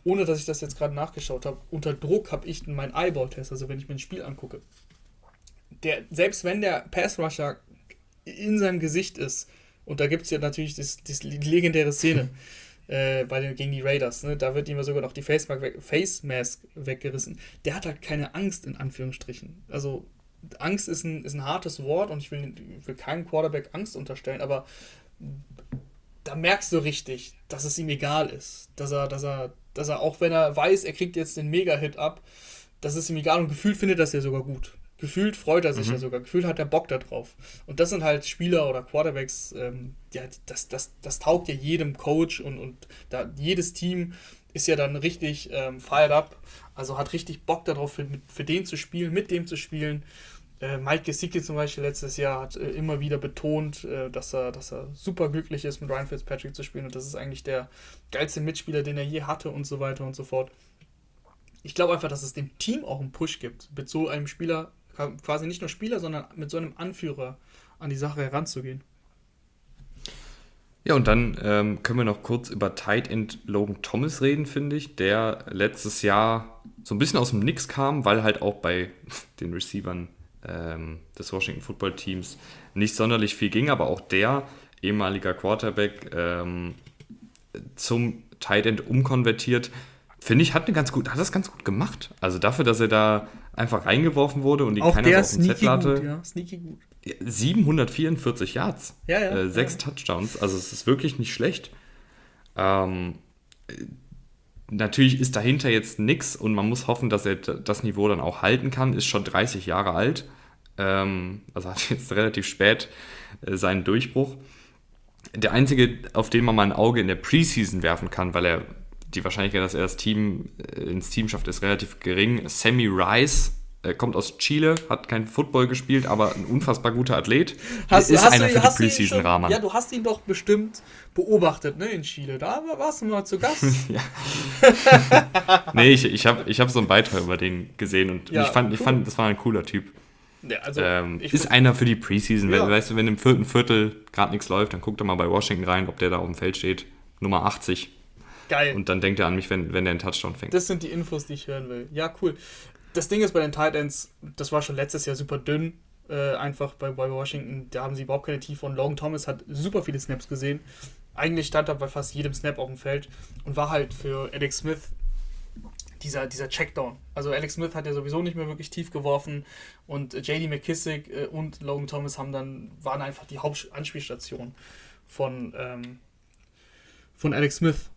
ohne dass ich das jetzt gerade nachgeschaut habe, unter Druck habe ich meinen Eyeball-Test, also wenn ich mir ein Spiel angucke. Der, selbst wenn der Pass-Rusher in seinem Gesicht ist, und da gibt es ja natürlich das, das, die legendäre Szene äh, bei den, gegen die Raiders, ne? da wird ihm sogar noch die Face, weg, Face Mask weggerissen. Der hat halt keine Angst, in Anführungsstrichen. Also Angst ist ein, ist ein hartes Wort und ich will, will keinem Quarterback Angst unterstellen, aber da merkst du richtig, dass es ihm egal ist. Dass er, dass er, dass er, auch wenn er weiß, er kriegt jetzt den Mega-Hit ab, dass es ihm egal und gefühlt findet das ja sogar gut. Gefühlt freut er sich mhm. ja sogar, gefühlt hat er Bock darauf. Und das sind halt Spieler oder Quarterbacks, ähm, ja, das, das, das taugt ja jedem Coach und, und da, jedes Team ist ja dann richtig ähm, fired up, also hat richtig Bock darauf, für, für den zu spielen, mit dem zu spielen. Äh, Mike Gesicki zum Beispiel letztes Jahr hat äh, immer wieder betont, äh, dass, er, dass er super glücklich ist, mit Ryan Fitzpatrick zu spielen und das ist eigentlich der geilste Mitspieler, den er je hatte und so weiter und so fort. Ich glaube einfach, dass es dem Team auch einen Push gibt, mit so einem Spieler, quasi nicht nur Spieler, sondern mit so einem Anführer an die Sache heranzugehen. Ja, und dann ähm, können wir noch kurz über Tight End Logan Thomas reden, finde ich, der letztes Jahr so ein bisschen aus dem Nix kam, weil halt auch bei den Receivern ähm, des Washington Football Teams nicht sonderlich viel ging, aber auch der ehemaliger Quarterback ähm, zum Tight End umkonvertiert, finde ich, hat, eine ganz gut, hat das ganz gut gemacht. Also dafür, dass er da einfach reingeworfen wurde und die auch keiner der so auf dem Zettel hatte. Gut, ja. Sneaky gut. 744 Yards, ja, ja, äh, sechs. Touchdowns, also es ist wirklich nicht schlecht. Ähm, natürlich ist dahinter jetzt nichts und man muss hoffen, dass er das Niveau dann auch halten kann. Ist schon 30 Jahre alt, ähm, also hat jetzt relativ spät äh, seinen Durchbruch. Der einzige, auf den man mal ein Auge in der Preseason werfen kann, weil er die Wahrscheinlichkeit, dass er das Team äh, ins Team schafft, ist relativ gering. Sammy Rice er kommt aus Chile, hat kein Football gespielt, aber ein unfassbar guter Athlet. Hast, ist hast einer du, für die Preseason-Rahmen. Ja, du hast ihn doch bestimmt beobachtet, ne, in Chile. Da warst du mal zu Gast. nee, ich, ich habe ich hab so einen Beitrag über den gesehen und ja, ich, fand, cool. ich fand, das war ein cooler Typ. Ja, also ähm, ist einer für die Preseason. Ja. weißt du, wenn im vierten Viertel gerade nichts läuft, dann guck doch mal bei Washington rein, ob der da auf dem Feld steht. Nummer 80. Geil. Und dann denkt er an mich, wenn, wenn der einen Touchdown fängt. Das sind die Infos, die ich hören will. Ja, cool das Ding ist bei den Titans, das war schon letztes Jahr super dünn, äh, einfach bei, bei Washington. Da haben sie überhaupt keine Tiefe und Logan Thomas hat super viele Snaps gesehen. Eigentlich stand er bei fast jedem Snap auf dem Feld und war halt für Alex Smith dieser, dieser Checkdown. Also Alex Smith hat ja sowieso nicht mehr wirklich tief geworfen und JD McKissick äh, und Logan Thomas haben dann, waren einfach die Hauptanspielstation von, ähm, von Alex Smith.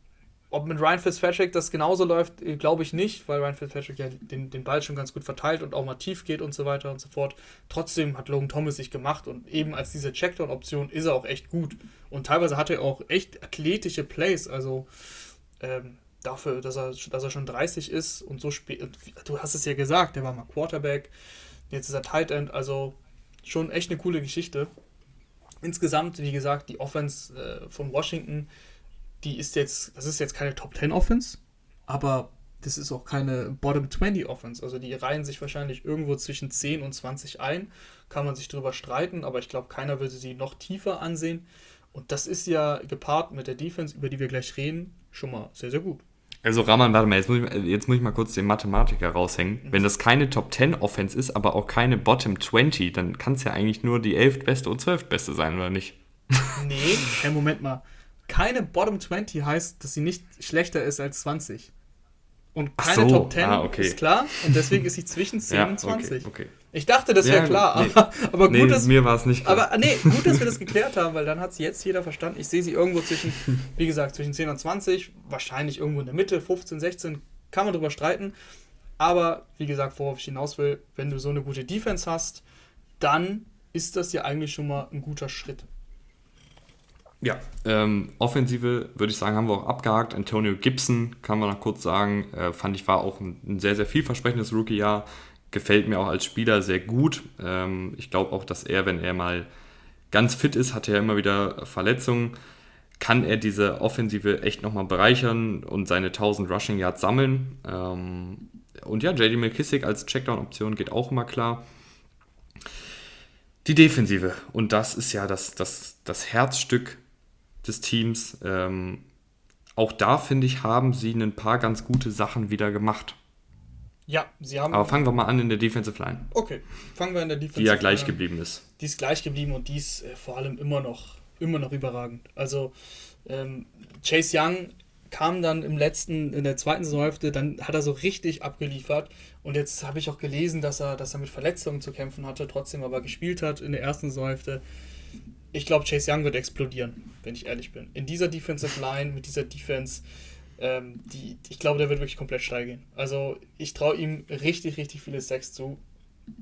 Ob mit Ryan Fitzpatrick das genauso läuft, äh, glaube ich nicht, weil Ryan Fitzpatrick ja den, den Ball schon ganz gut verteilt und auch mal tief geht und so weiter und so fort. Trotzdem hat Logan Thomas sich gemacht und eben als diese Checkdown-Option ist er auch echt gut. Und teilweise hat er auch echt athletische Plays, also ähm, dafür, dass er, dass er schon 30 ist und so spielt. Du hast es ja gesagt, der war mal Quarterback, jetzt ist er Tight End, also schon echt eine coole Geschichte. Insgesamt, wie gesagt, die Offense äh, von Washington die ist jetzt, das ist jetzt keine Top 10 Offense, aber das ist auch keine Bottom 20 Offense. Also die reihen sich wahrscheinlich irgendwo zwischen 10 und 20 ein. Kann man sich drüber streiten, aber ich glaube, keiner würde sie noch tiefer ansehen. Und das ist ja gepaart mit der Defense, über die wir gleich reden, schon mal sehr, sehr gut. Also Raman, warte mal, jetzt muss, ich, jetzt muss ich mal kurz den Mathematiker raushängen. Wenn das keine Top 10 Offense ist, aber auch keine Bottom 20, dann kann es ja eigentlich nur die 11. beste und 12. beste sein, oder nicht? Nee, hey, Moment mal keine Bottom 20 heißt, dass sie nicht schlechter ist als 20. Und keine so, Top 10 ah, okay. ist klar. Und deswegen ist sie zwischen 10 ja, und 20. Okay, okay. Ich dachte, das wäre ja, klar. Nee. Aber, aber, gut, nee, dass, mir war es nicht klar. Aber nee, gut, dass wir das geklärt haben, weil dann hat es jetzt jeder verstanden. Ich sehe sie irgendwo zwischen, wie gesagt, zwischen 10 und 20. Wahrscheinlich irgendwo in der Mitte, 15, 16. Kann man drüber streiten. Aber wie gesagt, worauf ich hinaus will, wenn du so eine gute Defense hast, dann ist das ja eigentlich schon mal ein guter Schritt. Ja, ähm, Offensive würde ich sagen, haben wir auch abgehakt. Antonio Gibson, kann man noch kurz sagen, äh, fand ich war auch ein, ein sehr, sehr vielversprechendes Rookie-Jahr. Gefällt mir auch als Spieler sehr gut. Ähm, ich glaube auch, dass er, wenn er mal ganz fit ist, hat er immer wieder Verletzungen, kann er diese Offensive echt nochmal bereichern und seine 1000 Rushing Yards sammeln. Ähm, und ja, JD McKissick als Checkdown-Option geht auch immer klar. Die Defensive. Und das ist ja das, das, das Herzstück des Teams. Ähm, auch da, finde ich, haben sie ein paar ganz gute Sachen wieder gemacht. Ja, sie haben. Aber fangen wir mal an in der Defensive Line. Okay, fangen wir in der Defensive Line. Die ja gleich geblieben ist. Die ist gleich geblieben und die ist äh, vor allem immer noch, immer noch überragend. Also ähm, Chase Young kam dann im letzten, in der zweiten Saisonhälfte, dann hat er so richtig abgeliefert. Und jetzt habe ich auch gelesen, dass er, dass er mit Verletzungen zu kämpfen hatte, trotzdem aber gespielt hat in der ersten Saisonhälfte ich glaube, Chase Young wird explodieren, wenn ich ehrlich bin. In dieser Defensive Line, mit dieser Defense, ähm, die, ich glaube, der wird wirklich komplett steil gehen. Also ich traue ihm richtig, richtig viele Sacks zu.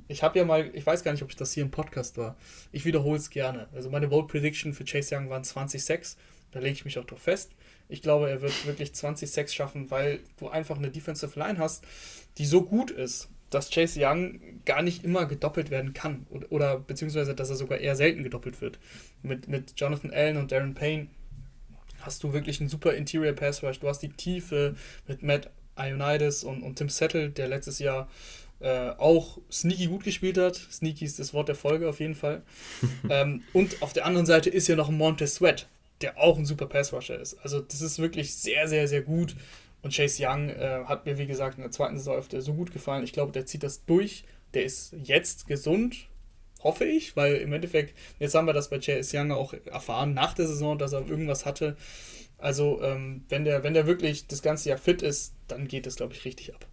Ich habe ja mal, ich weiß gar nicht, ob ich das hier im Podcast war. Ich wiederhole es gerne. Also meine Vote Prediction für Chase Young waren 20 Sacks. Da lege ich mich auch drauf fest. Ich glaube, er wird wirklich 20 Sacks schaffen, weil du einfach eine Defensive Line hast, die so gut ist, dass Chase Young gar nicht immer gedoppelt werden kann. Oder, oder beziehungsweise, dass er sogar eher selten gedoppelt wird. Mit, mit Jonathan Allen und Darren Payne hast du wirklich einen super Interior Pass Rush. Du hast die Tiefe mit Matt Ionides und, und Tim Settle, der letztes Jahr äh, auch sneaky gut gespielt hat. Sneaky ist das Wort der Folge auf jeden Fall. ähm, und auf der anderen Seite ist ja noch Montez Sweat, der auch ein super Pass Rusher ist. Also das ist wirklich sehr, sehr, sehr gut. Und Chase Young äh, hat mir, wie gesagt, in der zweiten Saison öfter so gut gefallen. Ich glaube, der zieht das durch. Der ist jetzt gesund, hoffe ich, weil im Endeffekt, jetzt haben wir das bei Chase Young auch erfahren nach der Saison, dass er irgendwas hatte. Also, ähm, wenn, der, wenn der wirklich das ganze Jahr fit ist, dann geht das, glaube ich, richtig ab.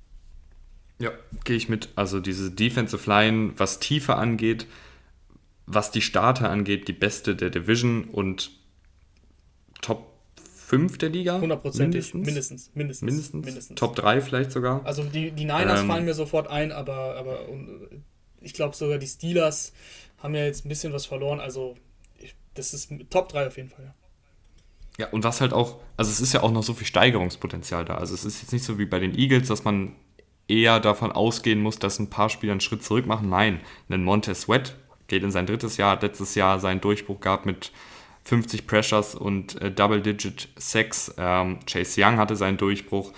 Ja, gehe ich mit. Also diese Defensive Line, was Tiefe angeht, was die Starter angeht, die beste der Division und 5 der Liga. Hundertprozentig. Mindestens. Mindestens. Mindestens. mindestens. Top 3 vielleicht sogar. Also die, die Niners ähm, fallen mir sofort ein, aber, aber ich glaube sogar die Steelers haben ja jetzt ein bisschen was verloren. Also das ist Top 3 auf jeden Fall, ja. Ja, und was halt auch, also es ist ja auch noch so viel Steigerungspotenzial da. Also es ist jetzt nicht so wie bei den Eagles, dass man eher davon ausgehen muss, dass ein paar Spieler einen Schritt zurück machen. Nein, ein Montez Sweat geht in sein drittes Jahr, hat letztes Jahr seinen Durchbruch gehabt mit 50 Pressures und äh, Double-Digit Sex. Ähm, Chase Young hatte seinen Durchbruch.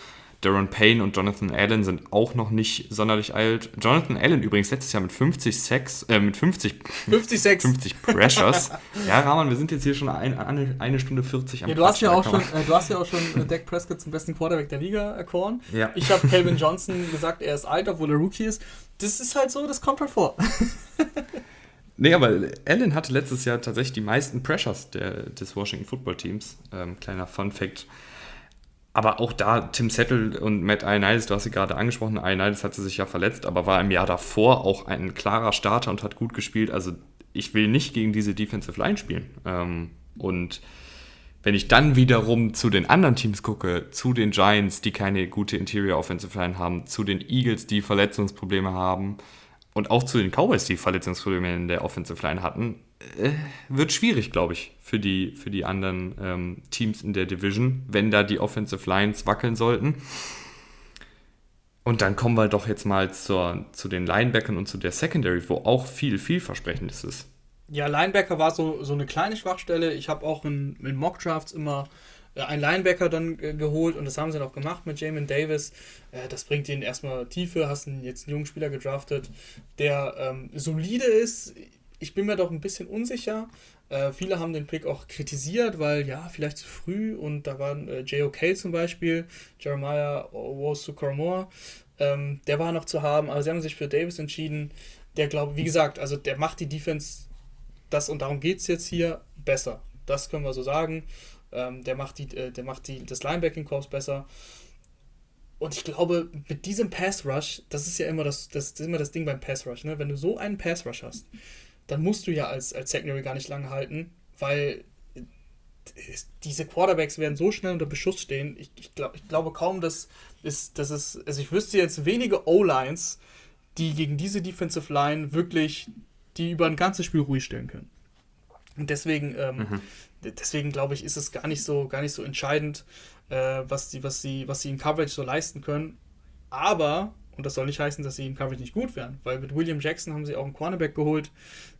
Darren Payne und Jonathan Allen sind auch noch nicht sonderlich alt. Jonathan Allen übrigens letztes Jahr mit 50 Sex, äh, mit 50, 50 Sex. 50 Pressures. ja, Rahman, wir sind jetzt hier schon ein, eine, eine Stunde 40 am ja, du hast ja auch schon, äh, Du hast ja auch schon äh, Dak Prescott zum besten Quarterback der Liga erkoren. Ja. Ich habe Calvin Johnson gesagt, er ist alt, obwohl er Rookie ist. Das ist halt so, das kommt halt vor. Nee, aber Allen hatte letztes Jahr tatsächlich die meisten Pressures der, des Washington Football Teams. Ähm, kleiner Fun Fact aber auch da, Tim Settle und Matt Ioannidis, du hast sie gerade angesprochen, Ioannidis hatte sich ja verletzt, aber war im Jahr davor auch ein klarer Starter und hat gut gespielt. Also ich will nicht gegen diese Defensive Line spielen. Ähm, und wenn ich dann wiederum zu den anderen Teams gucke, zu den Giants, die keine gute Interior Offensive Line haben, zu den Eagles, die Verletzungsprobleme haben und auch zu den Cowboys, die Verletzungsprobleme in der Offensive Line hatten, äh, wird schwierig, glaube ich, für die, für die anderen ähm, Teams in der Division, wenn da die Offensive Lines wackeln sollten. Und dann kommen wir doch jetzt mal zur, zu den Linebackern und zu der Secondary, wo auch viel, vielversprechendes ist. Ja, Linebacker war so, so eine kleine Schwachstelle. Ich habe auch in, in Mockdrafts immer einen Linebacker dann äh, geholt und das haben sie dann auch gemacht mit Jamin Davis. Äh, das bringt ihnen erstmal Tiefe, hast einen, jetzt einen jungen Spieler gedraftet, der ähm, solide ist ich bin mir doch ein bisschen unsicher. Äh, viele haben den Pick auch kritisiert, weil ja, vielleicht zu früh und da waren äh, J.O.K. zum Beispiel, Jeremiah Owusu-Koromor, ähm, der war noch zu haben, aber sie haben sich für Davis entschieden. Der glaube, wie gesagt, also der macht die Defense, das und darum geht es jetzt hier, besser. Das können wir so sagen. Ähm, der macht, die, äh, der macht die, das Linebacking-Korps besser. Und ich glaube, mit diesem Pass Rush, das ist ja immer das, das, ist immer das Ding beim Pass Rush, ne? Wenn du so einen Pass Rush hast, dann musst du ja als, als Secondary gar nicht lange halten, weil diese Quarterbacks werden so schnell unter Beschuss stehen. Ich, ich, glaub, ich glaube kaum, dass, ist, dass es, also ich wüsste jetzt wenige O-Lines, die gegen diese Defensive Line wirklich, die über ein ganzes Spiel ruhig stellen können. Und deswegen, ähm, mhm. Deswegen glaube ich, ist es gar nicht so, gar nicht so entscheidend, äh, was, die, was, sie, was sie in Coverage so leisten können. Aber, und das soll nicht heißen, dass sie in Coverage nicht gut wären, weil mit William Jackson haben sie auch einen Cornerback geholt,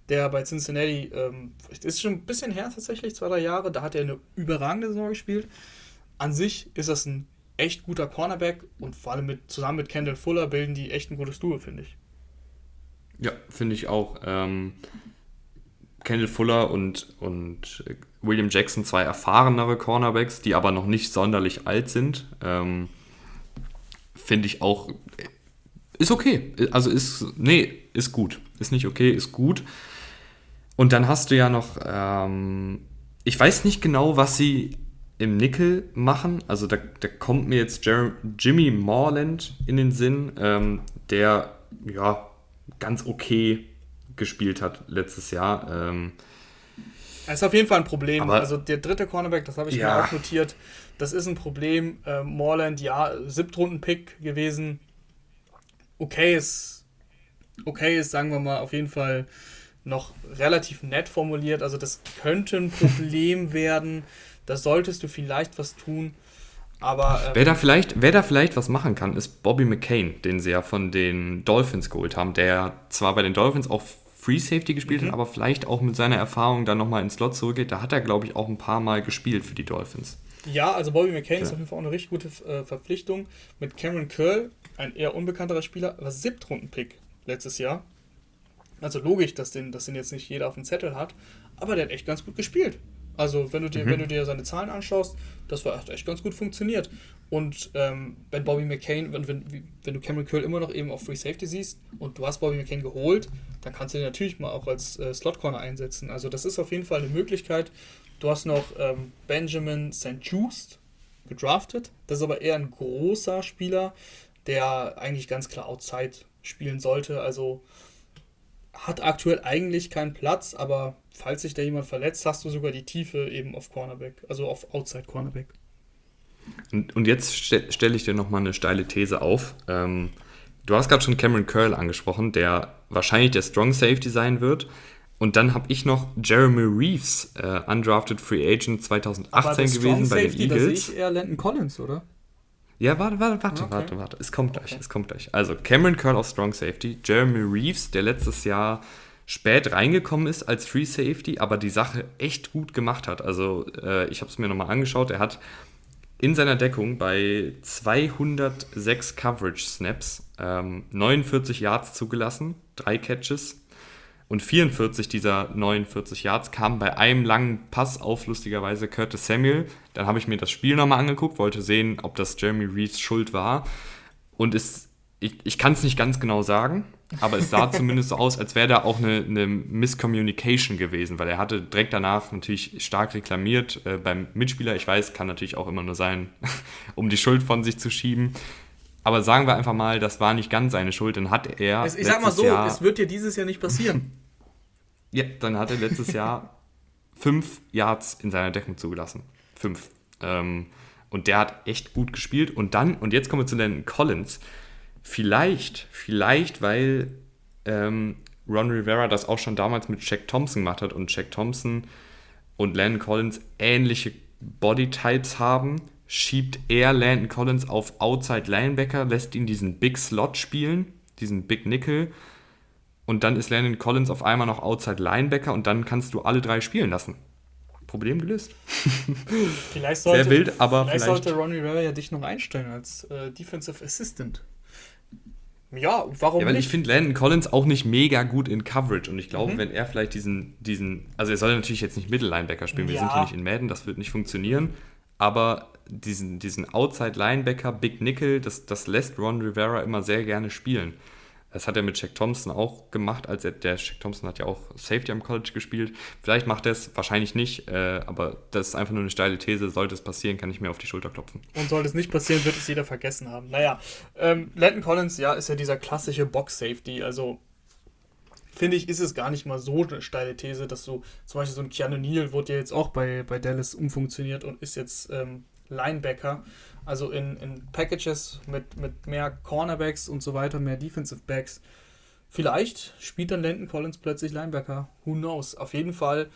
der bei Cincinnati, ähm, ist schon ein bisschen her tatsächlich, zwei, drei Jahre, da hat er eine überragende Saison gespielt. An sich ist das ein echt guter Cornerback und vor allem mit, zusammen mit Kendall Fuller bilden die echt ein gutes Duo, finde ich. Ja, finde ich auch. Ähm, Kendall Fuller und, und William Jackson, zwei erfahrenere Cornerbacks, die aber noch nicht sonderlich alt sind. Ähm, finde ich auch, ist okay. Also ist, nee, ist gut. Ist nicht okay, ist gut. Und dann hast du ja noch, ähm, ich weiß nicht genau, was sie im Nickel machen. Also da, da kommt mir jetzt Jer Jimmy Morland in den Sinn, ähm, der ja ganz okay gespielt hat letztes Jahr. Ähm, Das ist auf jeden Fall ein Problem. Aber also der dritte Cornerback, das habe ich ja. mir auch notiert, das ist ein Problem. Äh, Morland, ja, Siebtrunden-Pick gewesen. Okay ist, okay ist, sagen wir mal, auf jeden Fall noch relativ nett formuliert. Also das könnte ein Problem werden. Da solltest du vielleicht was tun. Aber, ähm, wer, da vielleicht, wer da vielleicht was machen kann, ist Bobby McCain, den sie ja von den Dolphins geholt haben, der zwar bei den Dolphins auch Free Safety gespielt mhm. hat, aber vielleicht auch mit seiner Erfahrung dann nochmal ins Slot zurückgeht. Da hat er, glaube ich, auch ein paar Mal gespielt für die Dolphins. Ja, also Bobby McCain ja. ist auf jeden Fall auch eine richtig gute äh, Verpflichtung. Mit Cameron Curl, ein eher unbekannterer Spieler, war Siebtrunden-Pick letztes Jahr. Also logisch, dass den, dass den jetzt nicht jeder auf dem Zettel hat, aber der hat echt ganz gut gespielt. Also wenn du dir, mhm. wenn du dir seine Zahlen anschaust, das war echt ganz gut funktioniert. Und ähm, wenn Bobby McCain, wenn, wenn, wenn du Cameron Curl immer noch eben auf Free Safety siehst und du hast Bobby McCain geholt, dann kannst du den natürlich mal auch als äh, Slot Corner einsetzen. Also das ist auf jeden Fall eine Möglichkeit. Du hast noch ähm, Benjamin St. Just gedraftet. Das ist aber eher ein großer Spieler, der eigentlich ganz klar Outside spielen sollte. Also hat aktuell eigentlich keinen Platz, aber falls sich da jemand verletzt, hast du sogar die Tiefe eben auf Cornerback, also auf Outside Cornerback. Und, und jetzt ste stelle ich dir nochmal eine steile These auf. Ähm, du hast gerade schon Cameron Curl angesprochen, der wahrscheinlich der Strong Safety sein wird. Und dann habe ich noch Jeremy Reeves, äh, undrafted Free Agent 2018 gewesen bei Safety, den Eagles. Da sehe ich eher Landon Collins, oder? Ja, warte, warte, warte, okay. warte, warte. Es kommt gleich, okay. es kommt gleich. Also Cameron Curl auf Strong Safety, Jeremy Reeves, der letztes Jahr spät reingekommen ist als Free Safety, aber die Sache echt gut gemacht hat. Also äh, ich habe es mir nochmal angeschaut. Er hat in seiner Deckung bei 206 Coverage Snaps ähm, 49 Yards zugelassen, drei Catches, und 44 dieser 49 Yards kamen bei einem langen Pass auf, lustigerweise, Curtis Samuel. Dann habe ich mir das Spiel nochmal angeguckt, wollte sehen, ob das Jeremy Reeves Schuld war. Und es, ich, ich kann es nicht ganz genau sagen, aber es sah zumindest so aus, als wäre da auch eine, eine Miscommunication gewesen, weil er hatte direkt danach natürlich stark reklamiert äh, beim Mitspieler. Ich weiß, kann natürlich auch immer nur sein, um die Schuld von sich zu schieben. Aber sagen wir einfach mal, das war nicht ganz seine Schuld, dann hat er. Ich sag mal so, Jahr, es wird dir dieses Jahr nicht passieren. Ja, dann hat er letztes Jahr fünf Yards in seiner Deckung zugelassen. Fünf. Ähm, und der hat echt gut gespielt. Und dann, und jetzt kommen wir zu den Collins. Vielleicht, vielleicht, weil ähm, Ron Rivera das auch schon damals mit Jack Thompson gemacht hat und Jack Thompson und Landon Collins ähnliche Bodytypes haben, schiebt er Landon Collins auf Outside Linebacker, lässt ihn diesen Big Slot spielen, diesen Big Nickel und dann ist Landon Collins auf einmal noch Outside Linebacker und dann kannst du alle drei spielen lassen. Problem gelöst. Vielleicht sollte, Sehr wild, aber vielleicht, vielleicht sollte Ronnie Rivera ja dich noch einstellen als äh, Defensive Assistant. Ja, warum ja, weil nicht? ich finde Landon Collins auch nicht mega gut in Coverage und ich glaube, mhm. wenn er vielleicht diesen, diesen, also er soll natürlich jetzt nicht Mittellinebacker spielen, wir ja. sind hier nicht in Madden, das wird nicht funktionieren, aber diesen, diesen Outside Linebacker, Big Nickel, das, das lässt Ron Rivera immer sehr gerne spielen. Das hat er mit Jack Thompson auch gemacht, als er, der Jack Thompson hat ja auch Safety am College gespielt. Vielleicht macht er es, wahrscheinlich nicht, äh, aber das ist einfach nur eine steile These. Sollte es passieren, kann ich mir auf die Schulter klopfen. Und sollte es nicht passieren, wird es jeder vergessen haben. Naja, ähm, Landon Collins, ja, ist ja dieser klassische Box-Safety. Also finde ich, ist es gar nicht mal so eine steile These, dass du zum Beispiel so ein Keanu Neal wurde ja jetzt auch bei, bei Dallas umfunktioniert und ist jetzt ähm, Linebacker. Also in, in Packages mit, mit mehr Cornerbacks und so weiter, mehr Defensive Backs. Vielleicht spielt dann Landon Collins plötzlich Linebacker. Who knows? Auf jeden Fall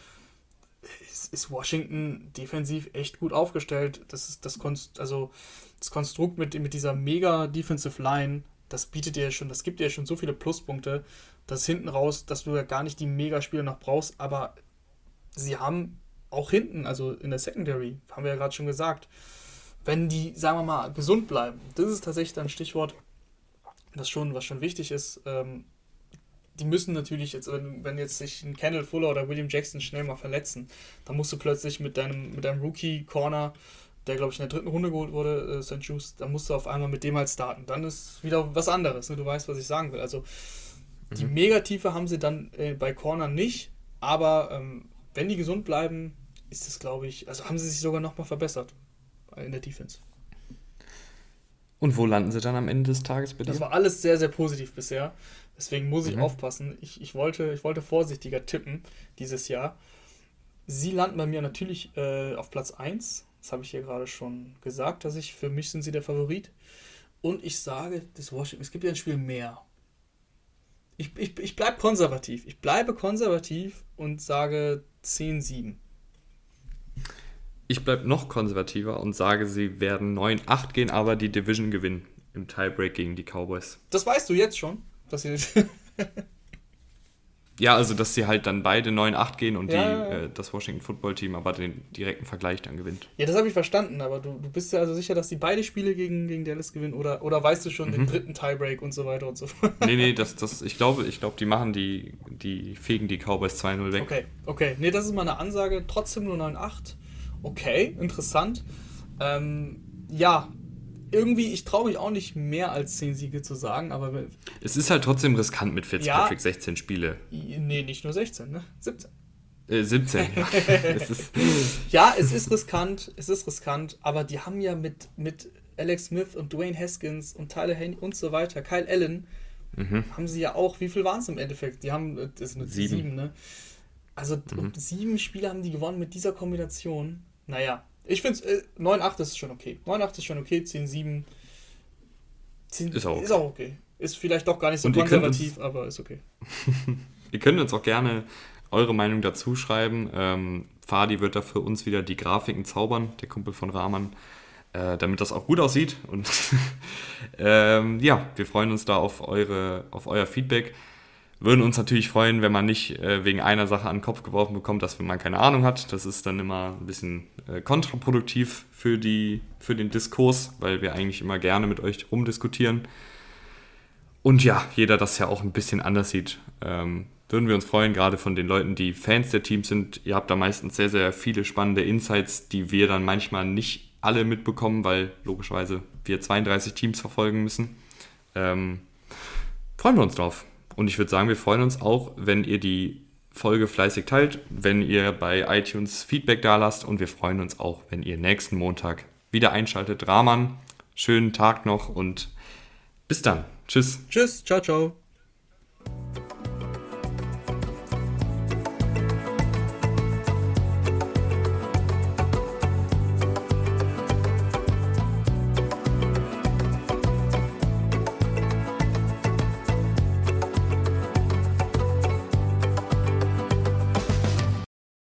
ist, ist Washington defensiv echt gut aufgestellt. Das ist das Konst also das Konstrukt mit, mit dieser mega Defensive Line, das bietet dir schon, das gibt dir schon so viele Pluspunkte, dass hinten raus, dass du ja gar nicht die Mega-Spieler noch brauchst, aber sie haben auch hinten, also in der Secondary, haben wir ja gerade schon gesagt, wenn die, sagen wir mal, gesund bleiben, das ist tatsächlich ein Stichwort, das schon, was schon wichtig ist. Ähm, die müssen natürlich jetzt, wenn, wenn jetzt sich ein Kendall Fuller oder William Jackson schnell mal verletzen, dann musst du plötzlich mit deinem, mit deinem Rookie-Corner, der glaube ich in der dritten Runde geholt wurde, äh, St. Juice, dann musst du auf einmal mit dem halt starten. Dann ist wieder was anderes. Ne? Du weißt, was ich sagen will. Also die mhm. Megatiefe haben sie dann äh, bei Corner nicht, aber ähm, wenn die gesund bleiben, ist das, glaube ich, also haben sie sich sogar nochmal verbessert in der Defense. Und wo landen sie dann am Ende des Tages bitte? Das war alles sehr, sehr positiv bisher. Deswegen muss ich mhm. aufpassen. Ich, ich, wollte, ich wollte vorsichtiger tippen dieses Jahr. Sie landen bei mir natürlich äh, auf Platz 1. Das habe ich hier gerade schon gesagt, dass ich, für mich sind sie der Favorit. Und ich sage, das Washington, es gibt ja ein Spiel mehr. Ich, ich, ich bleibe konservativ. Ich bleibe konservativ und sage 10-7. Ich bleibe noch konservativer und sage, sie werden 9-8 gehen, aber die Division gewinnen im Tiebreak gegen die Cowboys. Das weißt du jetzt schon, dass sie Ja, also dass sie halt dann beide 9-8 gehen und Ja, die. Äh, das Washington Football Team aber den direkten Vergleich dann gewinnt. Ja, das habe ich verstanden, aber du, du bist ja also sicher, dass die beide Spiele gegen, gegen Dallas gewinnen oder, oder weißt du schon den dritten Tiebreak und so weiter und so fort? Nee, nee, das, das, ich glaube, ich glaube, die machen die, die fegen die Cowboys 2-0 weg. Okay, okay. Nee, das ist mal eine Ansage. Trotzdem nur 9,8. Okay, interessant. Ähm, ja, irgendwie, ich traue mich auch nicht mehr als 10 Siege zu sagen, aber Es ist halt trotzdem riskant mit Fitzpatrick, Ja. 16 Spiele. nee, nicht nur 16, ne? 17. Äh, 17, ja. es ist, Ja, es ist riskant, es ist riskant, aber die haben ja mit, mit Alex Smith und Dwayne Haskins und Tyler Haney und so weiter, Kyle Allen, haben sie ja auch, wie viel waren es im Endeffekt? Die haben, äh, das sind Sieben. sieben, ne? Also und sieben Spiele haben die gewonnen mit dieser Kombination. Naja, ich finde es, äh, 9-8 ist schon okay. 9-8 ist schon okay, 10-7 10, Ist auch okay. ist auch okay. Ist vielleicht doch gar nicht so Und könnt uns- konservativ, aber ist okay. Ihr könnt uns auch gerne eure Meinung dazu schreiben. Ähm, Fadi wird da für uns wieder die Grafiken zaubern, der Kumpel von Rahman, äh, damit das auch gut aussieht. Und ähm, ja, wir freuen uns da auf, eure, auf euer Feedback. Würden uns natürlich freuen, wenn man nicht äh, wegen einer Sache an den Kopf geworfen bekommt, dass man keine Ahnung hat. Das ist dann immer ein bisschen äh, kontraproduktiv für, die, für den Diskurs, weil wir eigentlich immer gerne mit euch rumdiskutieren. Und ja, jeder das ja auch ein bisschen anders sieht. Ähm, würden wir uns freuen, gerade von den Leuten, die Fans der Teams sind. Ihr habt da meistens sehr, sehr viele spannende Insights, die wir dann manchmal nicht alle mitbekommen, weil logischerweise wir 32 Teams verfolgen müssen. Ähm, freuen wir uns drauf. Und ich würde sagen, wir freuen uns auch, wenn ihr die Folge fleißig teilt, wenn ihr bei iTunes Feedback da lasst und wir freuen uns auch, wenn ihr nächsten Montag wieder einschaltet. Rahman, schönen Tag noch und bis dann. Tschüss. Tschüss, ciao, ciao.